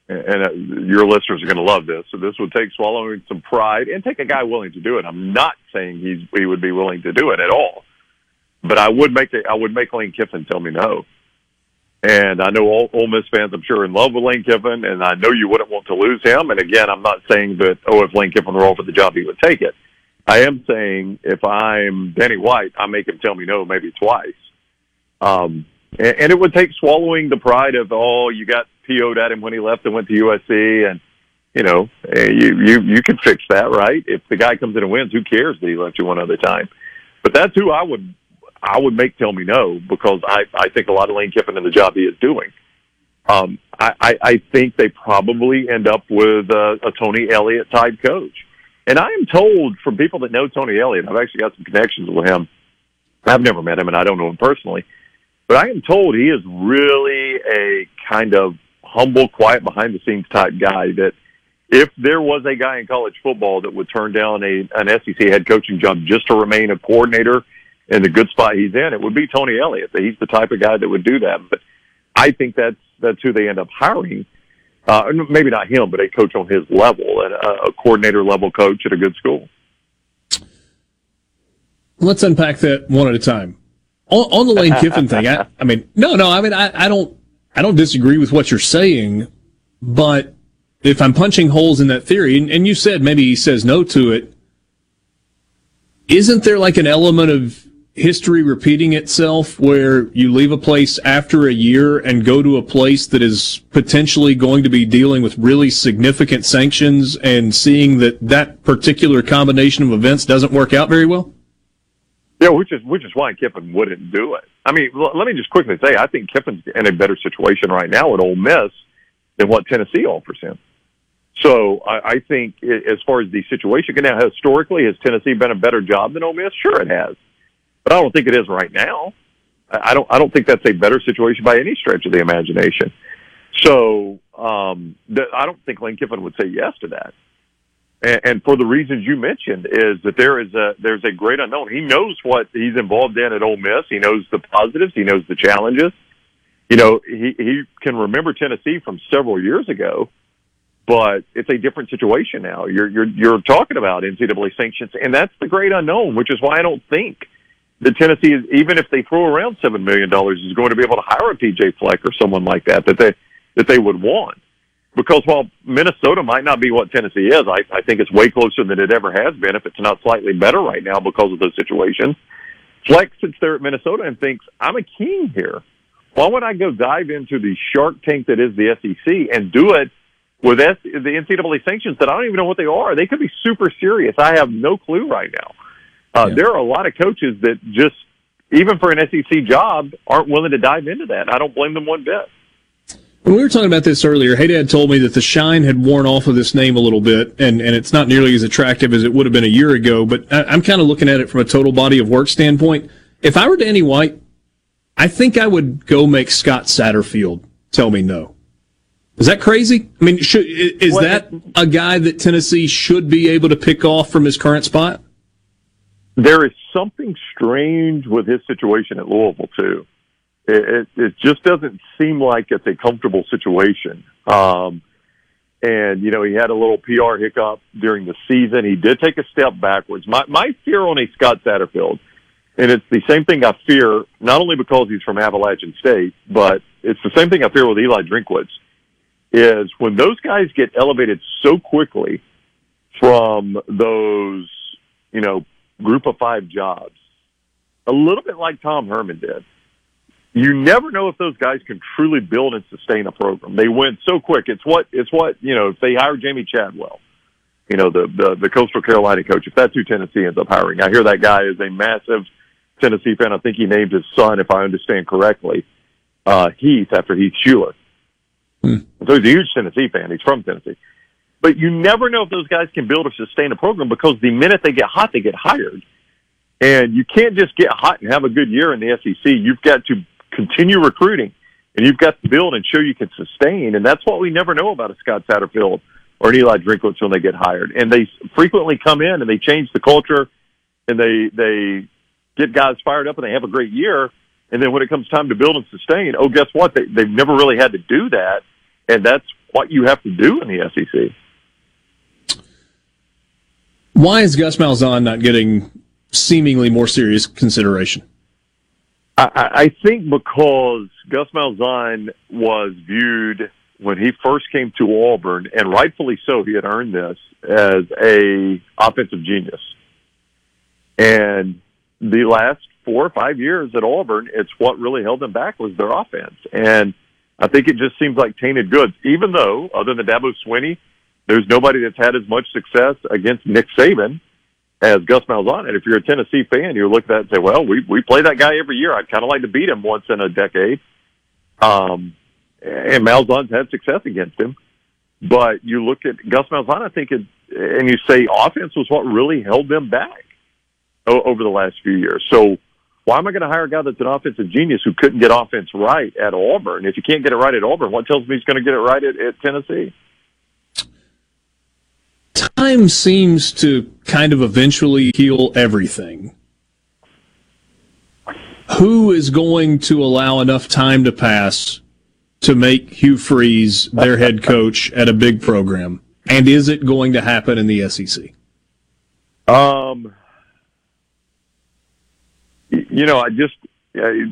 and uh, your listeners are going to love this. So this would take swallowing some pride and take a guy willing to do it. I'm not saying he's he would be willing to do it at all, but I would make it, I would make Lane Kiffin tell me no. And I know all Ole Miss fans, I'm sure, in love with Lane Kiffin, and I know you wouldn't want to lose him. And again, I'm not saying that oh, if Lane Kiffin were offered the job, he would take it. I am saying if I'm Danny White, I make him tell me no maybe twice. Um, and, it would take swallowing the pride of oh, you got PO'd at him when he left and went to USC, and you know eh, you you you can fix that, right? If the guy comes in and wins, who cares that he left you one other time? But that's who I would I would make tell me no because I I think a lot of Lane Kiffin and the job he is doing. Um, I, I, I think they probably end up with a, a Tony Elliott type coach. And I am told from people that know Tony Elliott, I've actually got some connections with him. I've never met him and I don't know him personally, but I am told he is really a kind of humble, quiet, behind the scenes type guy that if there was a guy in college football that would turn down a an SEC head coaching job just to remain a coordinator in the good spot he's in, it would be Tony Elliott. He's the type of guy that would do that. But I think that's that's who they end up hiring. Uh, maybe not him, but a coach on his level a, a coordinator level coach at a good school. Let's unpack that one at a time. On, on the Lane Kiffin thing, I, I mean, no, no, I mean, I, I don't, I don't disagree with what you're saying, but if I'm punching holes in that theory, and, and you said maybe he says no to it, isn't there like an element of history repeating itself where you leave a place after a year and go to a place that is potentially going to be dealing with really significant sanctions and seeing that that particular combination of events doesn't work out very well? Yeah, which is which is why Kiffin wouldn't do it. I mean, l- let me just quickly say, I think Kiffin's in a better situation right now at Ole Miss than what Tennessee offers him. So I, I think as far as the situation, now historically, has Tennessee been a better job than Ole Miss? Sure, it has, but I don't think it is right now. I I don't. I don't think that's a better situation by any stretch of the imagination. So um, th- I don't think Lane Kiffin would say yes to that. And, and for the reasons you mentioned, is that there is a there's a great unknown. He knows what he's involved in at Ole Miss. He knows the positives. He knows the challenges. You know, he he can remember Tennessee from several years ago, but it's a different situation now. You're you're you're talking about NCAA sanctions, and that's the great unknown, which is why I don't think that Tennessee, is, even if they throw around seven million dollars, is going to be able to hire a PJ Fleck or someone like that that they that they would want. Because while Minnesota might not be what Tennessee is, I, I think it's way closer than it ever has been. If it's not slightly better right now because of the situation, Fleck sits there at Minnesota and thinks, "I'm a king here. Why would I go dive into the shark tank that is the SEC and do it with S- the NCAA sanctions that I don't even know what they are? They could be super serious. I have no clue right now. Uh, There are a lot of coaches that just, even for an SEC job, aren't willing to dive into that. I don't blame them one bit. When we were talking about this earlier, Hey Dad told me that the shine had worn off of this name a little bit, and, and it's not nearly as attractive as it would have been a year ago. But I, I'm kind of looking at it from a total body of work standpoint. If I were Danny White, I think I would go make Scott Satterfield tell me no. Is that crazy? I mean, should, is Well, that a guy that Tennessee should be able to pick off from his current spot? There is something strange with his situation at Louisville too. It, it, just doesn't seem like it's a comfortable situation. Um, and you know, he had a little PR hiccup during the season. He did take a step backwards. My my fear on a Scott Satterfield, and it's the same thing I fear not only because he's from Appalachian State, but it's the same thing I fear with Eli Drinkwitz. Is when those guys get elevated so quickly from those, you know, group of five jobs, a little bit like Tom Herman did. You never know if those guys can truly build and sustain a program. They went so quick. It's what it's what you know. If they hire Jamey Chadwell, you know the the, the Coastal Carolina coach, if that's who Tennessee ends up hiring, I hear that guy is a massive Tennessee fan. I think he named his son, if I understand correctly, uh, Heath after Heath Shuler. So he's a huge Tennessee fan. He's from Tennessee. But you never know if those guys can build or sustain a program because the minute they get hot, they get hired. And you can't just get hot and have a good year in the SEC. You've got to continue recruiting and you've got to build and show you can sustain. And that's what we never know about a Scott Satterfield or an Eli Drinkwitz when they get hired. And they frequently come in and they change the culture and they, they get guys fired up and they have a great year. And then when it comes time to build and sustain, oh, guess what? They, they've never really had to do that. And that's what you have to do in the SEC. Why is Gus Malzahn not getting seemingly more serious consideration? I, I think because Gus Malzahn was viewed when he first came to Auburn, and rightfully so, he had earned this as a offensive genius. And the last four or five years at Auburn, it's what really held them back was their offense. And I think it just seems like tainted goods, even though, other than Dabo Swinney, there's nobody that's had as much success against Nick Saban as Gus Malzahn. And if you're a Tennessee fan, you look at that and say, well, we, we play that guy every year. I'd kind of like to beat him once in a decade. Um, and Malzahn's had success against him. But you look at Gus Malzahn, I think, it, and you say offense was what really held them back over the last few years. So why am I going to hire a guy that's an offensive genius who couldn't get offense right at Auburn? If you can't get it right at Auburn, what tells me he's going to get it right at, at Tennessee? Time seems to kind of eventually heal everything. Who is going to allow enough time to pass to make Hugh Freeze their head coach at a big program? And is it going to happen in the SEC? Um, you know, I just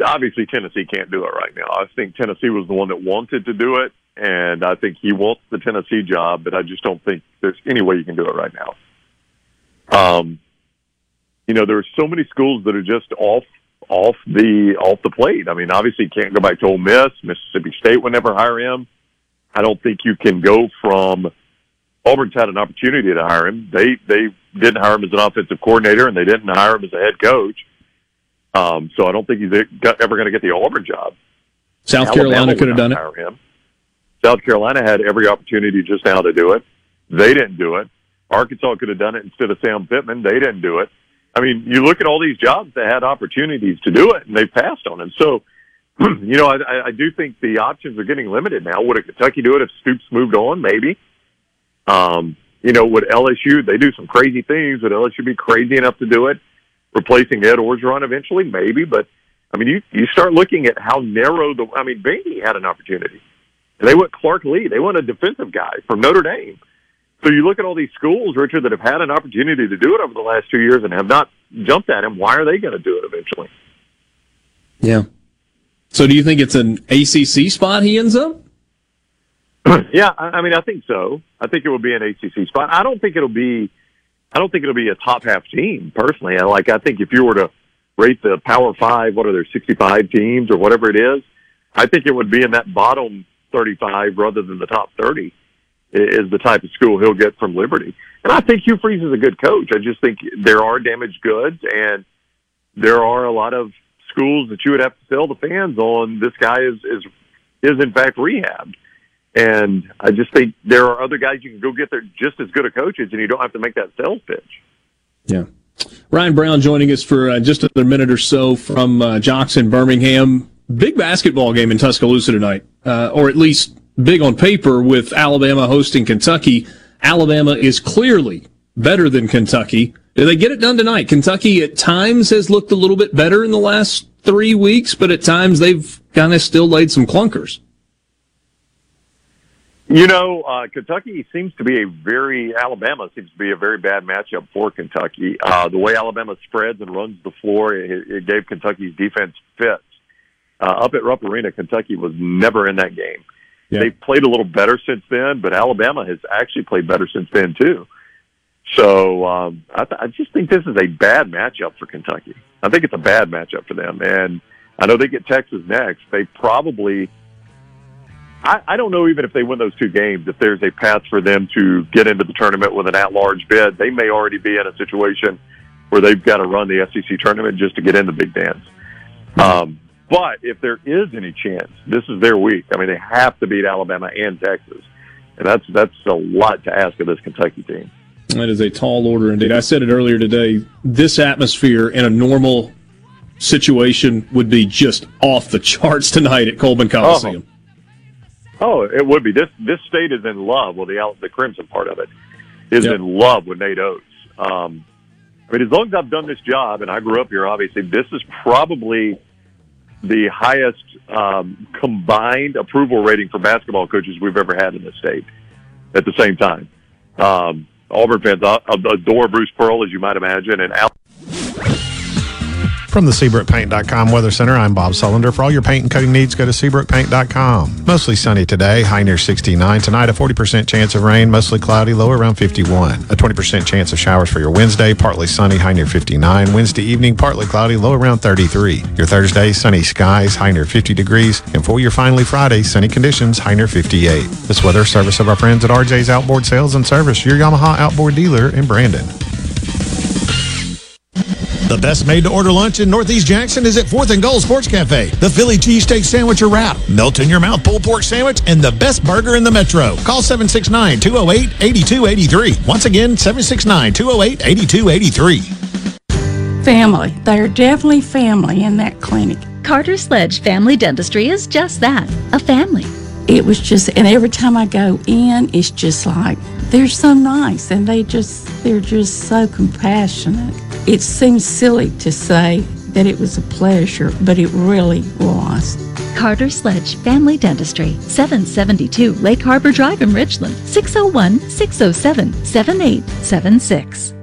obviously Tennessee can't do it right now. I think Tennessee was the one that wanted to do it, and I think he wants the Tennessee job, but I just don't think there's any way you can do it right now. Um, you know, there are so many schools that are just off off the off the plate. I mean, obviously, you can't go back to Ole Miss. Mississippi State would never hire him. I don't think you can go from Auburn's had an opportunity to hire him. They they didn't hire him as an offensive coordinator, and they didn't hire him as a head coach. Um, so I don't think he's ever going to get the Auburn job. South Alabama Carolina could have done it. hire Him. South Carolina had every opportunity just now to do it. They didn't do it. Arkansas could have done it instead of Sam Pittman. They didn't do it. I mean, you look at all these jobs that had opportunities to do it, and they passed on it. So, you know, I, I do think the options are getting limited now. Would a Kentucky do it if Stoops moved on? Maybe. Um, you know, would LSU? They do some crazy things. Would LSU be crazy enough to do it, replacing Ed Orgeron eventually? Maybe, but I mean, you you start looking at how narrow the. I mean, Beatty had an opportunity. And they want Clark Lea. They want a defensive guy from Notre Dame. So you look at all these schools, Richard, that have had an opportunity to do it over the last two years and have not jumped at him. Why are they going to do it eventually? Yeah. So do you think it's an ACC spot he ends up? yeah, I I mean, I think so. I think it will be an ACC spot. I don't think it'll be. I don't think it'll be a top half team personally. I like. I think if you were to rate the Power Five, what are there, sixty-five teams or whatever it is, I think it would be in that bottom thirty-five rather than the top thirty. Is the type of school he'll get from Liberty, and I think Hugh Freeze is a good coach. I just think there are damaged goods, and there are a lot of schools that you would have to sell the fans on. This guy is is is in fact rehabbed. And I just think there are other guys you can go get there just as good a coaches, and you don't have to make that sales pitch. Yeah. Ryan Brown joining us for uh, just another minute or so from uh, Jocks in Birmingham. Big basketball game in Tuscaloosa tonight, uh, or at least big on paper with Alabama hosting Kentucky. Alabama is clearly better than Kentucky. Did they get it done tonight? Kentucky at times has looked a little bit better in the last three weeks, but at times they've kind of still laid some clunkers. You know, uh, Kentucky seems to be a very Alabama seems to be a very bad matchup for Kentucky. Uh, the way Alabama spreads and runs the floor, it, it gave Kentucky's defense fits. Uh, up at Rupp Arena, Kentucky was never in that game. Yeah. They've played a little better since then, but Alabama has actually played better since then too. So um, I, th- I just think this is a bad matchup for Kentucky. I think it's a bad matchup for them, and I know they get Texas next. They probably I, I don't know even if they win those two games, if there's a path for them to get into the tournament with an at-large bid. They may already be in a situation where they've got to run the SEC tournament just to get in the big dance. Um, but if there is any chance, this is their week. I mean, they have to beat Alabama and Texas, and that's that's a lot to ask of this Kentucky team. That is a tall order indeed. I said it earlier today. This atmosphere in a normal situation would be just off the charts tonight at Coleman Coliseum. Oh, it would be. This this state is in love. Well, the the Crimson part of it is Yep. in love with Nate Oats. Um, I mean, as long as I've done this job, and I grew up here, obviously, this is probably the highest um, combined approval rating for basketball coaches we've ever had in the state. At the same time, um, Auburn fans adore Bruce Pearl, as you might imagine, and Al. From the SeabrookPaint.com Weather Center, I'm Bob Sullender. For all your paint and coating needs, go to SeabrookPaint.com. Mostly sunny today, high near 69. Tonight, a 40% chance of rain, mostly cloudy, low around 51. A 20% chance of showers for your Wednesday, partly sunny, high near 59. Wednesday evening, partly cloudy, low around 33. Your Thursday, sunny skies, high near 50 degrees. And for your finally Friday, sunny conditions, high near 58. This weather service of our friends at RJ's Outboard Sales and Service, your Yamaha outboard dealer in Brandon. The best made to order lunch in Northeast Jackson is at 4th and Gold Sports Cafe. The Philly cheesesteak sandwich or wrap, melt in your mouth pulled pork sandwich, and the best burger in the metro. Call 769 208 8283. Once again, 769 208 8283. Family. They're definitely family in that clinic. Carter Sledge Family Dentistry is just that a family. It was just, and every time I go in, it's just like, they're so nice and they just, they're just so compassionate. It seems silly to say that it was a pleasure, but it really was. Carter Sledge Family Dentistry, 772 Lake Harbor Drive in Richland, 601 607 7876.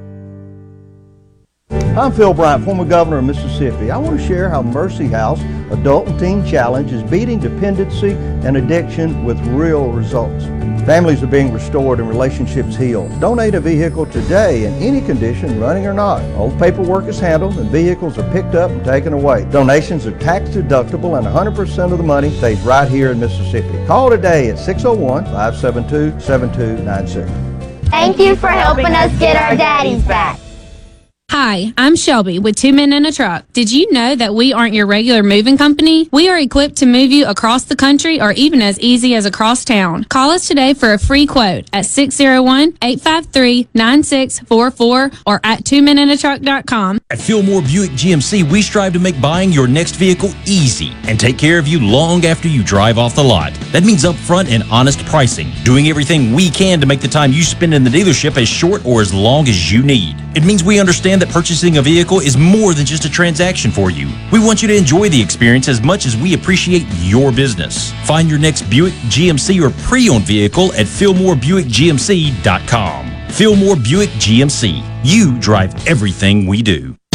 I'm Phil Bryant, former governor of Mississippi. I want to share how Mercy House Adult and Teen Challenge is beating dependency and addiction with real results. Families are being restored and relationships healed. Donate a vehicle today in any condition, running or not. All paperwork is handled and vehicles are picked up and taken away. Donations are tax deductible and 100% of the money stays right here in Mississippi. Call today at 601 572 7296. Thank you for helping us get our daddies back. Hi, I'm Shelby with Two Men in a Truck. Did you know that we aren't your regular moving company? We are equipped to move you across the country or even as easy as across town. Call us today for a free quote at 601-853-9644 or at twomeninatruck.com. At Fillmore Buick GMC, we strive to make buying your next vehicle easy and take care of you long after you drive off the lot. That means upfront and honest pricing, doing everything we can to make the time you spend in the dealership as short or as long as you need. It means we understand that purchasing a vehicle is more than just a transaction for you. We want you to enjoy the experience as much as we appreciate your business. Find your next Buick, GMC, or pre-owned vehicle at FillmoreBuickGMC.com. Fillmore Buick GMC. You drive everything we do.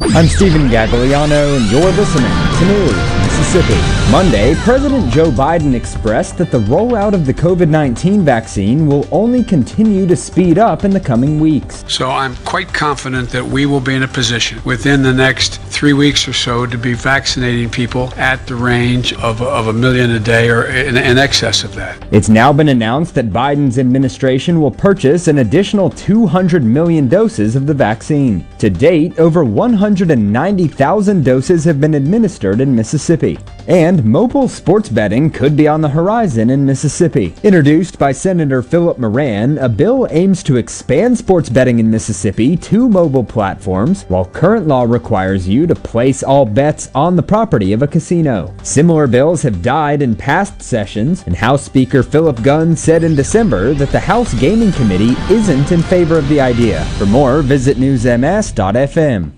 I'm Stephen Gagliano, and you're listening to News Mississippi. Monday, President Joe Biden expressed that the rollout of the COVID 19 vaccine will only continue to speed up in the coming weeks. So I'm quite confident that we will be in a position within the next three weeks or so to be vaccinating people at the range of, of a million a day or in, in excess of that. It's now been announced that Biden's administration will purchase an additional 200 million doses of the vaccine. To date, over 190,000 doses have been administered in Mississippi. And mobile sports betting could be on the horizon in Mississippi. Introduced by Senator Philip Moran, a bill aims to expand sports betting in Mississippi to mobile platforms, while current law requires you to place all bets on the property of a casino. Similar bills have died in past sessions, and House Speaker Philip Gunn said in December that the House Gaming Committee isn't in favor of the idea. For more, visit newsms.fm.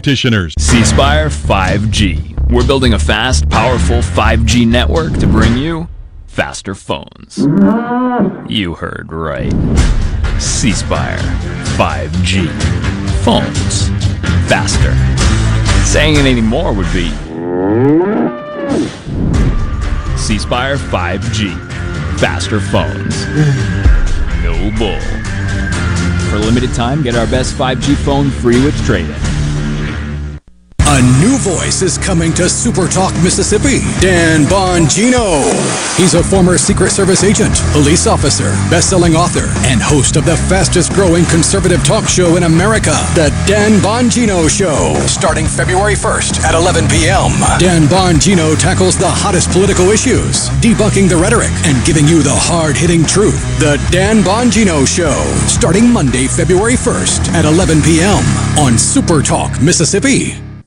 practitioners. C Spire 5G. We're building a fast, powerful 5G network to bring you faster phones. You heard right. C Spire 5G. Phones. Faster. Saying it anymore would be C Spire 5G. Faster phones. No bull. For a limited time, get our best 5G phone free with trade-in. A new voice is coming to Super Talk Mississippi. Dan Bongino. He's a former Secret Service agent, police officer, best-selling author, and host of the fastest-growing conservative talk show in America, The Dan Bongino Show. Starting February 1st at 11 p.m., Dan Bongino tackles the hottest political issues, debunking the rhetoric, and giving you the hard-hitting truth. The Dan Bongino Show. Starting Monday, February 1st at 11 p.m. on Super Talk Mississippi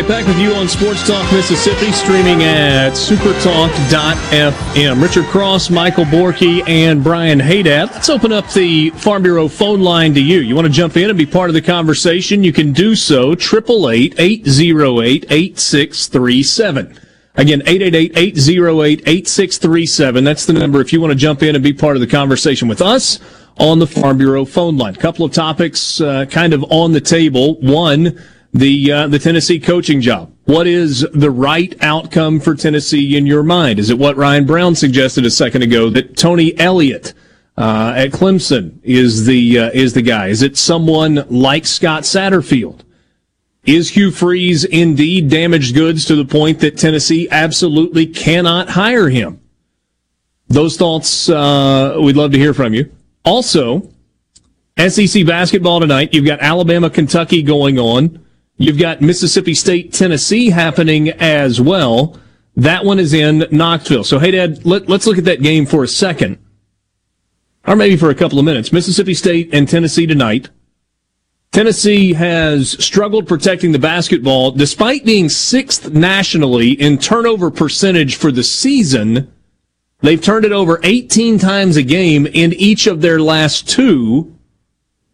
Right, back with you on Sports Talk Mississippi, streaming at supertalk.fm. Richard Cross, Michael Borky, and Brian Haydad. Let's open up the Farm Bureau phone line to you. You want to jump in and be part of the conversation? You can do so. 888-808-8637. Again, 888-808-8637. That's the number if you want to jump in and be part of the conversation with us on the Farm Bureau phone line. A couple of topics uh, kind of on the table. One, the uh, the Tennessee coaching job. What is the right outcome for Tennessee in your mind? Is it what Ryan Brown suggested a second ago that Tony Elliott uh, at Clemson is the uh, is the guy. Is it someone like Scott Satterfield? Is Hugh Freeze indeed damaged goods to the point that Tennessee absolutely cannot hire him? Those thoughts uh, we'd love to hear from you. Also, SEC basketball tonight. You've got Alabama, Kentucky going on. You've got Mississippi State, Tennessee happening as well. That one is in Knoxville. So, hey, Dad, let, let's look at that game for a second, or maybe for a couple of minutes. Mississippi State and Tennessee tonight. Tennessee has struggled protecting the basketball despite being sixth nationally in turnover percentage for the season. They've turned it over 18 times a game in each of their last two.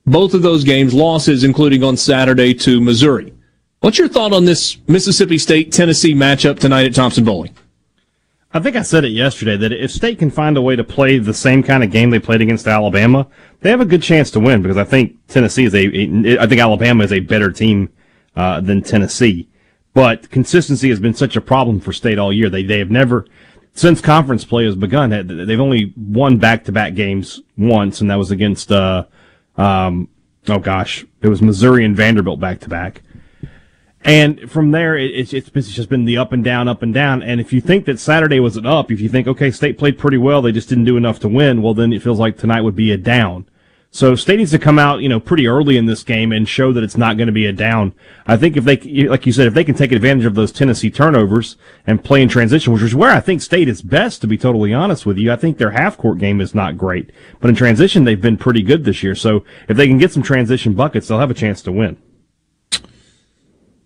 Both of those games losses, including on Saturday to Missouri. What's your thought on this Mississippi State Tennessee matchup tonight at Thompson-Boling? I think I said it yesterday that if State can find a way to play the same kind of game they played against Alabama, they have a good chance to win because I think Tennessee is a, I think Alabama is a better team uh, than Tennessee. But consistency has been such a problem for State all year. They they have never since conference play has begun. They've only won back to back games once, and that was against uh, um, oh gosh, it was Missouri and Vanderbilt back to back. And from there, it's, it's just been the up and down, up and down. And if you think that Saturday was an up, if you think, okay, State played pretty well, they just didn't do enough to win, well, then it feels like tonight would be a down. So State needs to come out, you know, pretty early in this game and show that it's not going to be a down. I think if they, like you said, if they can take advantage of those Tennessee turnovers and play in transition, which is where I think State is best, to be totally honest with you. I think their half court game is not great, but in transition, they've been pretty good this year. So if they can get some transition buckets, they'll have a chance to win.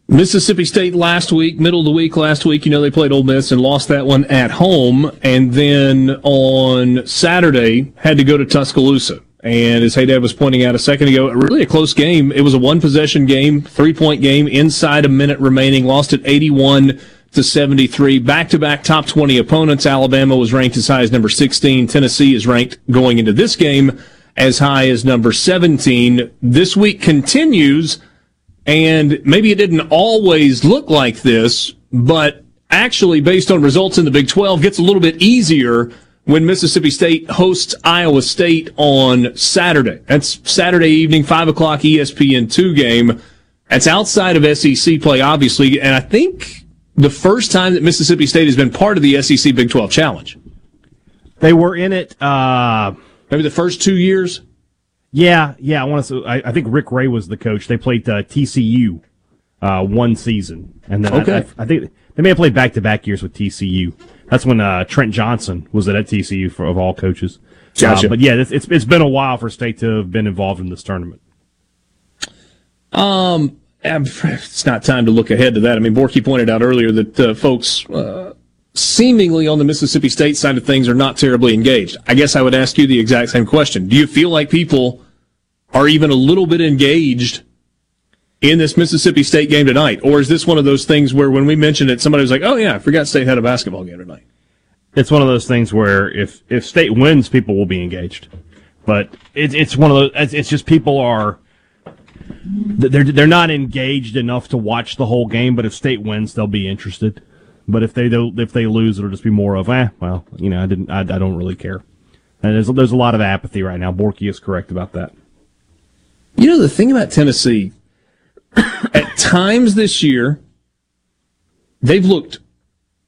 Mississippi State last week, middle of the week last week, you know, they played Ole Miss and lost that one at home. And then on Saturday, had to go to Tuscaloosa. And as Haydad was pointing out a second ago, really a close game. It was a one possession game, three point game, inside a minute remaining, lost at 81 to 73. Back to back top 20 opponents. Alabama was ranked as high as number 16. Tennessee is ranked going into this game as high as number 17. This week continues and maybe it didn't always look like this, but actually, based on results in the Big 12, gets a little bit easier when Mississippi State hosts Iowa State on Saturday. That's Saturday evening, 5 o'clock ESPN2 game. That's outside of SEC play, obviously, and I think the first time that Mississippi State has been part of the SEC Big 12 Challenge. They were in it, uh, maybe the first two years. Yeah, yeah. I want to. I, I think Rick Ray was the coach. They played uh, TCU uh, one season, and then okay. I, I, think they may have played back to back years with TCU. That's when uh, Trent Johnson was at TCU for of all coaches. Gotcha. Uh, but yeah, it's, it's it's been a while for State to have been involved in this tournament. Um, it's not time to look ahead to that. I mean, Borky pointed out earlier that uh, folks uh, seemingly on the Mississippi State side of things are not terribly engaged. I guess I would ask you the exact same question. Do you feel like people are even a little bit engaged in this Mississippi State game tonight? Or is this one of those things where when we mentioned it, somebody was like, oh, yeah, I forgot State had a basketball game tonight? It's one of those things where if, if State wins, people will be engaged. But it, it's one of those, it's just people are, they're, they're not engaged enough to watch the whole game, but if State wins, they'll be interested. But if they do, if they lose, it'll just be more of, eh, well, you know, I didn't, I, I don't really care. And there's, there's a lot of apathy right now. Borky is correct about that. You know, the thing about Tennessee, at times this year, they've looked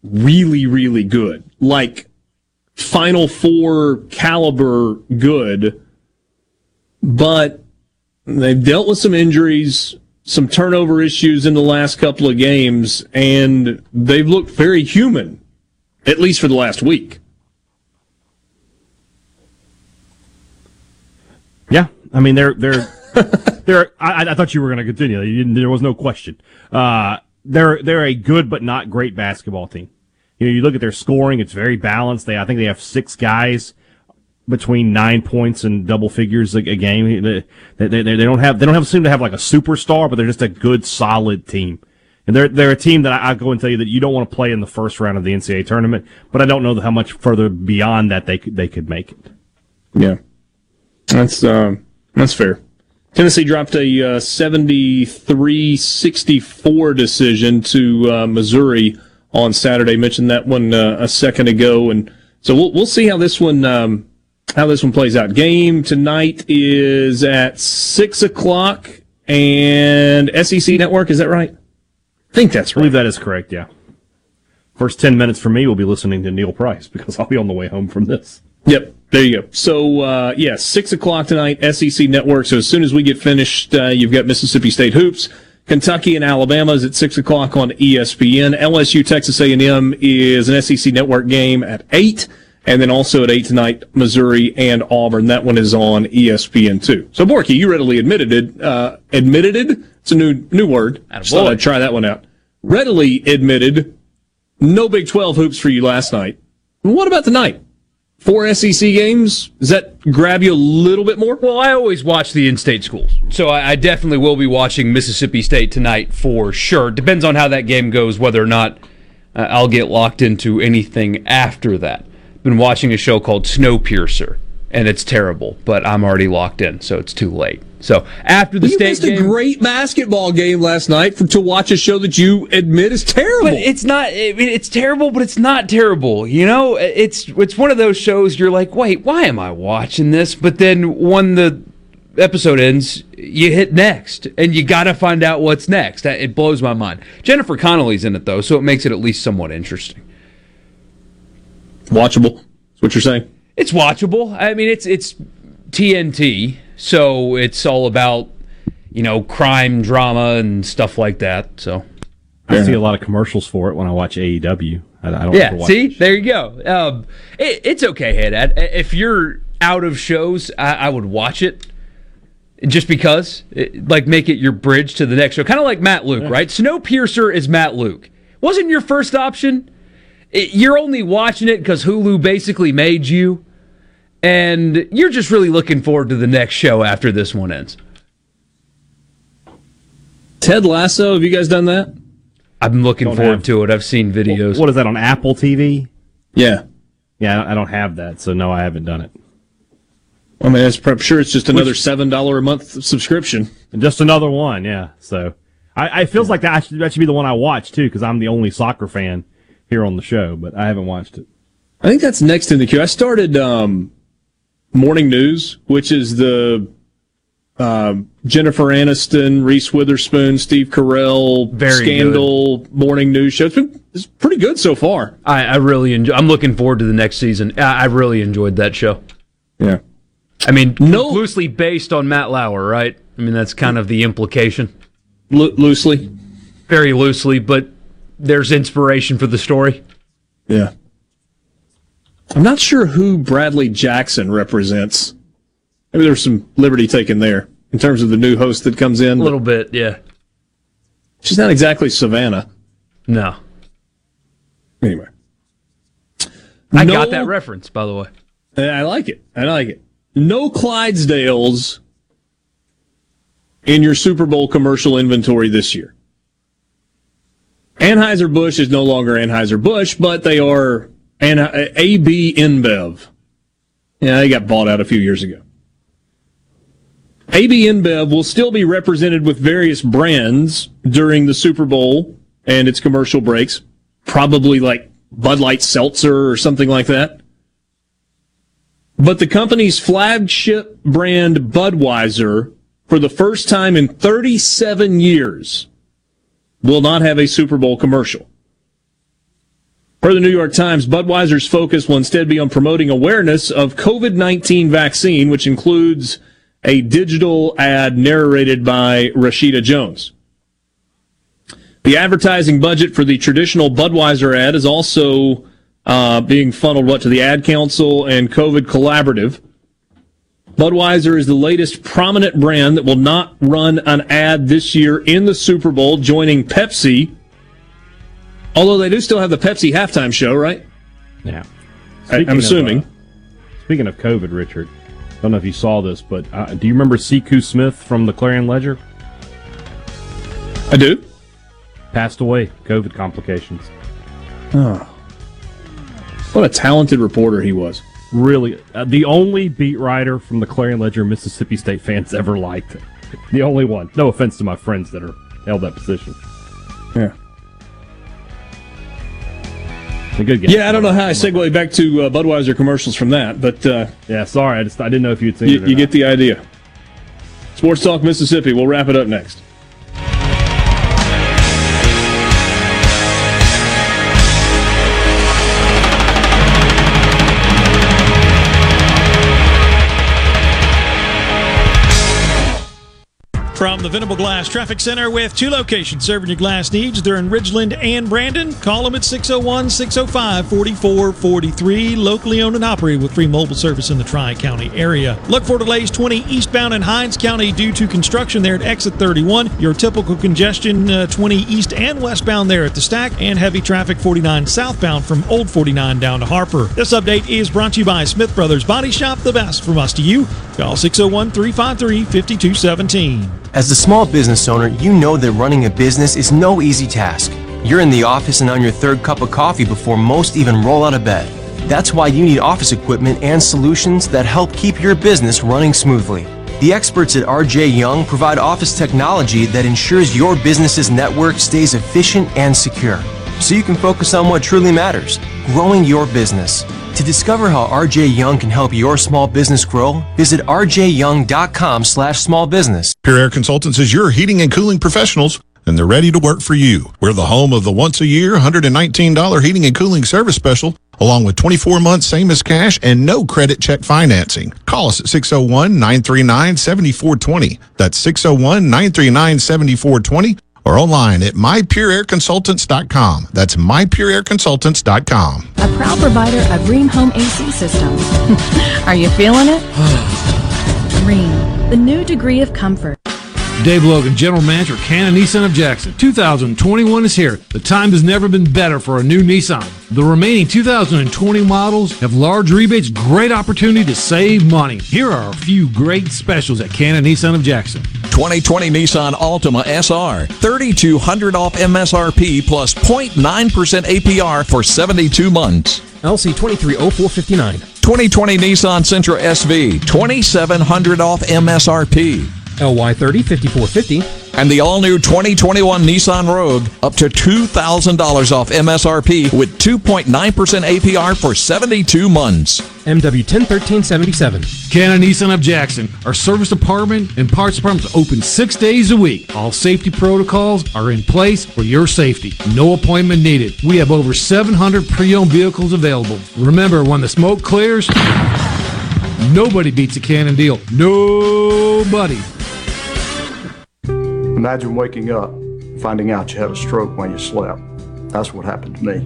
really, really good. Like Final Four caliber good, but they've dealt with some injuries, some turnover issues in the last couple of games, and they've looked very human, at least for the last week. Yeah, I mean they're they're they're. I, I, thought you were going to continue. there was no question. Uh, they're they're a good but not great basketball team. You know, you look at their scoring; it's very balanced. They I think they have six guys between nine points and double figures a, a game. They, they, they, they, don't have they don't have seem to have like a superstar, but they're just a good solid team. And they're they're a team that I, I go and tell you that you don't want to play in the first round of the NCAA tournament, but I don't know how much further beyond that they could they could make it. Yeah, that's um, that's fair. Tennessee dropped a uh, 73-64 decision to uh, Missouri on Saturday. Mentioned that one uh, a second ago, and so we'll we'll see how this one um, how this one plays out. Game tonight is at six o'clock and SEC Network. Is that right? I think that's right. I believe that is correct. Yeah. First ten minutes for me will be listening to Neil Price because I'll be on the way home from this. Yep. There you go. So, uh, yeah, 6 o'clock tonight, SEC Network. So, as soon as we get finished, uh, you've got Mississippi State Hoops. Kentucky and Alabama is at 6 o'clock on ESPN. LSU Texas A&M is an SEC Network game at 8. And then also at 8 tonight, Missouri and Auburn. That one is on ESPN too. So, Borky, you readily admitted it. Uh, admitted it? It's a new, new word. Thought I'd try that one out. Readily admitted no Big 12 hoops for you last night. What about tonight? Four SEC games. Does that grab you a little bit more? Well, I always watch the in-state schools, so I, I definitely will be watching Mississippi State tonight for sure. Depends on how that game goes, whether or not uh, I'll get locked into anything after that. Been watching a show called Snowpiercer, and it's terrible, but I'm already locked in, so it's too late. So after the you state missed game, a great basketball game last night for, to watch a show that you admit is terrible. But it's not. I mean, it's terrible, but it's not terrible. You know, it's it's one of those shows you're like, wait, why am I watching this? But then when the episode ends, you hit next, and you got to find out what's next. It blows my mind. Jennifer Connelly's in it though, so it makes it at least somewhat interesting. Watchable. That's what you're saying. It's watchable. I mean, it's it's TNT so it's all about, you know, crime, drama, and stuff like that. So I see a lot of commercials for it when I watch AEW. I, I don't. Yeah. See, there you go. Um, it, it's okay, Head. If you're out of shows, I, I would watch it just because, it, like, make it your bridge to the next show. Kind of like Matt Luke, yeah. right? Snowpiercer is Matt Luke. Wasn't your first option? It, you're only watching it because Hulu basically made you and you're just really looking forward to the next show after this one ends. Ted Lasso, have you guys done that? I'm looking don't forward have, to it. I've seen videos. What is that on Apple TV? Yeah. Yeah, I don't have that, so no, I haven't done it. I mean, I'm sure it's just another Which, seven dollar a month subscription. And just another one, yeah. So, I, I feels yeah. like that should, that should be the one I watch too, because I'm the only soccer fan here on the show, but I haven't watched it. I think that's next in the queue. I started um, Morning News, which is the uh, Jennifer Aniston, Reese Witherspoon, Steve Carell Very scandal good. morning news show. It's been it's pretty good so far. I, I really enjoy. I'm looking forward to the next season. I, I really enjoyed that show. Yeah, I mean, no, loosely based on Matt Lauer, right? I mean, that's kind of the implication. Lo- loosely, very loosely, but there's inspiration for the story. Yeah. I'm not sure who Bradley Jackson represents. Maybe there's some liberty taken there in terms of the new host that comes in. A little bit, yeah. She's not exactly Savannah. No. Anyway. I no, got that reference, by the way. I like it. I like it. No Clydesdales in your Super Bowl commercial inventory this year. Anheuser-Busch is no longer Anheuser-Busch, but they are and uh, AB InBev. Yeah, they got bought out a few years ago. AB InBev will still be represented with various brands during the Super Bowl and its commercial breaks. Probably like Bud Light Seltzer or something like that. But the company's flagship brand Budweiser, for the first time in 37 years, will not have a Super Bowl commercial. Per the New York Times, Budweiser's focus will instead be on promoting awareness of COVID-19 vaccine, which includes a digital ad narrated by Rashida Jones. The advertising budget for the traditional Budweiser ad is also uh, being funneled what to the Ad Council and COVID Collaborative. Budweiser is the latest prominent brand that will not run an ad this year in the Super Bowl, joining Pepsi Although they do still have the Pepsi halftime show, right? Yeah. I, am assuming. Of, uh, speaking of COVID, Richard, I don't know if you saw this, but uh, do you remember Sekou Smith from the Clarion Ledger? I do. Passed away, COVID complications. Oh. What a talented reporter he was. Really, uh, the only beat writer from the Clarion Ledger Mississippi State fans ever liked. The only one. No offense to my friends that are held that position. Yeah. A good game. Yeah, I don't know how I segue back to uh, Budweiser commercials from that, but uh, yeah, sorry, I just I didn't know if you'd seen you, it. you not. get the idea. Sports Talk Mississippi. We'll wrap it up next. The Venable Glass Traffic Center with two locations serving your glass needs. They're in Ridgeland and Brandon. Call them at 601 605 4443. Locally owned and operated with free mobile service in the Tri County area. Look for delays 20 eastbound in Hinds County due to construction there at exit 31. Your typical congestion uh, 20 east and westbound there at the stack. And heavy traffic 49 southbound from Old 49 down to Harper. This update is brought to you by Smith Brothers Body Shop, the best from us to you. Call 601 353 5217. As a small business owner, you know that running a business is no easy task. You're in the office and on your third cup of coffee before most even roll out of bed. That's why you need office equipment and solutions that help keep your business running smoothly. The experts at RJ Young provide office technology that ensures your business's network stays efficient and secure, so you can focus on what truly matters growing your business. To discover how RJ Young can help your small business grow, visit rjyoung.com slash small business. Pure Air Consultants is your heating and cooling professionals, and they're ready to work for you. We're the home of the once a year, $119 heating and cooling service special, along with 24 months same as cash and no credit check financing. Call us at 601 939 7420. That's 601 939 7420 or online at mypureairconsultants.com. That's mypureairconsultants.com. a proud provider of Rheem Home AC systems. Are you feeling it? Rheem, the new degree of comfort. Dave Logan, General Manager, Cannon Nissan of Jackson. 2021 is here. The time has never been better for a new Nissan. The remaining 2020 models have large rebates, great opportunity to save money. Here are a few great specials at Cannon Nissan of Jackson. 2020 Nissan Altima SR. 3200 off MSRP plus 0.9% APR for 72 months. LC 230459. 2020 Nissan Sentra SV. 2700 off MSRP. LY 30 5450. And the all new 2021 Nissan Rogue up to $2,000 off MSRP with 2.9% APR for 72 months. MW 101377. Cannon Nissan of Jackson. Our service department and parts department are open six days a week. All safety protocols are in place for your safety. No appointment needed. We have over 700 pre-owned vehicles available. Remember, when the smoke clears, nobody beats a Cannon deal. Nobody. Imagine waking up, finding out you had a stroke when you slept. That's what happened to me.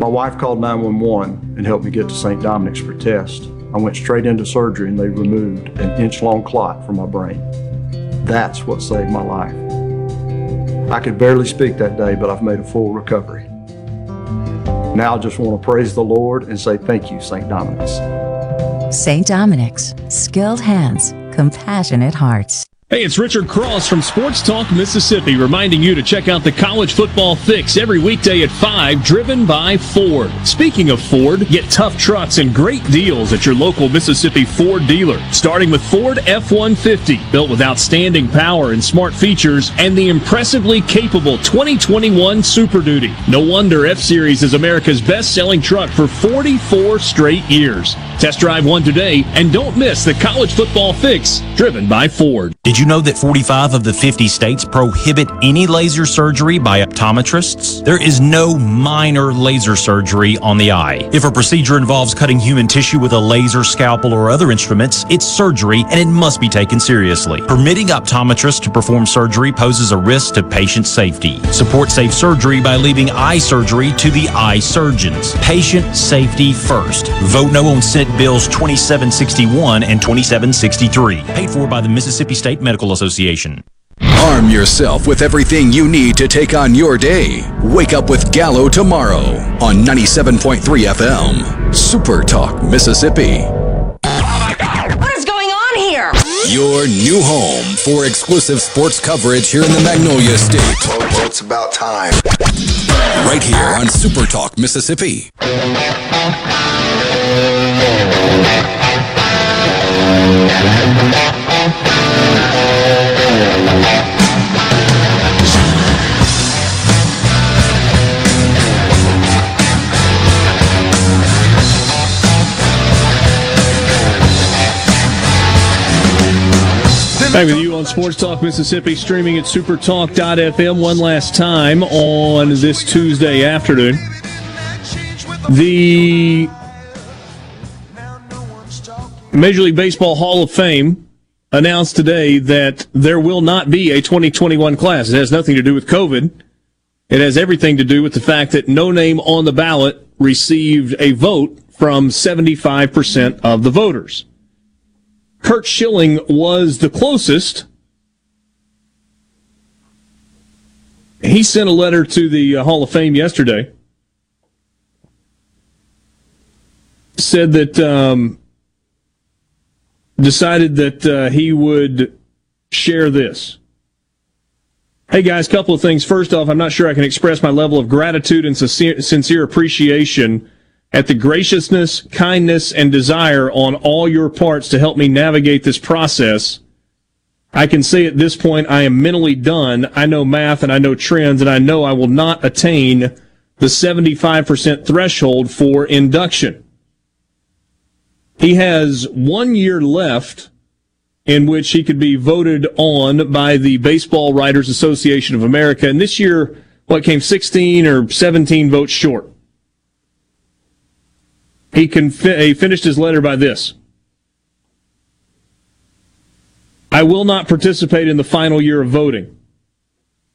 My wife called 911 and helped me get to St. Dominic's for tests. I went straight into surgery and they removed an inch long clot from my brain. That's what saved my life. I could barely speak that day, but I've made a full recovery. Now I just want to praise the Lord and say thank you, St. Dominic's. St. Dominic's. Skilled hands, compassionate hearts. Hey, it's Richard Cross from Sports Talk Mississippi reminding you to check out the College Football Fix every weekday at 5, driven by Ford. Speaking of Ford, get tough trucks and great deals at your local Mississippi Ford dealer. Starting with Ford F-150, built with outstanding power and smart features, and the impressively capable 2021 Super Duty. No wonder F-Series is America's best-selling truck for 44 straight years. Test drive one today, and don't miss the College Football Fix, driven by Ford. Did you know that 45 of the 50 states prohibit any laser surgery by optometrists? There is no minor laser surgery on the eye. If a procedure involves cutting human tissue with a laser, scalpel, or other instruments, it's surgery and it must be taken seriously. Permitting optometrists to perform surgery poses a risk to patient safety. Support safe surgery by leaving eye surgery to the eye surgeons. Patient safety first. Vote no on Senate Bills 2761 and 2763. Paid for by the Mississippi State Medical Association. Arm yourself with everything you need to take on your day. Wake up with Gallo tomorrow on 97.3 FM. Super Talk, Mississippi. What is going on here? Your new home for exclusive sports coverage here in the Magnolia State. Well, it's about time. Right here on Super Talk, Mississippi. Back with you on Sports Talk Mississippi, streaming at supertalk.fm one last time on this Tuesday afternoon. The Major League Baseball Hall of Fame announced today that there will not be a 2021 class. It has nothing to do with COVID. It has everything to do with the fact that no name on the ballot received a vote from 75% of the voters. Curt Schilling was the closest. He sent a letter to the uh, Hall of Fame yesterday. Said that, um, decided that uh, he would share this. Hey guys, couple of things. First off, I'm not sure I can express my level of gratitude and sincere, sincere appreciation at the graciousness, kindness, and desire on all your parts to help me navigate this process. I can say at this point I am mentally done. I know math and I know trends, and I know I will not attain the 75% threshold for induction. He has one year left in which he could be voted on by the Baseball Writers Association of America. And this year, what came 16 or 17 votes short. He, can he finished his letter by this. I will not participate in the final year of voting.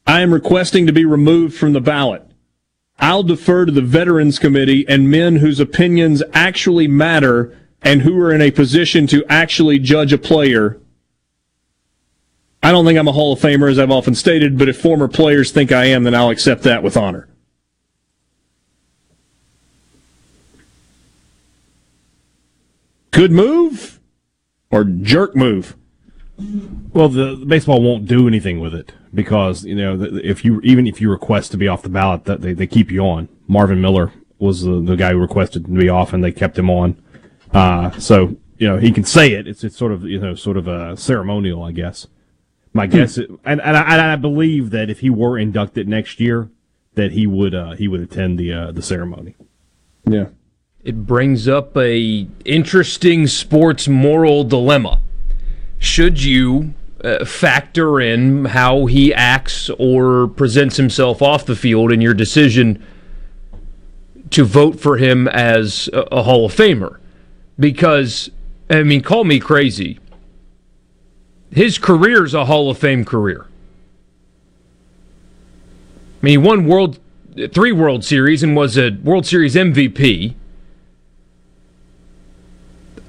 I am requesting to be removed from the ballot. I'll defer to the Veterans Committee and men whose opinions actually matter and who are in a position to actually judge a player. I don't think I'm a Hall of Famer, as I've often stated, but if former players think I am, then I'll accept that with honor. Good move or jerk move? Well, the, the baseball won't do anything with it because you know if you even if you request to be off the ballot, that they, they keep you on. Marvin Miller was the, the guy who requested to be off, and they kept him on. Uh, so you know he can say it. It's it's sort of you know sort of a ceremonial, I guess. My guess, it, and and I, and I believe that if he were inducted next year, that he would uh, he would attend the uh, the ceremony. Yeah. It brings up a interesting sports moral dilemma. Should you uh, factor in how he acts or presents himself off the field in your decision to vote for him as a, a Hall of Famer? Because I mean, call me crazy. His career is a Hall of Fame career. I mean, he won world three World Series and was a World Series MVP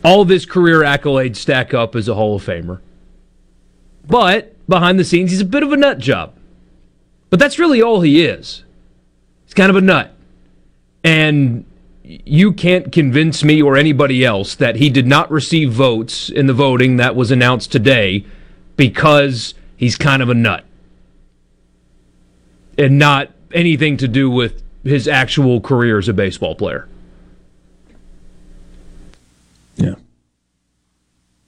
all of his career accolades stack up as a Hall of Famer. But behind the scenes, he's a bit of a nut job. But that's really all he is. He's kind of a nut. And you can't convince me or anybody else that he did not receive votes in the voting that was announced today because he's kind of a nut. And not anything to do with his actual career as a baseball player. Yeah.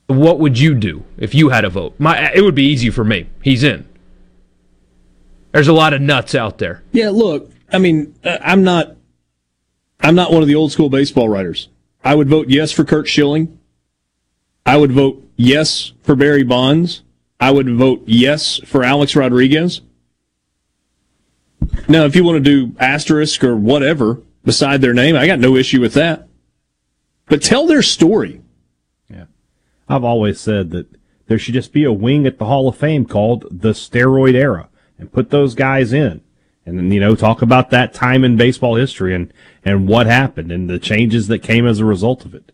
What would you do if you had a vote? My, it would be easy for me. He's in. There's a lot of nuts out there. Yeah, look, I mean, uh, I'm not, I'm not one of the old school baseball writers. I would vote yes for Curt Schilling. I would vote yes for Barry Bonds. I would vote yes for Alex Rodriguez. Now, if you want to do asterisk or whatever beside their name, I got no issue with that. But tell their story. Yeah. I've always said that there should just be a wing at the Hall of Fame called the steroid era and put those guys in. And then, you know, talk about that time in baseball history and, and what happened and the changes that came as a result of it.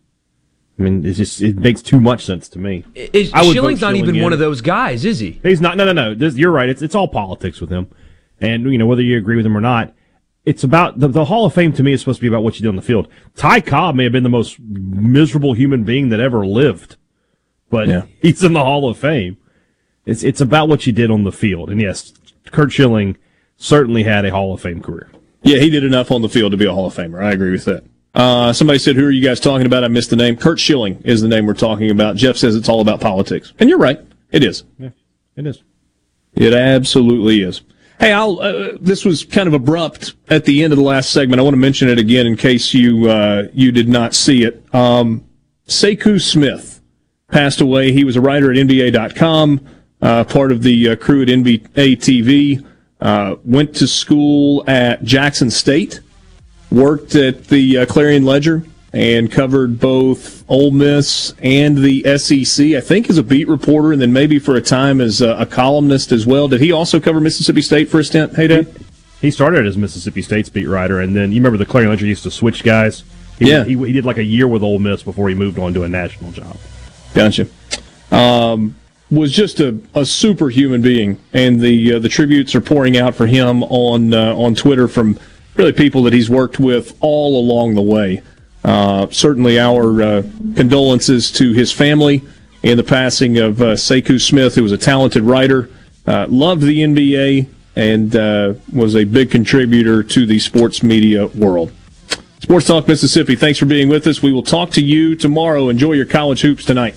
I mean, it just, it makes too much sense to me. Is, Schilling's not even in. one of those guys, is he? He's not. No, no, no. This, you're right. It's, it's all politics with him. And, you know, whether you agree with him or not, it's about the, the Hall of Fame to me is supposed to be about what you do on the field. Ty Cobb may have been the most miserable human being that ever lived, but yeah. he's in the Hall of Fame. It's it's about what you did on the field. And yes, Curt Schilling certainly had a Hall of Fame career. Yeah, he did enough on the field to be a Hall of Famer. I agree with that. Uh, somebody said, "Who are you guys talking about?" I missed the name. Curt Schilling is the name we're talking about. Jeff says it's all about politics, and you're right. It is. Yeah, it is. It absolutely is. Hey, I'll. Uh, this was kind of abrupt at the end of the last segment. I want to mention it again in case you uh, you did not see it. Um, Sekou Smith passed away. He was a writer at NBA.com, uh, part of the uh, crew at NBA TV. Uh, went to school at Jackson State, worked at the uh, Clarion Ledger, and covered both Ole Miss and the SEC. I think as a beat reporter, and then maybe for a time as a, a columnist as well. Did he also cover Mississippi State for a stint? Hey, Dad. He started as Mississippi State's beat writer, and then you remember the Clarion Ledger used to switch guys. He, Yeah. he, he did like a year with Ole Miss before he moved on to a national job. Gotcha. Um, was just a, a superhuman being, and the uh, the tributes are pouring out for him on uh, on Twitter from really people that he's worked with all along the way. Uh, certainly, our uh, condolences to his family in the passing of uh, Sekou Smith, who was a talented writer, uh, loved the NBA, and was a big contributor to the sports media world. Sports Talk Mississippi, thanks for being with us. We will talk to you tomorrow. Enjoy your college hoops tonight.